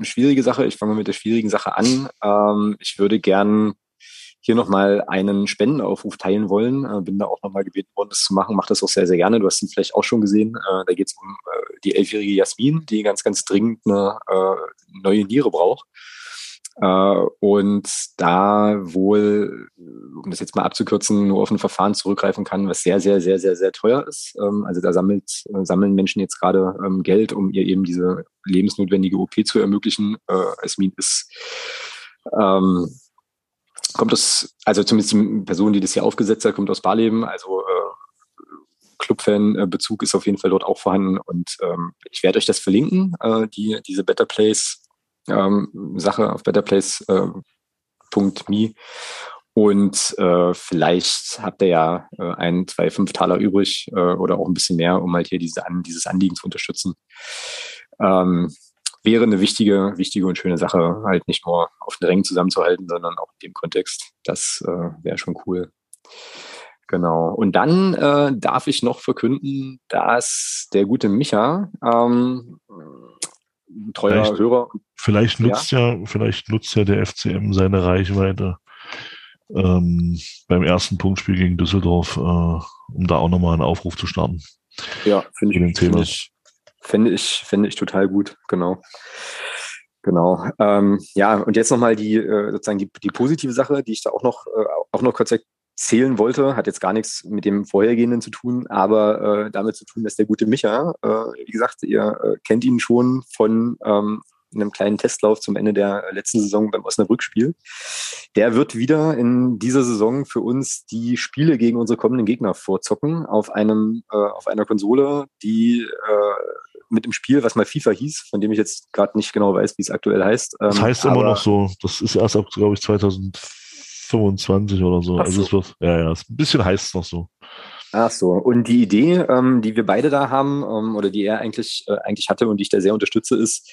äh, schwierige Sache. Ich fange mal mit der schwierigen Sache an. Ähm, ich würde gern hier nochmal einen Spendenaufruf teilen wollen. Äh, bin da auch nochmal gebeten worden, das zu machen. Mache das auch sehr, sehr gerne. Du hast ihn vielleicht auch schon gesehen. Äh, da geht es um äh, die elfjährige Jasmin, die ganz, ganz dringend eine, äh, neue Niere braucht. Äh, und da wohl, um das jetzt mal abzukürzen, nur auf ein Verfahren zurückgreifen kann, was sehr, sehr, sehr, sehr, sehr teuer ist. Ähm, also da sammelt, äh, sammeln Menschen jetzt gerade ähm, Geld, um ihr eben diese lebensnotwendige OP zu ermöglichen. Äh, Esmin ist ähm, kommt das, also zumindest die Person, die das hier aufgesetzt hat, kommt aus Barleben, also äh, Clubfan-Bezug ist auf jeden Fall dort auch vorhanden und ähm, ich werde euch das verlinken, äh, die, diese Better Place ähm, Sache auf betterplace.me. Äh, und äh, vielleicht habt ihr ja äh, ein, zwei, fünf Taler übrig äh, oder auch ein bisschen mehr, um halt hier diese, an, dieses Anliegen zu unterstützen. Ähm, wäre eine wichtige, wichtige und schöne Sache, halt nicht nur auf den Rängen zusammenzuhalten, sondern auch in dem Kontext. Das äh, wäre schon cool. Genau. Und dann äh, darf ich noch verkünden, dass der gute Micha ähm, treuer vielleicht, Hörer. Vielleicht nutzt ja. ja. vielleicht nutzt ja der FCM seine Reichweite ähm, beim ersten Punktspiel gegen Düsseldorf, äh, um da auch nochmal einen Aufruf zu starten. Ja, finde ich, find ich, fände ich, fände ich total gut, genau. Genau. Ähm, ja, und jetzt nochmal die äh, sozusagen die, die positive Sache, die ich da auch noch, äh, auch noch kurz zählen wollte, hat jetzt gar nichts mit dem vorhergehenden zu tun, aber äh, damit zu tun, dass der gute Micha, äh, wie gesagt, ihr kennt ihn schon von ähm, einem kleinen Testlauf zum Ende der letzten Saison beim Osnabrück-Spiel. Der wird wieder in dieser Saison für uns die Spiele gegen unsere kommenden Gegner vorzocken auf einem äh, auf einer Konsole, die äh, mit dem Spiel, was mal FIFA hieß, von dem ich jetzt gerade nicht genau weiß, wie es aktuell heißt. Ähm, das heißt immer noch so. Das ist erst ab, glaube ich, 2000 25 oder so. Also so. Also es wird, ja, ja, ist ein bisschen heiß noch so. Ach so. Und die Idee, ähm, die wir beide da haben, ähm, oder die er eigentlich, äh, eigentlich hatte und die ich da sehr unterstütze, ist,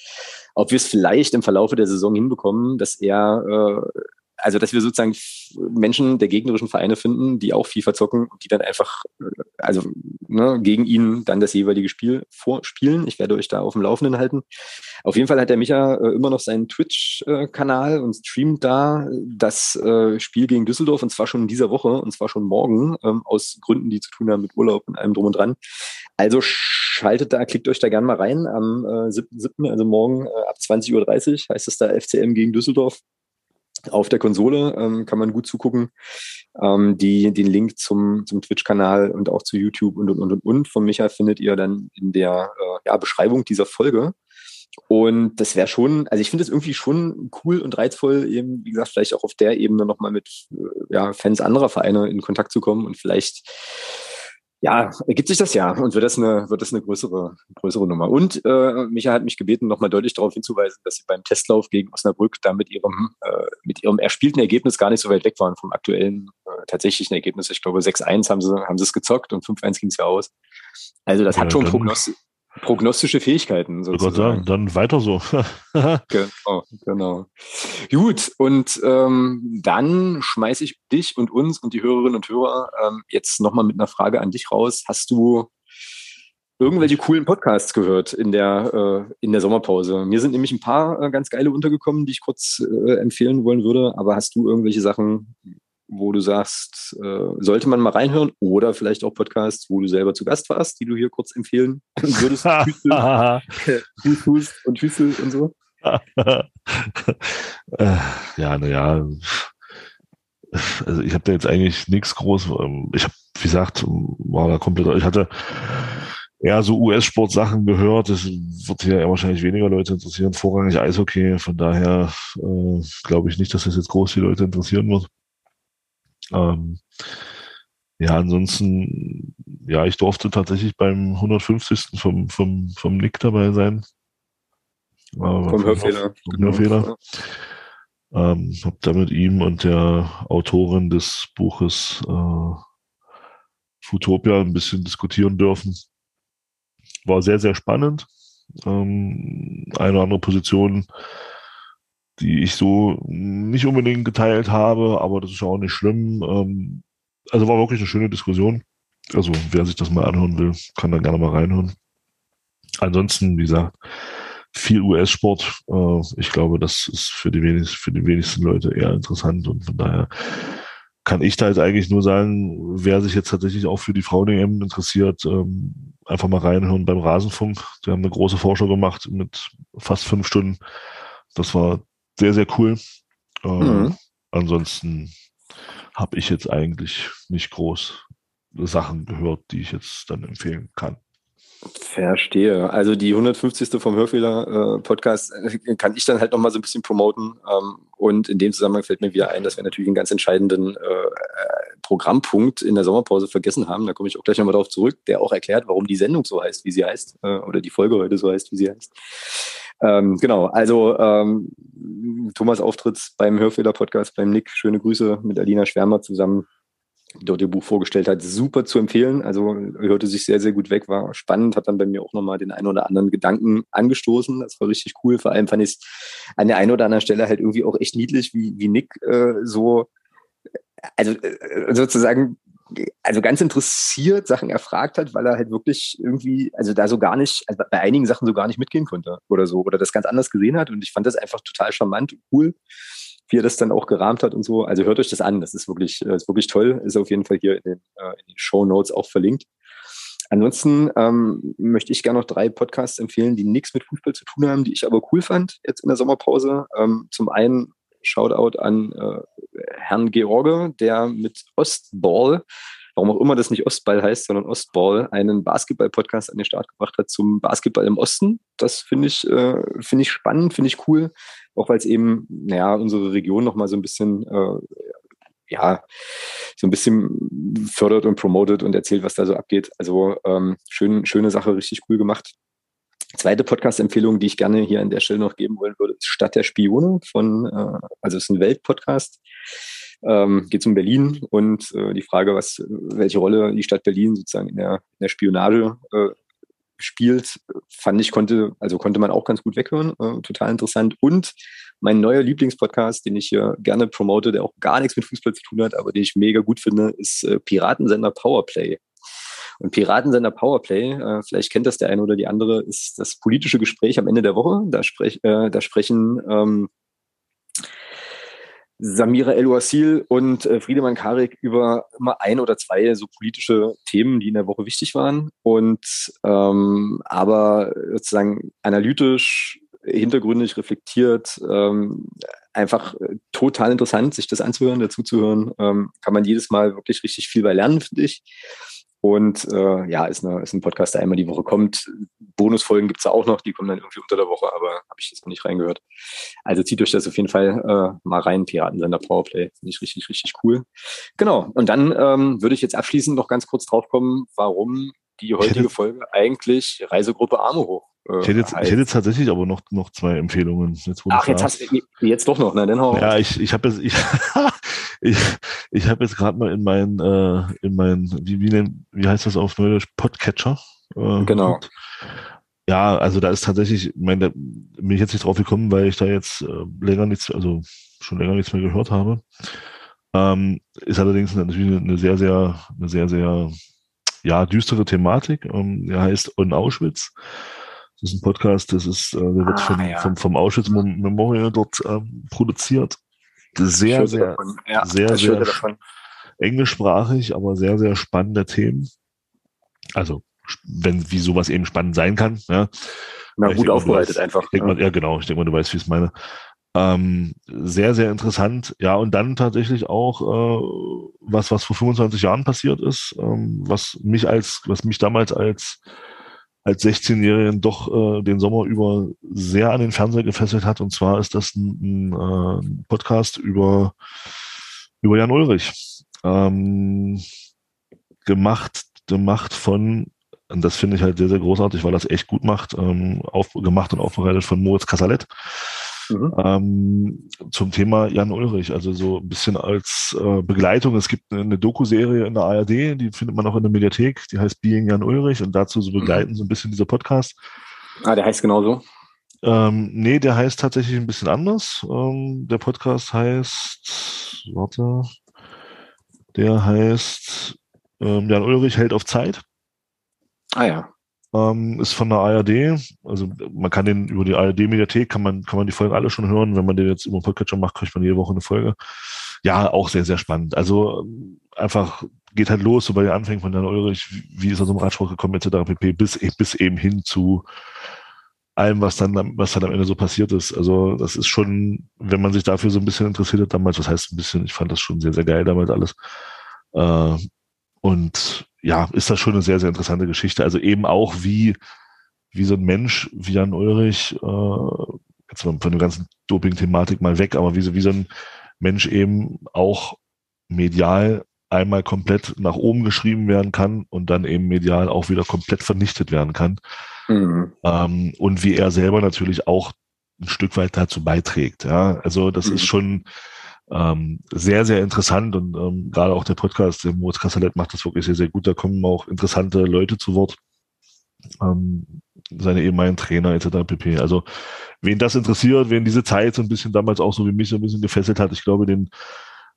ob wir es vielleicht im Verlaufe der Saison hinbekommen, dass er äh, also dass wir sozusagen Menschen der gegnerischen Vereine finden, die auch FIFA zocken und die dann einfach, äh, also ne, gegen ihn dann das jeweilige Spiel vorspielen. Ich werde euch da auf dem Laufenden halten. Auf jeden Fall hat der Micha äh, immer noch seinen Twitch-Kanal und streamt da das äh, Spiel gegen Düsseldorf und zwar schon in dieser Woche und zwar schon morgen, ähm, aus Gründen, die zu tun haben mit Urlaub und allem drum und dran. Also schaltet da, klickt euch da gerne mal rein am äh, 7., also morgen äh, ab 20.30 Uhr heißt es da FCM gegen Düsseldorf auf der Konsole ähm, kann man gut zugucken. Ähm, die, den Link zum, zum Twitch-Kanal und auch zu YouTube und, und, und, und von Micha findet ihr dann in der äh, ja, Beschreibung dieser Folge. Und das wäre schon, also ich finde es irgendwie schon cool und reizvoll, eben, wie gesagt, vielleicht auch auf der Ebene nochmal mit äh, ja, Fans anderer Vereine in Kontakt zu kommen und vielleicht ja, ergibt sich das ja und wird das eine, wird das eine größere, größere Nummer. Und äh, Micha hat mich gebeten, nochmal deutlich darauf hinzuweisen, dass sie beim Testlauf gegen Osnabrück da mit ihrem, äh, mit ihrem erspielten Ergebnis gar nicht so weit weg waren vom aktuellen äh, tatsächlichen Ergebnis. Ich glaube, 6-1 haben sie, haben sie es gezockt und 5-1 ging es ja aus. Also das ja, hat schon Prognos prognostische Fähigkeiten sozusagen. Sagen, dann weiter so. <laughs> genau, genau. Gut, und ähm, dann schmeiße ich dich und uns und die Hörerinnen und Hörer ähm, jetzt nochmal mit einer Frage an dich raus. Hast du irgendwelche coolen Podcasts gehört in der, äh, in der Sommerpause? Mir sind nämlich ein paar äh, ganz geile untergekommen, die ich kurz äh, empfehlen wollen würde. Aber hast du irgendwelche Sachen, wo du sagst, äh, sollte man mal reinhören oder vielleicht auch Podcasts, wo du selber zu Gast warst, die du hier kurz empfehlen <laughs> würdest? <laughs> Fuß und Füße und so. Äh, ja, naja. Also ich habe da jetzt eigentlich nichts groß. Ähm, ich habe, wie gesagt, war da komplett. Ich hatte eher so US-Sport-Sachen gehört. Das wird hier ja wahrscheinlich weniger Leute interessieren. Vorrangig Eishockey. Von daher äh, glaube ich nicht, dass das jetzt groß die Leute interessieren wird. Ähm, ja, ansonsten, ja, ich durfte tatsächlich beim 150. vom, vom, vom Nick dabei sein. Äh, vom Hörfehler. Vom genau. Hörfehler. Ähm, hab da mit ihm und der Autorin des Buches äh, Futopia ein bisschen diskutieren dürfen. War sehr, sehr spannend. Ähm, eine oder andere Position die ich so nicht unbedingt geteilt habe, aber das ist auch nicht schlimm. Ähm, also war wirklich eine schöne Diskussion. Also wer sich das mal anhören will, kann da gerne mal reinhören. Ansonsten, wie gesagt, viel US-Sport. Äh, ich glaube, das ist für die, wenigsten, für die wenigsten Leute eher interessant und von daher kann ich da jetzt eigentlich nur sagen, wer sich jetzt tatsächlich auch für die Frauen-EM interessiert, ähm, einfach mal reinhören beim Rasenfunk. Die haben eine große Vorschau gemacht mit fast fünf Stunden das war sehr, sehr cool. Äh, mhm. Ansonsten habe ich jetzt eigentlich nicht groß Sachen gehört, die ich jetzt dann empfehlen kann. Verstehe. Also die 150. vom Hörfehler-Podcast äh, kann ich dann halt nochmal so ein bisschen promoten. Ähm, und in dem Zusammenhang fällt mir wieder ein, dass wir natürlich einen ganz entscheidenden äh, Programmpunkt in der Sommerpause vergessen haben. Da komme ich auch gleich nochmal darauf zurück, der auch erklärt, warum die Sendung so heißt, wie sie heißt, äh, oder die Folge heute so heißt, wie sie heißt. Ähm, genau, also ähm, Thomas Auftritt beim Hörfehler-Podcast, beim Nick, schöne Grüße mit Alina Schwärmer zusammen dort ihr Buch vorgestellt hat, super zu empfehlen. Also hörte sich sehr, sehr gut weg, war spannend, hat dann bei mir auch nochmal den einen oder anderen Gedanken angestoßen. Das war richtig cool. Vor allem fand ich es an der einen oder anderen Stelle halt irgendwie auch echt niedlich, wie, wie Nick äh, so, also äh, sozusagen, also ganz interessiert Sachen erfragt hat, weil er halt wirklich irgendwie, also da so gar nicht, also bei einigen Sachen so gar nicht mitgehen konnte oder so, oder das ganz anders gesehen hat. Und ich fand das einfach total charmant und cool wie er das dann auch gerahmt hat und so. Also hört euch das an, das ist wirklich, äh, ist wirklich toll. Ist auf jeden Fall hier in den, äh, in den Show Notes auch verlinkt. Ansonsten ähm, möchte ich gerne noch drei Podcasts empfehlen, die nichts mit Fußball zu tun haben, die ich aber cool fand jetzt in der Sommerpause. Ähm, zum einen Shoutout an äh, Herrn George, der mit Ostball warum auch immer das nicht Ostball heißt, sondern Ostball, einen Basketball-Podcast an den Start gebracht hat zum Basketball im Osten. Das finde ich, äh, finde ich spannend, finde ich cool, auch weil es eben, naja, unsere Region nochmal so ein bisschen, äh, ja, so ein bisschen fördert und promotet und erzählt, was da so abgeht. Also ähm, schön, schöne Sache, richtig cool gemacht. Zweite Podcast-Empfehlung, die ich gerne hier an der Stelle noch geben wollen würde, ist Stadt der Spione von, äh, also es ist ein Weltpodcast ähm, geht um Berlin und äh, die Frage, was, welche Rolle die Stadt Berlin sozusagen in der, in der Spionage äh, spielt, fand ich, konnte, also konnte man auch ganz gut weghören. Äh, total interessant. Und mein neuer Lieblingspodcast, den ich hier gerne promote, der auch gar nichts mit Fußball zu tun hat, aber den ich mega gut finde, ist äh, Piratensender Powerplay. Und Piratensender Powerplay, äh, vielleicht kennt das der eine oder die andere, ist das politische Gespräch am Ende der Woche. Da, sprech, äh, da sprechen ähm, Samira El-Wasil und äh, Friedemann Karik über immer ein oder zwei so politische Themen, die in der Woche wichtig waren. Und ähm, aber sozusagen analytisch, hintergründig reflektiert, ähm, einfach äh, total interessant, sich das anzuhören, dazuzuhören. Ähm, kann man jedes Mal wirklich richtig viel bei lernen, finde ich. Und äh, ja, ist, eine, ist ein Podcast, der einmal die Woche kommt. Bonusfolgen gibt es auch noch, die kommen dann irgendwie unter der Woche, aber habe ich jetzt noch nicht reingehört. Also zieht euch das auf jeden Fall äh, mal rein, Piratensender Powerplay. Finde ich richtig, richtig cool. Genau. Und dann ähm, würde ich jetzt abschließend noch ganz kurz drauf kommen, warum die heutige Folge eigentlich Reisegruppe Arme hoch. Äh, ich, hätte jetzt, ich hätte jetzt tatsächlich aber noch, noch zwei Empfehlungen. Jetzt, Ach, jetzt hast du jetzt doch noch, ne? Dann hau ja, ich, ich habe jetzt, ich, <laughs> ich, ich habe jetzt gerade mal in meinen, äh, in meinen, wie, wie, nennt, wie heißt das auf Neudeutsch, Podcatcher. Äh, genau. Geguckt. Ja, also da ist tatsächlich, ich meine, da bin ich jetzt nicht drauf gekommen, weil ich da jetzt äh, länger nichts, also schon länger nichts mehr gehört habe. Ähm, ist allerdings natürlich eine sehr, sehr, eine sehr, sehr ja, düstere Thematik. Ähm, der heißt On Auschwitz. Das ist ein Podcast, das ist, äh, der wird ah, vom, ja. vom, vom Auschwitz Memorial dort ähm, produziert. Sehr, sehr, ja, sehr, sehr, englischsprachig, aber sehr, sehr spannende Themen. Also, wenn, wie sowas eben spannend sein kann. Ja. Na, gut aufbereitet einfach. Denk ja. Mal, ja, genau. Ich denke mal, du weißt, wie ich es meine. Ähm, sehr, sehr interessant. Ja, und dann tatsächlich auch äh, was, was vor 25 Jahren passiert ist, ähm, was mich als, was mich damals als als 16-Jährigen doch äh, den Sommer über sehr an den Fernseher gefesselt hat. Und zwar ist das ein, ein, äh, Podcast über, über Jan Ulrich. Ähm, gemacht, gemacht von, und das finde ich halt sehr, sehr großartig, weil das echt gut macht, ähm, auf, gemacht und aufbereitet von Moritz Casalet. Mhm. Ähm, zum Thema Jan Ulrich, also so ein bisschen als äh, Begleitung. Es gibt eine Doku-Serie in der ARD, die findet man auch in der Mediathek, die heißt Being Jan Ulrich und dazu so begleiten mhm. so ein bisschen dieser Podcast. Ah, der heißt genauso? Ähm, nee, der heißt tatsächlich ein bisschen anders. Ähm, der Podcast heißt, warte, der heißt ähm, Jan Ulrich hält auf Zeit. Ah ja ähm, ist von der ARD. Also man kann den über die ARD-Mediathek, kann man, kann man die Folgen alle schon hören. Wenn man den jetzt über den Podcatcher macht, kriegt man jede Woche eine Folge. Ja, auch sehr, sehr spannend. Also einfach geht halt los, so bei den Anfängen von Jan Ulrich, wie ist er zum Radsport gekommen, etc. pp, bis, bis eben hin zu allem, was dann, was dann am Ende so passiert ist. Also das ist schon, wenn man sich dafür so ein bisschen interessiert hat damals, was heißt ein bisschen, ich fand das schon sehr, sehr geil damals alles. Äh, und ja, ist das schon eine sehr, sehr interessante Geschichte. Also eben auch wie, wie so ein Mensch wie Jan Ulrich, äh, jetzt mal von der ganzen Doping-Thematik mal weg, aber wie so, wie so ein Mensch eben auch medial einmal komplett nach oben geschrieben werden kann und dann eben medial auch wieder komplett vernichtet werden kann. Mhm. Ähm, und wie er selber natürlich auch ein Stück weit dazu beiträgt. Ja, also das mhm. ist schon ähm, sehr, sehr interessant und ähm, gerade auch der Podcast, der Moritz Kassalet macht das wirklich sehr, sehr gut. Da kommen auch interessante Leute zu Wort. Ähm, seine ehemaligen Trainer etc. pp. Also wen das interessiert, wen diese Zeit so ein bisschen damals auch so wie mich so ein bisschen gefesselt hat, ich glaube, den,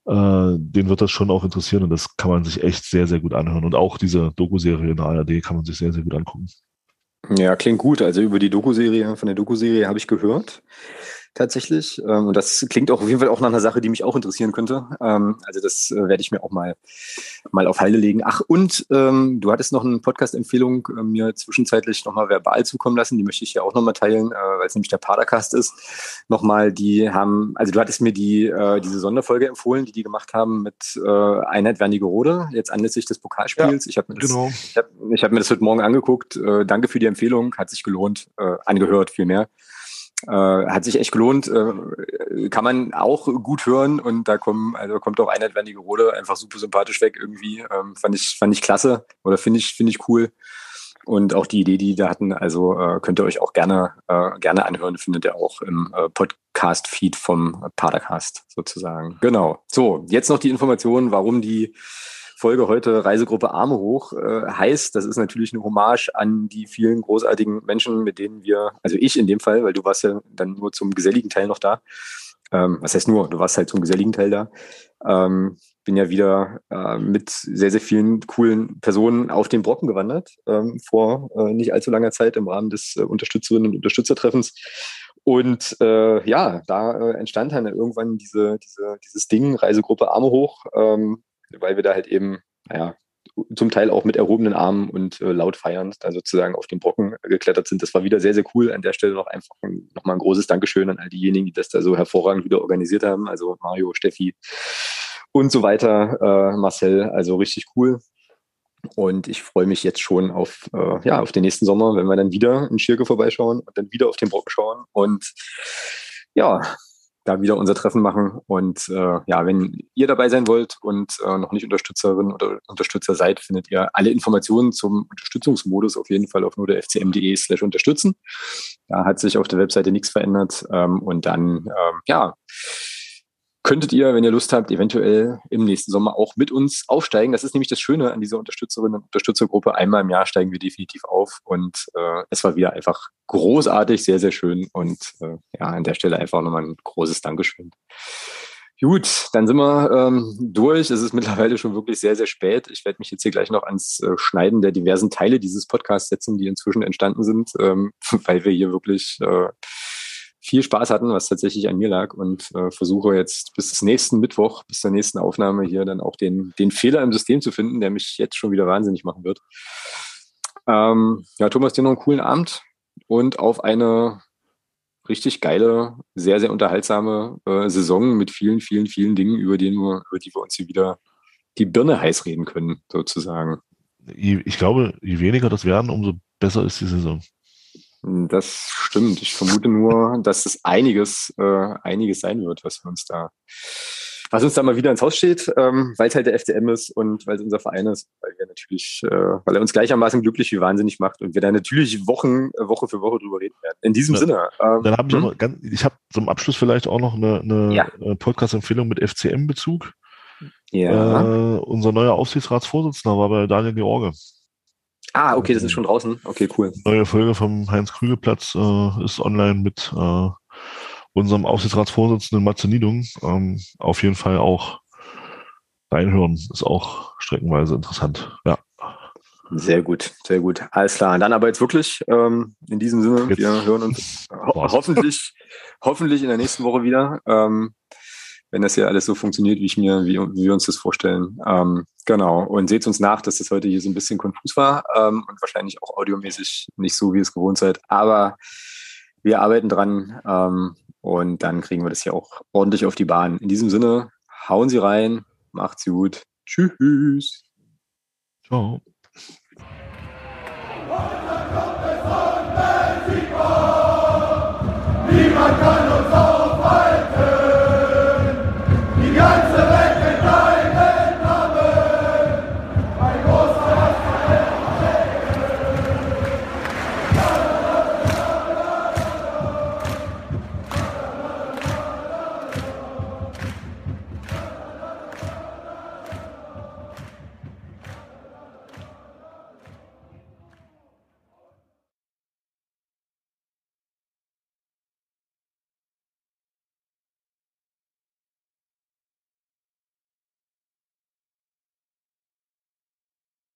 äh, den wird das schon auch interessieren und das kann man sich echt sehr, sehr gut anhören. Und auch diese Doku-Serie in der ARD kann man sich sehr, sehr gut angucken. Ja, klingt gut. Also über die Doku-Serie, von der Doku-Serie habe ich gehört tatsächlich. Ähm, und das klingt auch auf jeden Fall auch nach einer Sache, die mich auch interessieren könnte. Ähm, also das äh, werde ich mir auch mal, mal auf Heile legen. Ach, und ähm, du hattest noch eine Podcast-Empfehlung äh, mir zwischenzeitlich nochmal verbal zukommen lassen. Die möchte ich ja auch nochmal teilen, äh, weil es nämlich der Padercast ist. Nochmal, die haben, also du hattest mir die, äh, diese Sonderfolge empfohlen, die die gemacht haben mit äh, Einheit Wernigerode, jetzt anlässlich des Pokalspiels. Ja, ich habe mir, das, genau. ich hab, ich hab mir das heute Morgen angeguckt. Äh, danke für die Empfehlung, hat sich gelohnt, angehört vielmehr. Äh, hat sich echt gelohnt, äh, kann man auch gut hören und da kommen, also kommt auch Einheit Wendige Rode einfach super sympathisch weg irgendwie. Ähm, fand ich, fand ich klasse oder finde ich, finde ich cool. Und auch die Idee, die da hatten, also äh, könnt ihr euch auch gerne, äh, gerne anhören, findet ihr auch im äh, Podcast-Feed vom Padercast sozusagen. Genau. So, jetzt noch die Information, warum die Folge heute Reisegruppe Arme hoch äh, heißt. Das ist natürlich eine Hommage an die vielen großartigen Menschen, mit denen wir, also ich in dem Fall, weil du warst ja dann nur zum geselligen Teil noch da. Ähm, was heißt nur, du warst halt zum geselligen Teil da. Ähm, bin ja wieder äh, mit sehr, sehr vielen coolen Personen auf den Brocken gewandert, ähm, vor äh, nicht allzu langer Zeit im Rahmen des äh, Unterstützerinnen und Unterstützertreffens. Und äh, ja, da äh, entstand dann irgendwann diese, diese, dieses Ding, Reisegruppe Arme hoch, ähm, weil wir da halt eben, naja, zum Teil auch mit erhobenen Armen und äh, laut feiernd da sozusagen auf den Brocken geklettert sind. Das war wieder sehr, sehr cool. An der Stelle noch einfach ein, nochmal ein großes Dankeschön an all diejenigen, die das da so hervorragend wieder organisiert haben. Also Mario, Steffi und so weiter, äh, Marcel, also richtig cool. Und ich freue mich jetzt schon auf, äh, ja, auf den nächsten Sommer, wenn wir dann wieder in Schirke vorbeischauen und dann wieder auf den Brocken schauen. Und ja, da wieder unser Treffen machen. Und äh, ja, wenn ihr dabei sein wollt und äh, noch nicht Unterstützerin oder Unterstützer seid, findet ihr alle Informationen zum Unterstützungsmodus auf jeden Fall auf nur der fcm.de slash unterstützen. Da hat sich auf der Webseite nichts verändert. Ähm, und dann, ähm, ja, könntet ihr, wenn ihr Lust habt, eventuell im nächsten Sommer auch mit uns aufsteigen. Das ist nämlich das Schöne an dieser Unterstützerinnen und Unterstützergruppe. Einmal im Jahr steigen wir definitiv auf und äh, es war wieder einfach großartig, sehr, sehr schön und äh, ja, an der Stelle einfach nochmal ein großes Dankeschön. Gut, dann sind wir ähm, durch. Es ist mittlerweile schon wirklich sehr, sehr spät. Ich werde mich jetzt hier gleich noch ans äh, Schneiden der diversen Teile dieses Podcasts setzen, die inzwischen entstanden sind, ähm, <laughs> weil wir hier wirklich äh, viel Spaß hatten, was tatsächlich an mir lag und äh, versuche jetzt bis nächsten Mittwoch, bis zur nächsten Aufnahme hier dann auch den, den Fehler im System zu finden, der mich jetzt schon wieder wahnsinnig machen wird. Ähm, ja, Thomas, dir noch einen coolen Abend und auf eine richtig geile, sehr, sehr unterhaltsame äh, Saison mit vielen, vielen, vielen Dingen, über, die wir, über die wir uns hier wieder die Birne heiß reden können, sozusagen. Ich glaube, je weniger das werden, umso besser ist die Saison. Das stimmt. Ich vermute nur, dass es einiges, äh, einiges sein wird, was uns da, was uns da mal wieder ins Haus steht, ähm, weil es halt der FCM ist und weil es unser Verein ist, weil wir natürlich, äh, weil er uns gleichermaßen glücklich wie wahnsinnig macht und wir da natürlich Wochen, äh, Woche für Woche drüber reden werden. In diesem ja. Sinne. Ähm, Dann habe ich, hm? ganz, ich habe zum Abschluss vielleicht auch noch eine, eine ja. Podcast-Empfehlung mit FCM-Bezug. Ja. Äh, unser neuer Aufsichtsratsvorsitzender war bei Daniel George. Ah, okay, das ist schon draußen. Okay, cool. Neue Folge vom Heinz-Krügel-Platz äh, ist online mit äh, unserem Aufsichtsratsvorsitzenden Matze Niedung. Ähm, auf jeden Fall auch reinhören. Ist auch streckenweise interessant. Ja. Sehr gut, sehr gut. Alles klar. Dann aber jetzt wirklich ähm, in diesem Sinne, jetzt wir hören uns <laughs> ho hoffentlich, hoffentlich in der nächsten Woche wieder. Ähm, wenn das hier alles so funktioniert, wie ich mir, wie, wie wir uns das vorstellen. Ähm, genau. Und seht uns nach, dass das heute hier so ein bisschen konfus war ähm, und wahrscheinlich auch audiomäßig nicht so, wie ihr es gewohnt seid. Aber Wir arbeiten dran ähm, und dann kriegen wir das hier auch ordentlich auf die Bahn. In diesem Sinne, hauen Sie rein, macht's gut. Tschüss. Ciao. Niemand kann uns auf